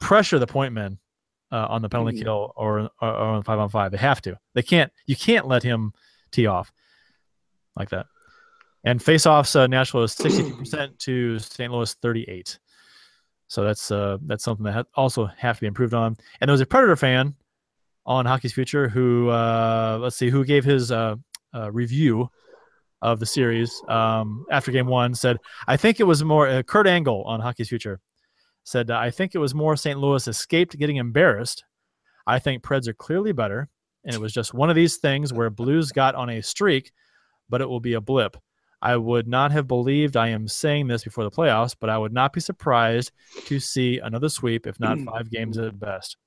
pressure the point men uh, on the penalty Mhm. kill or, or, or on five on five. They have to. They can't. You can't let him tee off like that. And face-offs, uh, Nashville is sixty-two percent to St. Louis thirty-eight. So that's uh, that's something that ha- also have to be improved on. And there was a Predator fan on Hockey's Future who uh, let's see who gave his uh, uh, review of the series um, after game one said I think it was more uh, Kurt Angle on Hockey's Future said I think it was more St. Louis escaped getting embarrassed. I think Preds are clearly better, and it was just one of these things where Blues got on a streak, but it will be a blip. I would not have believed I am saying this before the playoffs, but I would not be surprised to see another sweep, if not hmm. five games at best.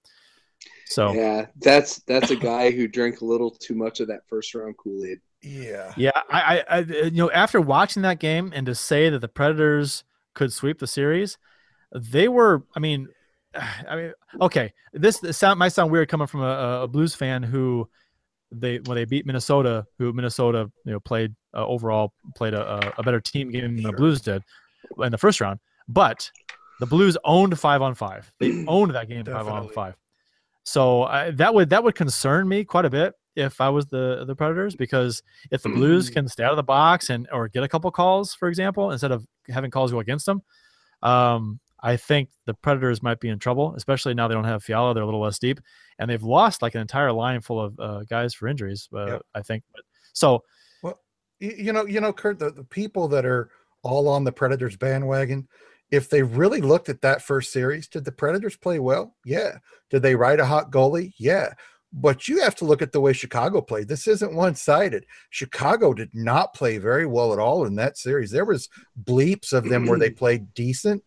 So Yeah, that's that's a guy who drank a little too much of that first round Kool Aid. Yeah. Yeah, I, I, I, you know, after watching that game and to say that the Predators could sweep the series, they were. I mean, I mean, okay, this, this sound might sound weird coming from a, a Blues fan who they when they beat Minnesota, who Minnesota you know played uh, overall played a, a better team game than the Blues did in the first round, but the Blues owned five on five. They owned that game five on five. So I, that would that would concern me quite a bit if I was the the Predators because if the Blues can stay out of the box and or get a couple calls, for example, instead of having calls go against them, um, I think the Predators might be in trouble, especially now they don't have Fiala. They're a little less deep, and they've lost like an entire line full of uh, guys for injuries. Uh, Yep. I think. But, so Well, you, know, you know, Kurt, the, the people that are all on the Predators bandwagon, if they really looked at that first series, did the Predators play well? Yeah. Did they ride a hot goalie? Yeah. But you have to look at the way Chicago played. This isn't one-sided. Chicago did not play very well at all in that series. There was bleeps of them where they played decent,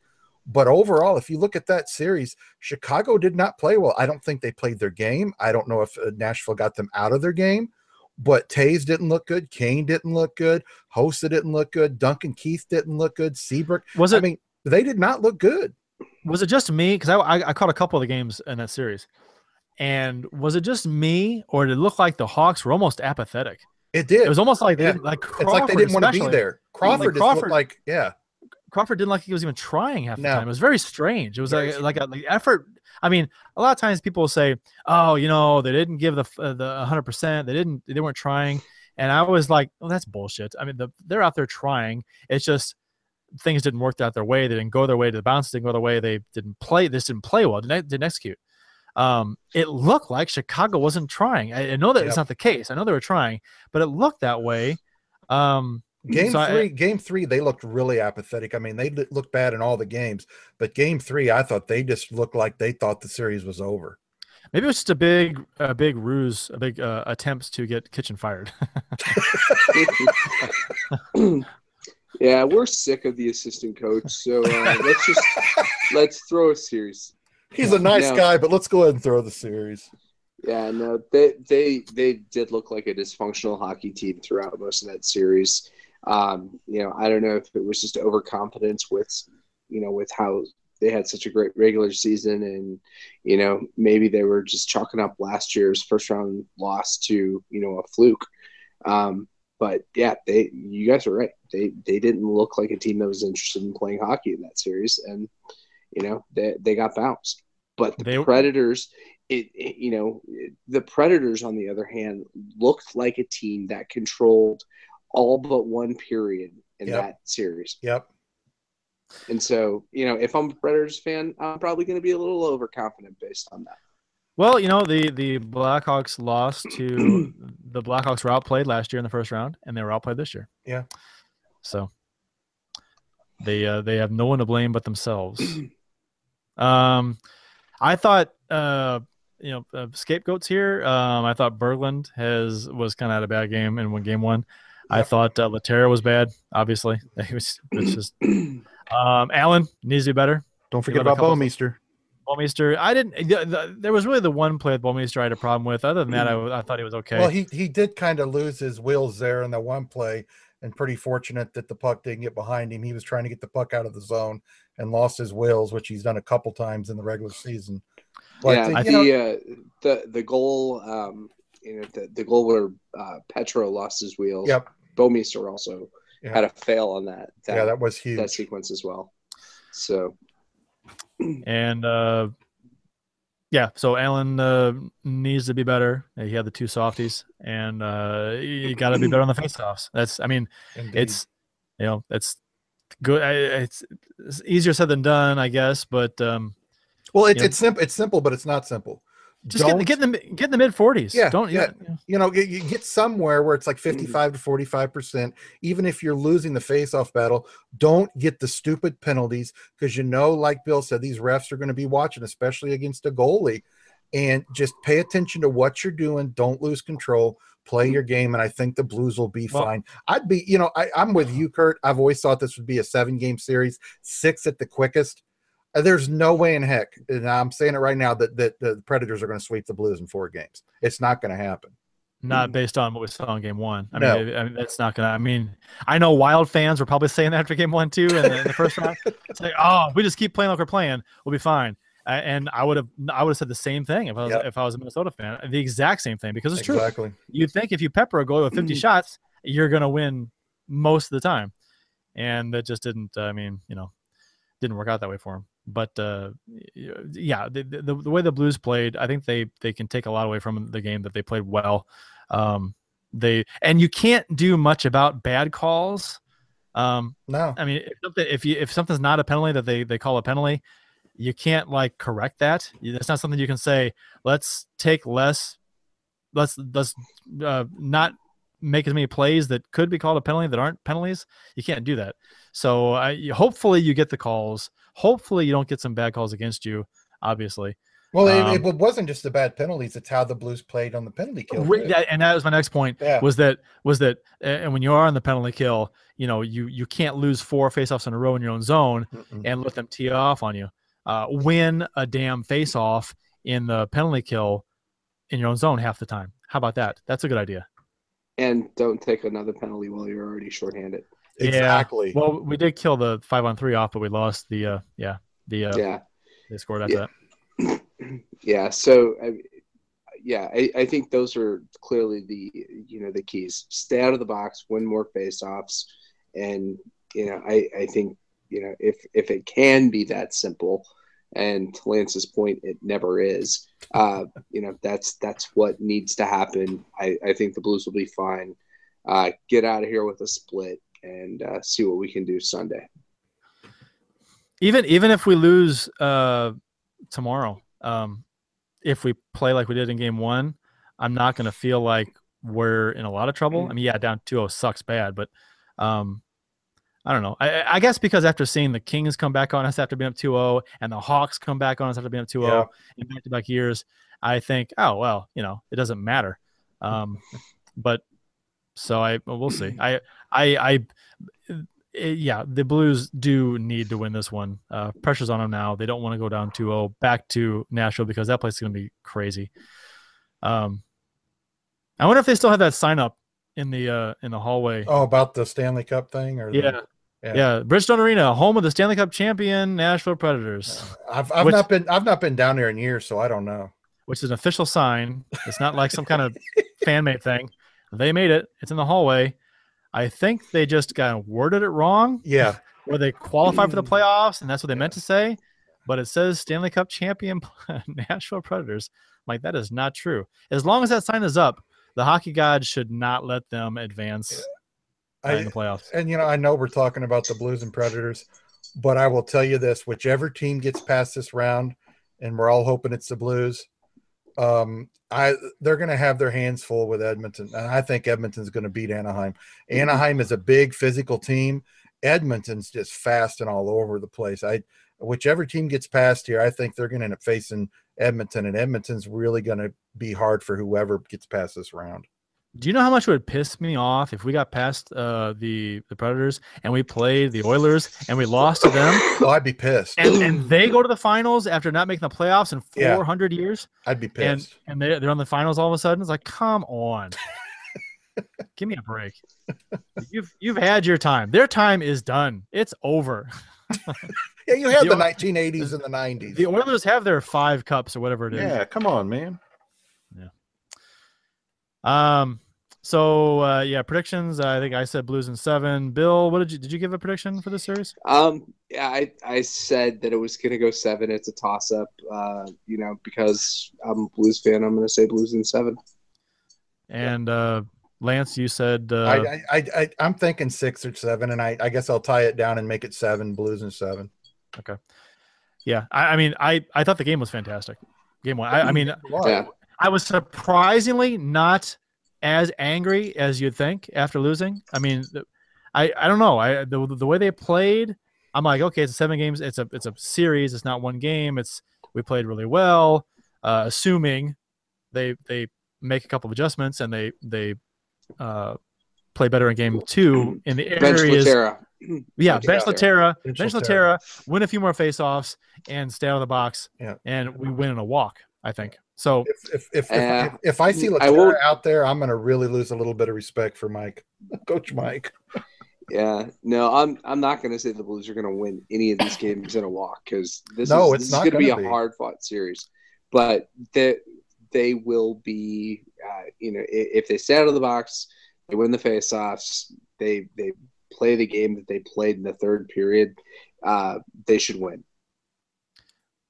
but overall, if you look at that series, Chicago did not play well. I don't think they played their game. I don't know if uh, Nashville got them out of their game, but Toews didn't look good. Kane didn't look good. Hossa didn't look good. Duncan Keith didn't look good. Seabrook. was it I mean, they did not look good. was it just me? Because I, I I caught a couple of the games in that series, and was it just me or did it look like the Hawks were almost apathetic? It did. It was almost like they Yeah. didn't like it's like they didn't want to be there. Crawford, just Crawford- looked like, yeah, Crawford didn't like he was even trying half the No. time. It was very strange. It was Very like, like a like effort. I mean, a lot of times people will say, "Oh, you know, they didn't give the uh, the 100. percent They didn't. They weren't trying." And I was like, "Oh, that's bullshit." I mean, the, they're out there trying. It's just things didn't work out their way. They didn't go their way. The bounce didn't go their way. They didn't play. This didn't play well. Didn't, didn't execute. Um, it looked like Chicago wasn't trying. I, I know that Yep. it's not the case. I know they were trying, but it looked that way. Um, Game So I- three, game three, they looked really apathetic. I mean, they li- looked bad in all the games, but game three, I thought they just looked like they thought the series was over. Maybe it was just a big, a big ruse, a big uh, attempts to get Kitchen fired. yeah, we're sick of the assistant coach, so uh, let's just let's throw a series. He's a nice No. guy, but let's go ahead and throw the series. Yeah, no, they they they did look like a dysfunctional hockey team throughout most of that series. Um, you know, I don't know if it was just overconfidence with, you know, with how they had such a great regular season, and you know, maybe they were just chalking up last year's first round loss to you know a fluke. Um, but yeah, they you guys are right. they they didn't look like a team that was interested in playing hockey in that series, and you know they they got bounced. But the They- Predators, it, it- you know the Predators on the other hand looked like a team that controlled all but one period in Yep. that series. Yep. And so, you know, if I'm a Predators fan, I'm probably going to be a little overconfident based on that. Well, you know the the Blackhawks lost to the Blackhawks were outplayed last year in the first round, and they were outplayed this year. Yeah. So they uh, they have no one to blame but themselves. um, I thought uh, you know uh, scapegoats here. Um, I thought Berglund has was kind of had a bad game in one game one. I thought uh, Lehtera was bad. Obviously, he was it's just um, Allen needs to be better. Don't forget let a about couple- Bouwmeester. Bouwmeester, I didn't. The, the, there was really the one play that Bouwmeester I had a problem with. Other than that, I, I thought he was okay. Well, he he did kind of lose his wheels there in that one play, and pretty fortunate that the puck didn't get behind him. He was trying to get the puck out of the zone and lost his wheels, which he's done a couple times in the regular season. But yeah, uh, the know, uh, the the goal, um, you know, the, the goal where uh, Petro lost his wheels. yep, Bouwmeester also Yeah. had a fail on that that, yeah, that was that sequence as well. So and uh, yeah, so Allen uh, needs to be better. He had the two softies, and uh, you got to be better on the faceoffs. That's, I mean, Indeed. it's you know, it's good. I- It's, it's easier said than done, I guess. But um, well, it's yeah. it's simple. It's simple, but it's not simple. Just get, get in the get in the mid forties. Yeah, don't yeah. you know, you, you get somewhere where it's like mm. 55 to 45 percent. Even if you're losing the face-off battle, don't get the stupid penalties because you know, like Bill said, these refs are going to be watching, especially against a goalie. And just pay attention to what you're doing. Don't lose control. Play mm. your game, and I think the Blues will be Well- fine. I'd be, you know, I, I'm with you, Kurt. I've always thought this would be a seven-game series, six at the quickest. Uh, There's no way in heck, and I'm saying it right now, that, that the Predators are going to sweep the Blues in four games. It's not going to happen. not based on what we saw in game one. I No. mean, I mean, that's not gonna. I mean, I know Wild fans were probably saying that after game one too, in the, in the first round. It's like, oh, if we just keep playing like we're playing, we'll be fine. And I would have, I would have said the same thing if I was, Yep. if I was a Minnesota fan, the exact same thing because it's true. exactly. You'd think if you pepper a goal with 50 shots, you're gonna win most of the time, and that just didn't. I mean, you know, didn't work out that way for him. But uh, yeah, the, the the way the Blues played, I think they they can take a lot away from the game that they played well. Um, they and you can't do much about bad calls. Um, No, I mean, if something if you if something's not a penalty that they they call a penalty, you can't like correct that. That's not something you can say. Let's take less. Let's let's uh, not make as many plays that could be called a penalty that aren't penalties. You can't do that. So I hopefully you get the calls. Hopefully you don't get some bad calls against you. Obviously, well, Um, it, it wasn't just the bad penalties; it's how the Blues played on the penalty kill. That- and that was my next point. Yeah. Was that was that and when you are on the penalty kill, you know you you can't lose four faceoffs in a row in your own zone Mm-mm. and let them tee off on you. Uh, win a damn face off in the penalty kill in your own zone half the time. How about that? That's a good idea. And don't take another penalty while you're already shorthanded. Yeah. Exactly. Well, we did kill the five on three off, but we lost the uh, yeah the uh, Yeah. they scored after Yeah. that. yeah so I, yeah I, I think those are clearly the you know the keys stay out of the box win more face-offs and you know i i think you know if if it can be that simple and to lance's point it never is. Uh you know that's that's what needs to happen. I i think the blues will be fine. Uh get out of here with a split and uh, see what we can do sunday. Even even if we lose uh tomorrow um if we play like we did in game one i'm not going to feel like we're in a lot of trouble. I mean yeah down 2-0 sucks bad but um i don't know I- I, guess because after seeing the kings come back on us after being up 2-0 and the hawks come back on us after being up 2-0 Yeah. in back-to-back years i think oh well you know it doesn't matter um but so i well, see i i i eh, yeah, the Blues do need to win this one. Uh, pressure's on them now. They don't want to go down 2-0 back to Nashville because that place is going to be crazy. Um, I wonder if they still have that sign up in the uh, in the hallway. oh, about the Stanley Cup thing, or the- yeah, yeah. yeah, Bridgestone Arena, home of the Stanley Cup champion Nashville Predators, uh, I've I've Which- not been I've not been down there in years, so I don't know. which is an official sign. It's not like some kind of fan made thing. They made it. It's in the hallway. I think they just kind of worded it wrong, Yeah, where they qualify for the mm. playoffs, and that's what they meant to say. But it says Stanley Cup champion Nashville Predators. I'm like that is not true. As long as that sign is up, the hockey gods should not let them advance uh, in the playoffs. and you know I know we're talking about the Blues and Predators, but I will tell you this: whichever team gets past this round, and we're all hoping it's the Blues, um, I they're going to have their hands full with Edmonton, and I think Edmonton's going to beat Anaheim. Anaheim is a big physical team. Edmonton's just fast and all over the place. I whichever team gets past here, I think they're going to end up facing Edmonton, and Edmonton's really going to be hard for whoever gets past this round. Do you know how much it would piss me off if we got past uh, the the Predators and we played the Oilers and we lost to them Oh, I'd be pissed. and, and they go to the finals after not making the playoffs in Yeah. 400 years I'd be pissed. and they, they're on the finals all of a sudden? It's like, come on, give me a break. You've you've had your time. Their time is done. It's over. yeah, you had the the 1980s and the 90s. The Oilers have their five cups or whatever it is. Yeah, come on, man. Um. So uh, yeah, predictions. I think I said Blues in seven. Bill, what did you did you give a prediction for this series? Um, yeah, I, I said that it was going to go seven. It's a toss up, uh, you know, because I'm a Blues fan. I'm going to say Blues in seven. And uh, Lance, you said uh, I, I, I, I, I'm thinking six or seven, and I, I guess I'll tie it down and make it seven. Blues and seven. Okay. yeah. I, I mean, I I thought the game was fantastic. Game one. I, I mean, Yeah. I was surprisingly not as angry as you'd think after losing. I mean, I I don't know. I the, the way they played, I'm like, okay, it's a seven games. It's a it's a series. It's not one game. It's we played really well. Uh, assuming they they make a couple of adjustments and they they uh, play better in game two in the Bench areas. Yeah, Bench bench Lehtera. Lehtera, Bench bench Lehtera. Lehtera, win a few more faceoffs and stay out of the box. Yeah. and we win in a walk. I think so. If if if, if, Uh, if, if I see I Lehtera won't- out there, I'm going to really lose a little bit of respect for Mike, Coach Mike. Yeah, no, I'm I'm not going to say the Blues are going to win any of these games in a walk because this No, is, it's this not is going to be a gonna be. hard fought series. But they they will be, uh, you know, if they stay out of the box, they win the faceoffs, they they play the game that they played in the third period, uh, they should win.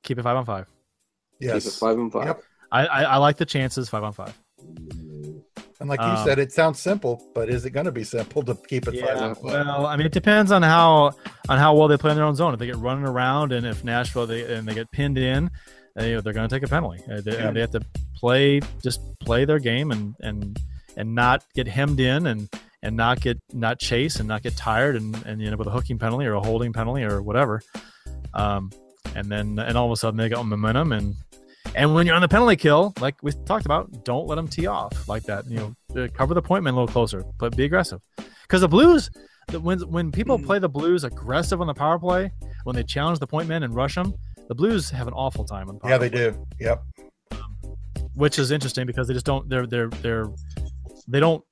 Keep it five on five. Yes, Keep it five on five. Yep. I, I, I like the chances five on five. and like you Um, said, it sounds simple, but is it going to be simple to keep it five Yeah, on five? well, I mean, it depends on how on how well they play in their own zone. If they get running around, and if Nashville they and they get pinned in, uh, you know, they're going to take a penalty. Uh, They, Yeah. they have to play just play their game and and and not get hemmed in and and not get not chase and not get tired and and you know with a hooking penalty or a holding penalty or whatever. Um, and then and all of a sudden they got momentum and and when you're on the penalty kill, like we talked about, don't let them tee off like that. You know, cover the point man a little closer, but be aggressive. Because the Blues, when when people play the Blues aggressive on the power play, when they challenge the point men and rush them, the Blues have an awful time on the power play. Yeah, they play, do. Yep. which is interesting because they just don't. They're they're they're they don't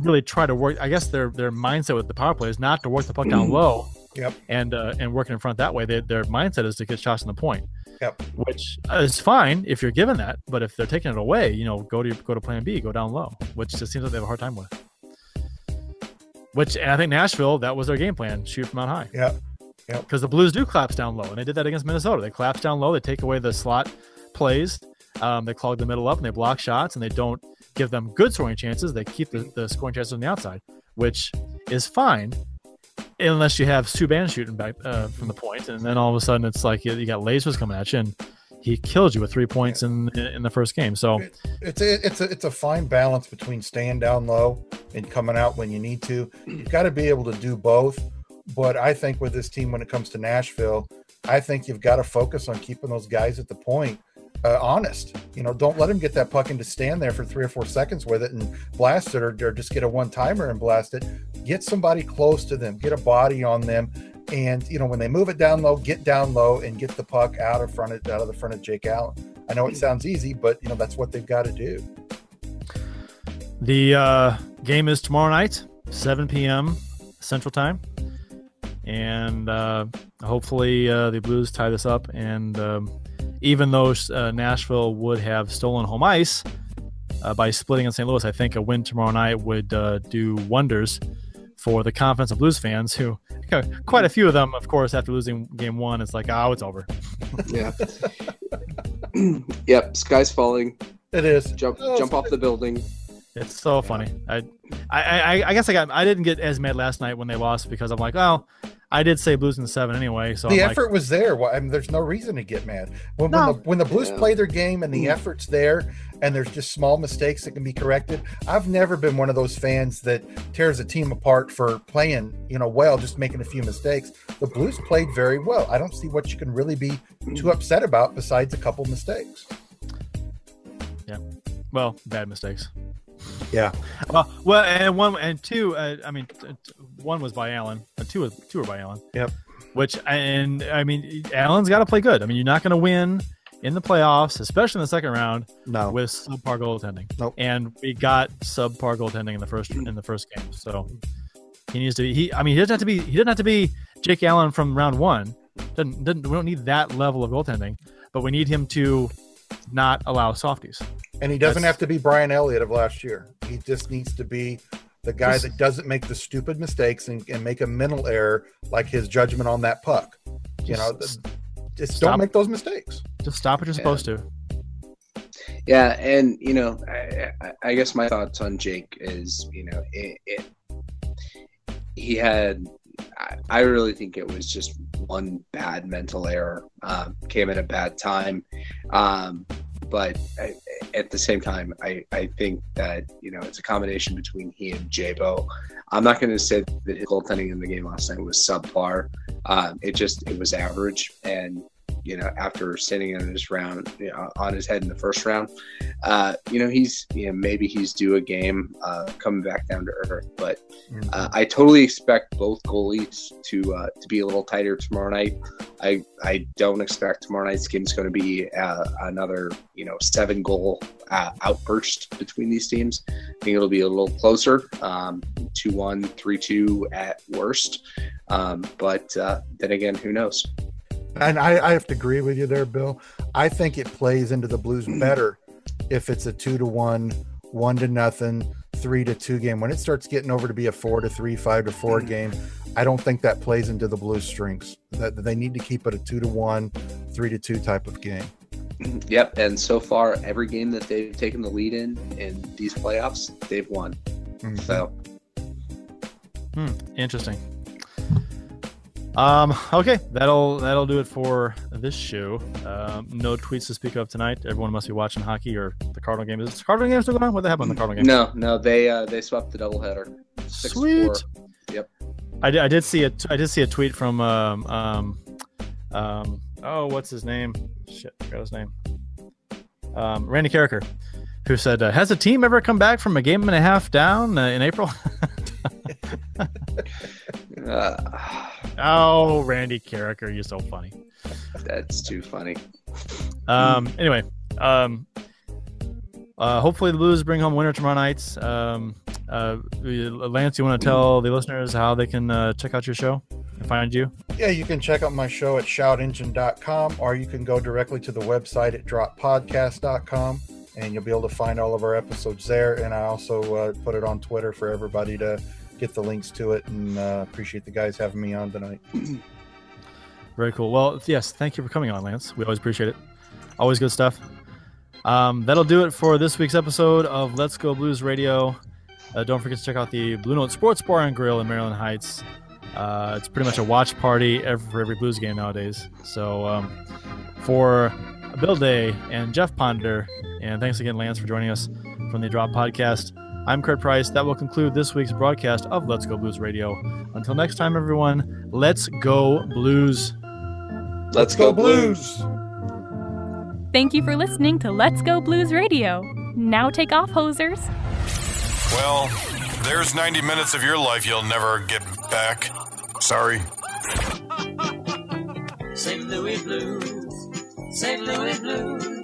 really try to work. I guess their their mindset with the power play is not to work the puck down low. Yep. And uh, and working in front that way, they, their mindset is to get shots on the point. Yep. Which is fine if you're given that, but if they're taking it away, you know, go to go to Plan B, go down low, which just seems like they have a hard time with. Which and I think Nashville, that was their game plan: shoot from out high. Yep. Because the Blues do collapse down low, and they did that against Minnesota. They collapse down low, they take away the slot plays, um, they clog the middle up, and they block shots, and they don't give them good scoring chances. They keep the, the scoring chances on the outside, which is fine, unless you have Subban shooting back uh, from the point, and then all of a sudden it's like you, you got lasers coming at you, and he killed you with three points in in the first game. So It's a it's a it's a fine balance between staying down low and coming out when you need to. You've got to be able to do both. But I think with this team, when it comes to Nashville, I think you've got to focus on keeping those guys at the point uh, honest. You know, don't let them get that puck and just stand there for three or four seconds with it and blast it, or, or just get a one timer and blast it. Get somebody close to them, get a body on them, and you know when they move it down low, get down low and get the puck out of front of out of the front of Jake Allen. I know it sounds easy, but you know that's what they've got to do. The uh, game is tomorrow night, 7 p.m. Central Time, and uh, hopefully uh, the Blues tie this up. And um, even though uh, Nashville would have stolen home ice uh, by splitting in St. Louis, I think a win tomorrow night would uh, do wonders for the confidence of Blues fans, who quite a few of them, of course, after losing game one, it's like, oh, it's over. Yeah. yep. Sky's falling. It is. Jump, Oh, jump off the building. It's so funny. I, I, I, I guess I got. I didn't get as mad last night when they lost because I'm like, oh, I did say Blues in seven anyway. So the I'm effort like, was there. Why- I mean, there's no reason to get mad when, No. when, the, when the Blues Yeah. play their game and the hmm. effort's there, and there's just small mistakes that can be corrected. I've never been one of those fans that tears a team apart for playing, you know, well, just making a few mistakes. The Blues played very well. I don't see what you can really be too upset about besides a couple mistakes. Well, bad mistakes. Yeah. Well, well, and one and two. Uh, I mean, one was by Allen. And two, two were by Allen. Yep. Which and I mean, Allen's got to play good. I mean, you're not going to win in the playoffs, especially in the second round, No. with subpar goaltending. Nope. And we got subpar goaltending in the first in the first game. So he needs to. Be, He. I mean, he doesn't have to be. He doesn't have to be Jake Allen from round one. Doesn't, doesn't. We don't need that level of goaltending, but we need him to not allow softies. And he doesn't That's- have to be Brian Elliott of last year. He just needs to be the guy Just- that doesn't make the stupid mistakes and, and make a mental error like his judgment on that puck. You know, Just- just stop. don't make those mistakes. Just stop what you're Yeah. supposed to. Yeah, and you know, I, I, I guess my thoughts on Jake is, you know, it, it he had. I, really think it was just one bad mental error. Um, came at a bad time, um, but I, at the same time, I, I think that you know it's a combination between he and Jabo. I'm not going to say that his goaltending in the game last night was subpar. Um, it just it was average, and you know after sitting in his round you know, on his head in the first round, uh, you know he's you know maybe he's due a game uh, coming back down to earth. But uh, I totally expect both goalies to uh, to be a little tighter tomorrow night. I I don't expect tomorrow night's game is going to be uh, another you know seven goal uh, outburst between these teams. I think it'll be a little closer, um, two one, three two at worst. Um, but uh, then again, who knows? And I, I have to agree with you there, Bill. I think it plays into the Blues better if it's a two to one, one to nothing, three to two game. When it starts getting over to be a four to three, five to four game, I don't think that plays into the Blues' strengths. That they need to keep it a two to one, three to two type of game. Yep. And so far, every game that they've taken the lead in in these playoffs, they've won. Mhm. So Hmm, interesting. Um, okay, that'll that'll do it for this show. Um, no tweets to speak of tonight. Everyone must be watching hockey or the Cardinal game. Is the Cardinal game still going on? What the happened in the Cardinal game? no, no, they uh, they swept the doubleheader. Six Sweet. Four. Yep. I did, I did see a t- I did see a tweet from um um um oh what's his name? Shit, I forgot his name. Um, Randy Karraker, who said, uh, "Has a team ever come back from a game and a half down uh, in April?" Uh, oh, Randy Karraker, you're so funny. that's too funny. Um, anyway, um, uh, hopefully the Blues bring home winner tomorrow night. Um, uh, Lance, you want to tell the listeners how they can uh, check out your show and find you? Yeah, you can check out my show at shoutengine.com or you can go directly to the website at droppodcast.com and you'll be able to find all of our episodes there. And I also uh, put it on Twitter for everybody to get the links to it. And uh, appreciate the guys having me on tonight. Very cool. Well, yes, thank you for coming on, Lance. We always appreciate it. Always good stuff. Um, that'll do it for this week's episode of Let's Go Blues Radio. Uh, don't forget to check out the Blue Note Sports Bar and Grill in Maryland Heights. Uh, it's pretty much a watch party for every Blues game nowadays. So um, for Bill Day and Jeff Ponder, and thanks again, Lance, for joining us from the Drop Podcast. I'm Curt Price. That will conclude this week's broadcast of Let's Go Blues Radio. Until next time, everyone, let's go Blues. Let's go Blues. Thank you for listening to Let's Go Blues Radio. Now take off, hosers. Well, there's 90 minutes of your life you'll never get back. Sorry. St. Louis Blues, St. Louis Blues.